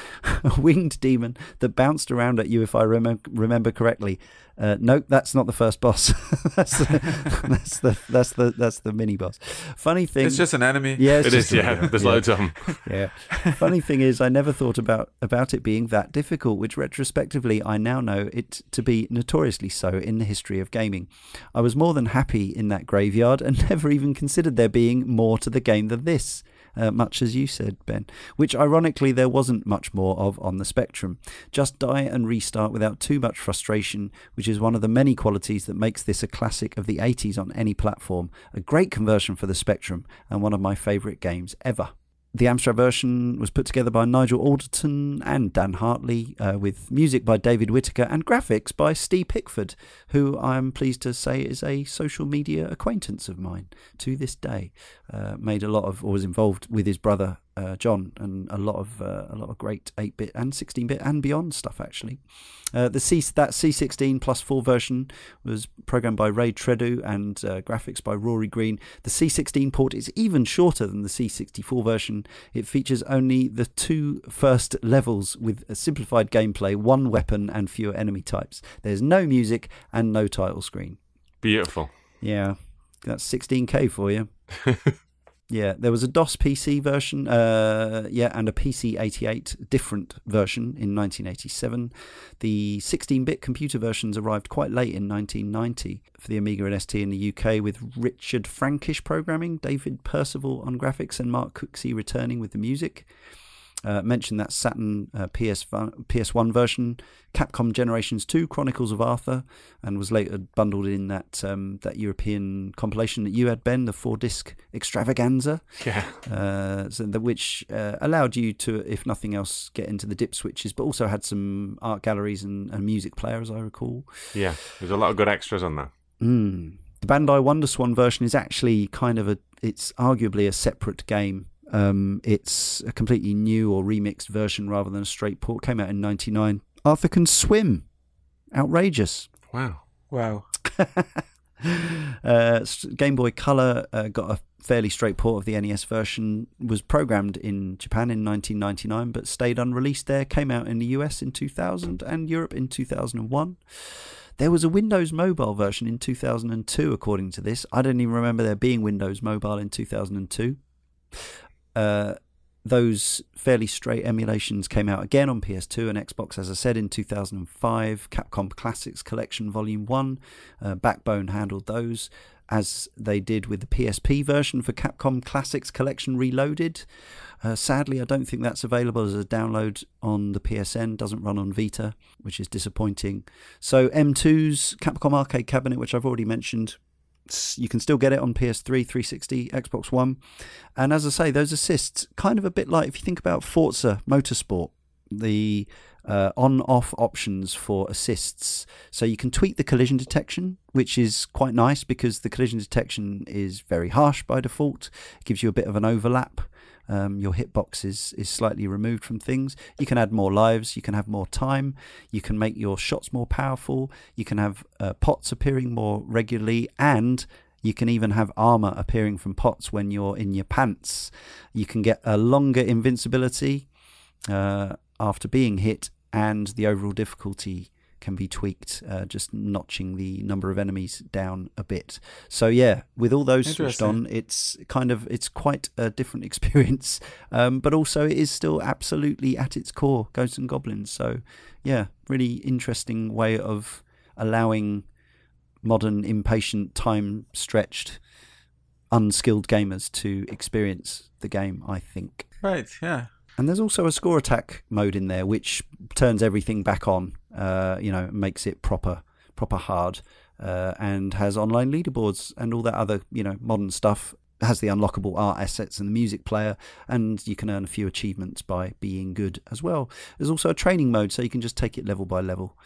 a [laughs] winged demon that bounced around at you, if I remem- remember correctly. Uh, nope, that's not the first boss. [laughs] that's, the, [laughs] that's the that's the that's the mini boss. Funny thing, It's just an enemy. yeah, It just yeah. There's yeah. loads of them. yeah. Funny thing is, I never thought about about it being that difficult, which retrospectively I now know it to be notoriously so in the history of gaming. I was more than happy in that graveyard and never even considered there being more to the game than this. Uh, much as you said, Ben, which ironically there wasn't much more of on the Spectrum. Just die and restart without too much frustration, which is one of the many qualities that makes this a classic of the 80s on any platform. A great conversion for the Spectrum, and one of my favourite games ever. The Amstrad version was put together by Nigel Alderton and Dan Hartley, uh, with music by David Whitaker and graphics by Steve Pickford, who I'm pleased to say is a social media acquaintance of mine to this day. Uh, made a lot of, or was involved with his brother uh, John, and a lot of uh, a lot of great 8-bit and 16-bit and beyond stuff actually. Uh, the C that C16 plus four version was programmed by Ray Tredoux and uh, graphics by Rory Green. The C16 port is even shorter than the C64 version. It features only the two first levels with a simplified gameplay, one weapon, and fewer enemy types. There's no music and no title screen. Beautiful. Yeah, that's 16k for you. [laughs] yeah, there was a DOS PC version, uh, yeah, and a PC 88 different version in 1987. The 16-bit computer versions arrived quite late in 1990 for the Amiga and ST in the UK, with Richard Frankish programming, David Percival on graphics, and Mark Cooksey returning with the music. Uh, mentioned that Saturn uh, PS PS1 version, Capcom Generations 2 Chronicles of Arthur, and was later bundled in that um, that European compilation that you had, Ben, the four disc extravaganza, Yeah. uh, so the, which uh, allowed you to, if nothing else, get into the dip switches, but also had some art galleries and, and music player, as I recall. Yeah. There's a lot of good extras on there. Mm. The Bandai Wonderswan version is actually kind of a, it's arguably a separate game. Um, it's a completely new or remixed version rather than a straight port. Came out in '99. Arthur can swim. Outrageous. Wow. Wow. [laughs] uh, Game Boy Color uh, got a fairly straight port of the NES version. Was programmed in Japan in 1999, but stayed unreleased there. Came out in the US in 2000 and Europe in 2001. There was a Windows Mobile version in 2002, according to this. I don't even remember there being Windows Mobile in 2002. Uh, those fairly straight emulations came out again on PS2 and Xbox, as I said, in 2005. Capcom Classics Collection Volume 1. Uh, Backbone handled those, as they did with the PSP version for Capcom Classics Collection Reloaded. Uh, sadly, I don't think that's available as a download on the PSN. Doesn't run on Vita, which is disappointing. So M2's Capcom Arcade Cabinet, which I've already mentioned, you can still get it on PS3, 360, Xbox One. And as I say, those assists, kind of a bit like if you think about Forza Motorsport, the uh, on off options for assists. So you can tweak the collision detection, which is quite nice because the collision detection is very harsh by default. It gives you a bit of an overlap. Um, your hitbox is, is slightly removed from things. You can add more lives. You can have more time. You can make your shots more powerful. You can have uh, pots appearing more regularly. And you can even have armor appearing from pots when you're in your pants. You can get a longer invincibility uh, after being hit, and the overall difficulty can be tweaked, uh, just notching the number of enemies down a bit. So yeah, with all those switched on, it's kind of it's quite a different [laughs] experience, um, but also it is still absolutely at its core Ghosts and Goblins. So yeah, really interesting way of allowing modern, impatient, time stretched, unskilled gamers to experience the game. I think. Right. Yeah. And there's also a score attack mode in there, which turns everything back on. Uh, you know, makes it proper, proper hard, uh, and has online leaderboards and all that other, you know, modern stuff. Has the unlockable art assets and the music player, and you can earn a few achievements by being good as well. There's also a training mode, so you can just take it level by level.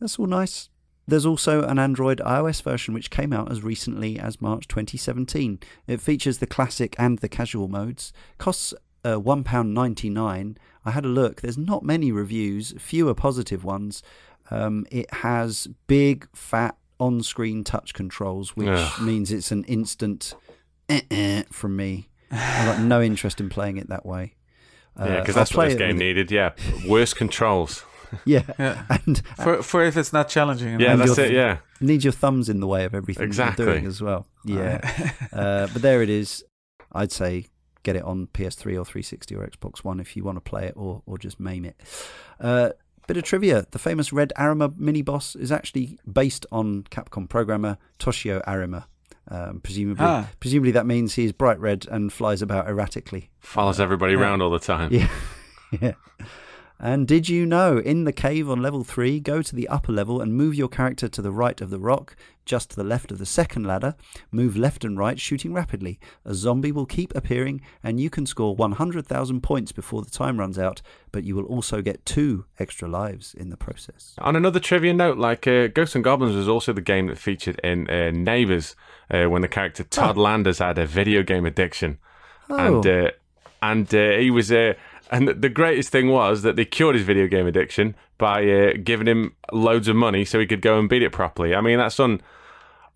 That's all nice. There's also an Android iOS version which came out as recently as March 2017. It features the classic and the casual modes, costs uh, £1.99. I had a look. There's not many reviews, fewer positive ones. Um, it has big, fat, on screen touch controls, which Ugh. means it's an instant eh-eh from me. I've got no interest in playing it that way. Uh, yeah, because that's what this game needed. Yeah, worse controls. [laughs] yeah, yeah. and for for if it's not challenging. Yeah, that's it. Yeah, need your thumbs in the way of everything exactly. you're doing as well. Yeah, [laughs] uh, but there it is. I'd say get it on PS3 or 360 or Xbox One if you want to play it or, or just maim it. Uh, bit of trivia the famous Red Arima mini boss is actually based on Capcom programmer Toshio Arima. Um, presumably, ah. presumably that means he is bright red and flies about erratically. Follows everybody uh, around all the time. [laughs] Yeah, yeah. And did you know, in the cave on level 3, go to the upper level and move your character to the right of the rock, just to the left of the second ladder. Move left and right, shooting rapidly. A zombie will keep appearing, and you can score 100,000 points before the time runs out, but you will also get two extra lives in the process. On another trivia note, like uh, Ghosts and Goblins was also the game that featured in uh, Neighbours uh, when the character Todd oh. Landers had a video game addiction. Oh. And, uh, and uh, he was. Uh, and the greatest thing was that they cured his video game addiction by uh, giving him loads of money so he could go and beat it properly. I mean, that's un-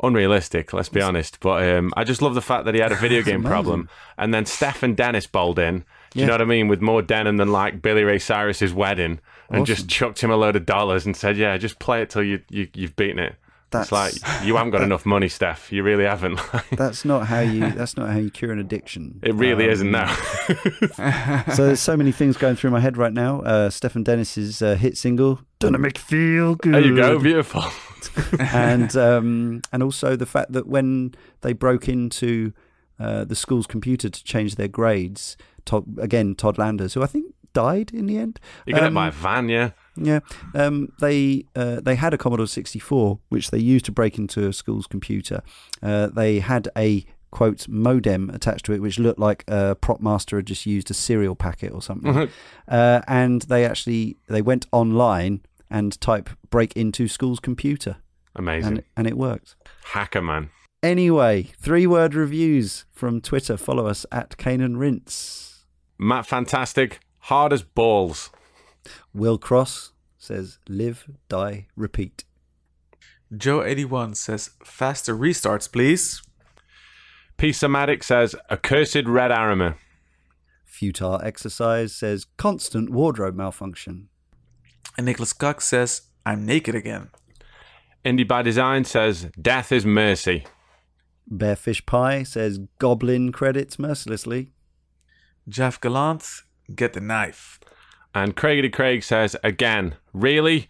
unrealistic, let's be honest. But um, I just love the fact that he had a video [laughs] game problem. And then Stefan Dennis bowled in. Do you yeah. know what I mean? With more denim than like Billy Ray Cyrus's wedding, and just chucked him a load of dollars and said, "Yeah, just play it till you, you you've beaten it." That's it's like you haven't got that, enough money, Steph. You really haven't. [laughs] that's not how you. That's not how you cure an addiction. It really um, isn't [laughs] now. so there's so many things going through my head right now. Uh, Stefan Dennis's uh, hit single "Gonna Make Feel Good." There you go, beautiful. [laughs] and um, and also the fact that when they broke into uh, the school's computer to change their grades, Todd, again Todd Landers, who I think died in the end. You got um, it by a van, yeah. Yeah, um, they uh, they had a Commodore 64, which they used to break into a school's computer. Uh, they had a quote modem attached to it, which looked like a prop master had just used a serial packet or something. Mm-hmm. Uh, and they actually they went online and type break into school's computer. Amazing, and, and it worked. Hacker man. Anyway, three word reviews from Twitter. Follow us at Cane Rinse. Matt, fantastic. Hard as balls. Will Cross says live, die, repeat. Joe81 says faster restarts, please. P-Somatic says accursed red armor. Futile exercise says constant wardrobe malfunction. And Nicholas Cox says I'm naked again. Indie by Design says death is mercy. Bearfish Pie says goblin credits mercilessly. Jeff Gallant, get the knife. And Craigie Craig says again, really,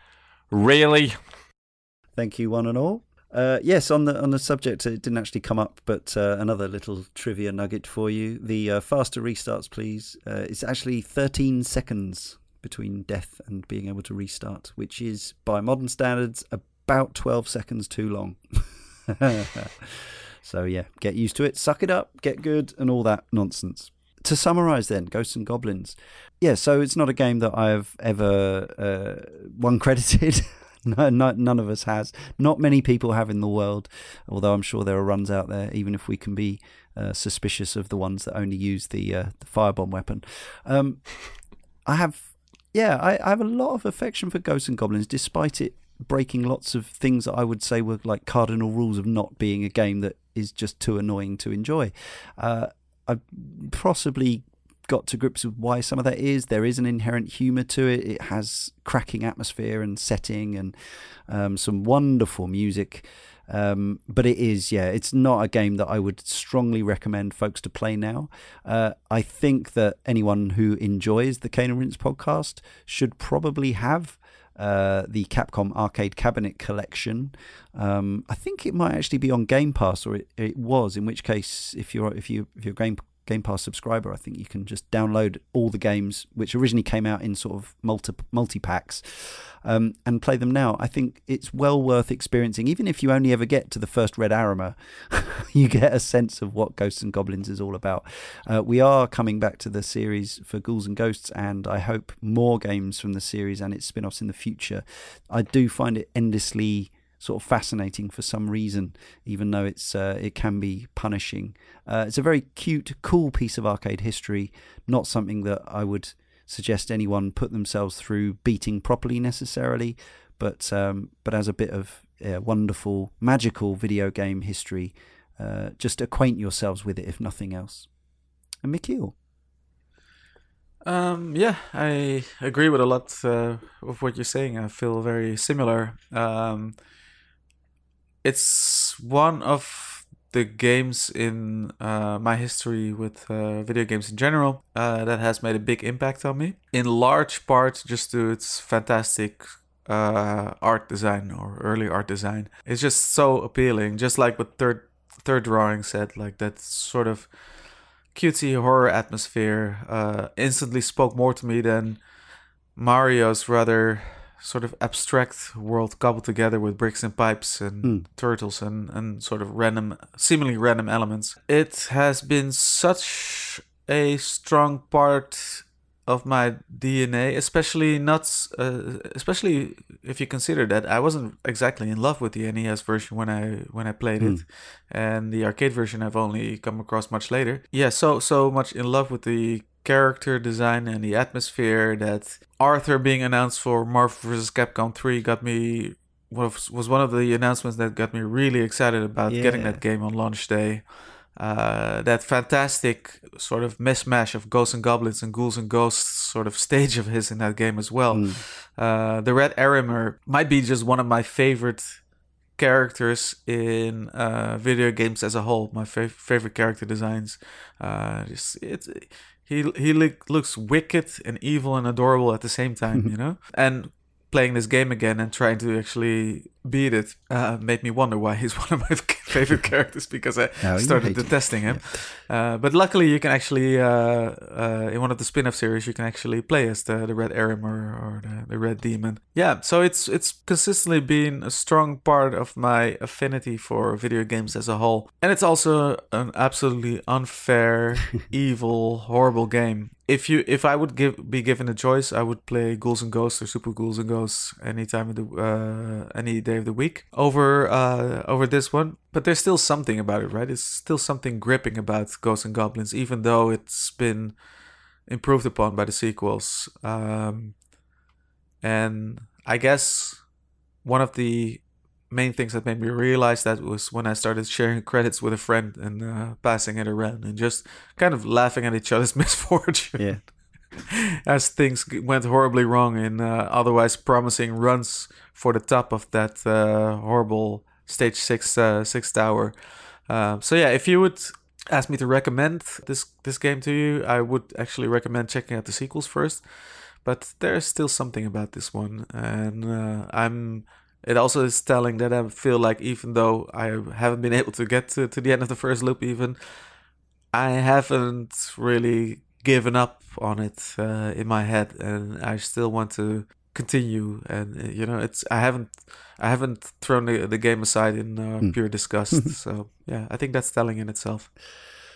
really. Thank you, one and all. Uh, yes, on the on the subject, it didn't actually come up, but uh, another little trivia nugget for you: the uh, faster restarts, please. Uh, it's actually 13 seconds between death and being able to restart, which is, by modern standards, about 12 seconds too long. [laughs] so yeah, get used to it, suck it up, get good, and all that nonsense. To summarize, then, Ghosts and Goblins. Yeah, so it's not a game that I've ever uh, one credited. [laughs] no, no, none of us has. Not many people have in the world, although I'm sure there are runs out there, even if we can be uh, suspicious of the ones that only use the, uh, the firebomb weapon. Um, I have, yeah, I, I have a lot of affection for Ghosts and Goblins, despite it breaking lots of things that I would say were like cardinal rules of not being a game that is just too annoying to enjoy. Uh, I've possibly got to grips with why some of that is. There is an inherent humour to it. It has cracking atmosphere and setting and um, some wonderful music. Um, but it is, yeah, it's not a game that I would strongly recommend folks to play now. Uh, I think that anyone who enjoys the Cane and Rinse podcast should probably have uh, the Capcom Arcade Cabinet Collection. Um, I think it might actually be on Game Pass, or it, it was. In which case, if you're if you if you're Game Game Pass subscriber, I think you can just download all the games which originally came out in sort of multi multi packs um, and play them now. I think it's well worth experiencing, even if you only ever get to the first Red Arima. [laughs] you get a sense of what Ghosts and Goblins is all about. Uh, we are coming back to the series for Ghouls and Ghosts, and I hope more games from the series and its spin offs in the future. I do find it endlessly sort of fascinating for some reason, even though it's uh, it can be punishing. Uh, it's a very cute, cool piece of arcade history. Not something that I would suggest anyone put themselves through beating properly necessarily, but um, but as a bit of uh, wonderful, magical video game history, uh, just acquaint yourselves with it if nothing else. And Michiel. Um, yeah, I agree with a lot uh, of what you're saying. I feel very similar. Um, it's one of the games in uh, my history with uh, video games in general uh, that has made a big impact on me. In large part, just to its fantastic uh, art design or early art design. It's just so appealing. Just like what third third drawing said, like that sort of cutesy horror atmosphere uh, instantly spoke more to me than Mario's rather sort of abstract world cobbled together with bricks and pipes and mm. turtles and, and sort of random, seemingly random elements. It has been such a strong part of my DNA, especially not, uh, especially if you consider that I wasn't exactly in love with the NES version when I when I played mm. it, and the arcade version I've only come across much later. Yeah, so so much in love with the character design and the atmosphere that Arthur being announced for Marvel vs. Capcom 3 got me was was one of the announcements that got me really excited about yeah. getting that game on launch day. Uh, that fantastic sort of mismatch of ghosts and goblins and ghouls and ghosts sort of stage of his in that game as well. Mm. Uh, the Red Arima might be just one of my favorite characters in uh, video games as a whole. My fa- favorite character designs. Uh, just it's he he looks wicked and evil and adorable at the same time, mm-hmm. you know. And playing this game again and trying to actually beat it uh, made me wonder why he's [laughs] one of my favorite characters because I no, started detesting him. Yeah. Uh, but luckily, you can actually uh, uh, in one of the spin-off series you can actually play as the, the Red Arim or, or the, the, Red Demon. Yeah, so it's it's consistently been a strong part of my affinity for video games as a whole, and it's also an absolutely unfair, [laughs] evil, horrible game if you if I would give be given a choice, I would play Ghouls and Ghosts or Super Ghouls and Ghosts any time of the uh, any day of the week over uh, over this one. But there's still something about it, right? It's still something gripping about Ghosts and Goblins, even though it's been improved upon by the sequels. Um, and I guess one of the main things that made me realize that was when I started sharing credits with a friend and uh, passing it around and just kind of laughing at each other's [laughs] misfortune. Yeah. [laughs] As things went horribly wrong in uh, otherwise promising runs for the top of that uh, horrible stage six uh, six tower. Um, so yeah, if you would ask me to recommend this this game to you, I would actually recommend checking out the sequels first. But there's still something about this one, and uh, I'm it also is telling that I feel like even though I haven't been able to get to, to the end of the first loop, even I haven't really given up on it uh, in my head, and I still want to continue. And uh, you know, it's I haven't I haven't thrown the, the game aside in uh, mm. pure disgust. [laughs] so yeah, I think that's telling in itself.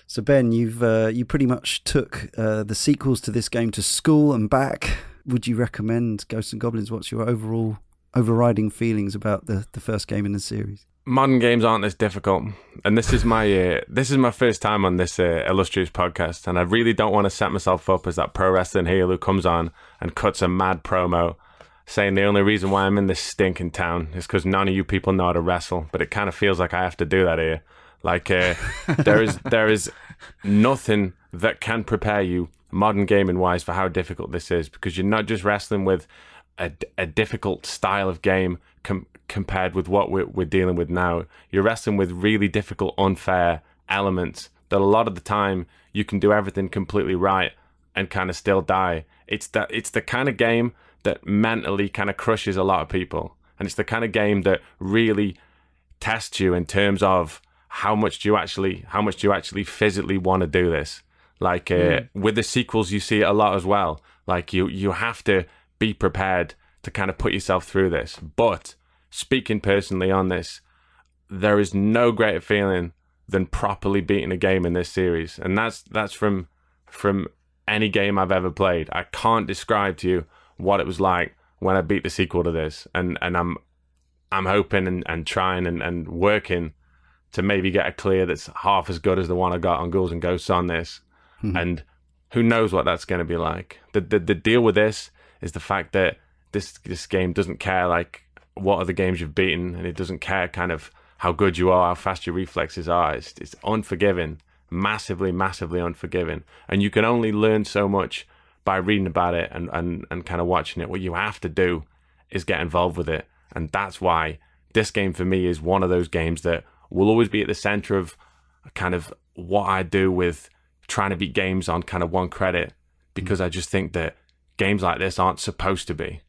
So Ben, you've uh, you pretty much took uh, the sequels to this game to school and back. Would you recommend Ghosts and Goblins? What's your overall overriding feelings about the, the first game in the series? Modern games aren't this difficult, and this is my uh, this is my first time on this uh, illustrious podcast, and I really don't want to set myself up as that pro wrestling heel who comes on and cuts a mad promo saying the only reason why I'm in this stinking town is because none of you people know how to wrestle. But it kind of feels like I have to do that here. Like uh, [laughs] there is there is nothing that can prepare you modern gaming wise for how difficult this is because you're not just wrestling with a, a difficult style of game com- compared with what we're, we're dealing with now. You're wrestling with really difficult, unfair elements that a lot of the time you can do everything completely right and kind of still die. It's that it's the kind of game that mentally kind of crushes a lot of people. And it's the kind of game that really tests you in terms of how much do you actually how much do you actually physically want to do this. Like uh, mm. with the sequels, you see it a lot as well. Like you you have to be prepared to kind of put yourself through this. But speaking personally on this, there is no greater feeling than properly beating a game in this series, and that's that's from from any game I've ever played. I can't describe to you what it was like when I beat the sequel to this, and and I'm I'm hoping and, and trying and, and working to maybe get a clear that's half as good as the one I got on Ghouls and Ghosts on this, mm-hmm. and who knows what that's going to be like. The, the the deal with this is the fact that this this game doesn't care like what other games you've beaten, and it doesn't care kind of how good you are, how fast your reflexes are. It's, it's unforgiving, massively, massively unforgiving, and you can only learn so much by reading about it and, and, and kind of watching it. What you have to do is get involved with it. And that's why this game for me is one of those games that will always be at the center of kind of what I do with trying to beat games on kind of one credit mm. because I just think that games like this aren't supposed to be.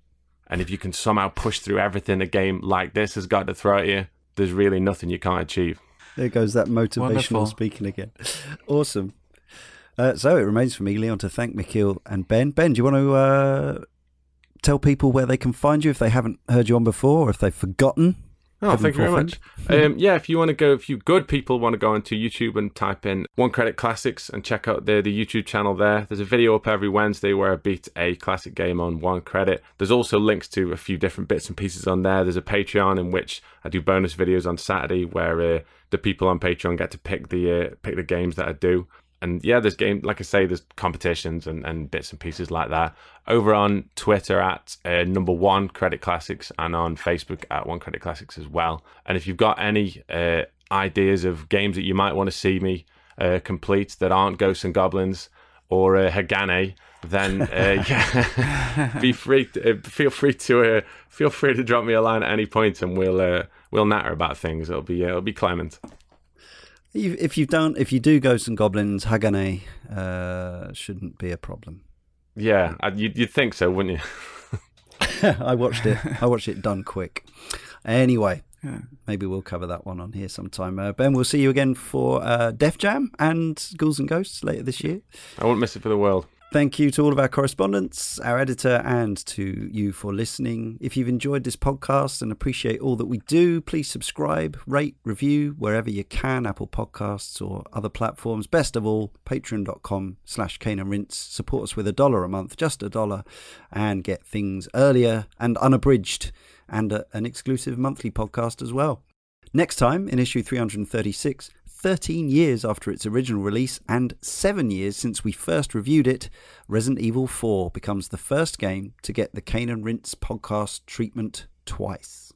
And if you can somehow push through everything a game like this has got to throw at you, there's really nothing you can't achieve. There goes that motivational Wonderful. speaking again. [laughs] Awesome. Uh, so it remains for me, Leon, to thank Michiel and Ben. Ben, do you want to uh, tell people where they can find you if they haven't heard you on before or if they've forgotten? Oh, thank you very much. um, yeah, if you want to go, if you good people want to go into YouTube and type in One Credit Classics and check out the, the YouTube channel there. There's a video up every Wednesday where I beat a classic game on one credit. There's also links to a few different bits and pieces on there. There's a Patreon in which I do bonus videos on Saturday where uh, the people on Patreon get to pick the uh, pick the games that I do and yeah, there's game like I say, there's competitions and, and bits and pieces like that over on Twitter at uh, number one Credit Classics and on Facebook at One Credit Classics as well. And if you've got any uh, ideas of games that you might want to see me uh, complete that aren't Ghosts and Goblins or uh, Hagane, then uh, [laughs] yeah, [laughs] be free. To, uh, feel free to uh, feel free to drop me a line at any point, and we'll uh, we'll natter about things. It'll be it'll be Clement. If you've done, if you do Ghosts and Goblins, Hagane uh, shouldn't be a problem. Yeah, you'd, you'd think so, wouldn't you? [laughs] I watched it. I [laughs] watched it done quick. Anyway, yeah. maybe we'll cover that one on here sometime. Uh, ben, we'll see you again for uh, Def Jam and Ghouls and Ghosts later this year. I won't miss it for the world. Thank you to all of our correspondents, our editor, and to you for listening. If you've enjoyed this podcast and appreciate all that we do, please subscribe, rate, review wherever you can, Apple Podcasts or other platforms. Best of all, patreon.com slash Cane and Rinse. Support us with a dollar a month, just a dollar, and get things earlier and unabridged and a, an exclusive monthly podcast as well. Next time, in issue 336, 13 years after its original release and 7 years since we first reviewed it, Resident Evil 4 becomes the first game to get the Cane and Rinse podcast treatment twice.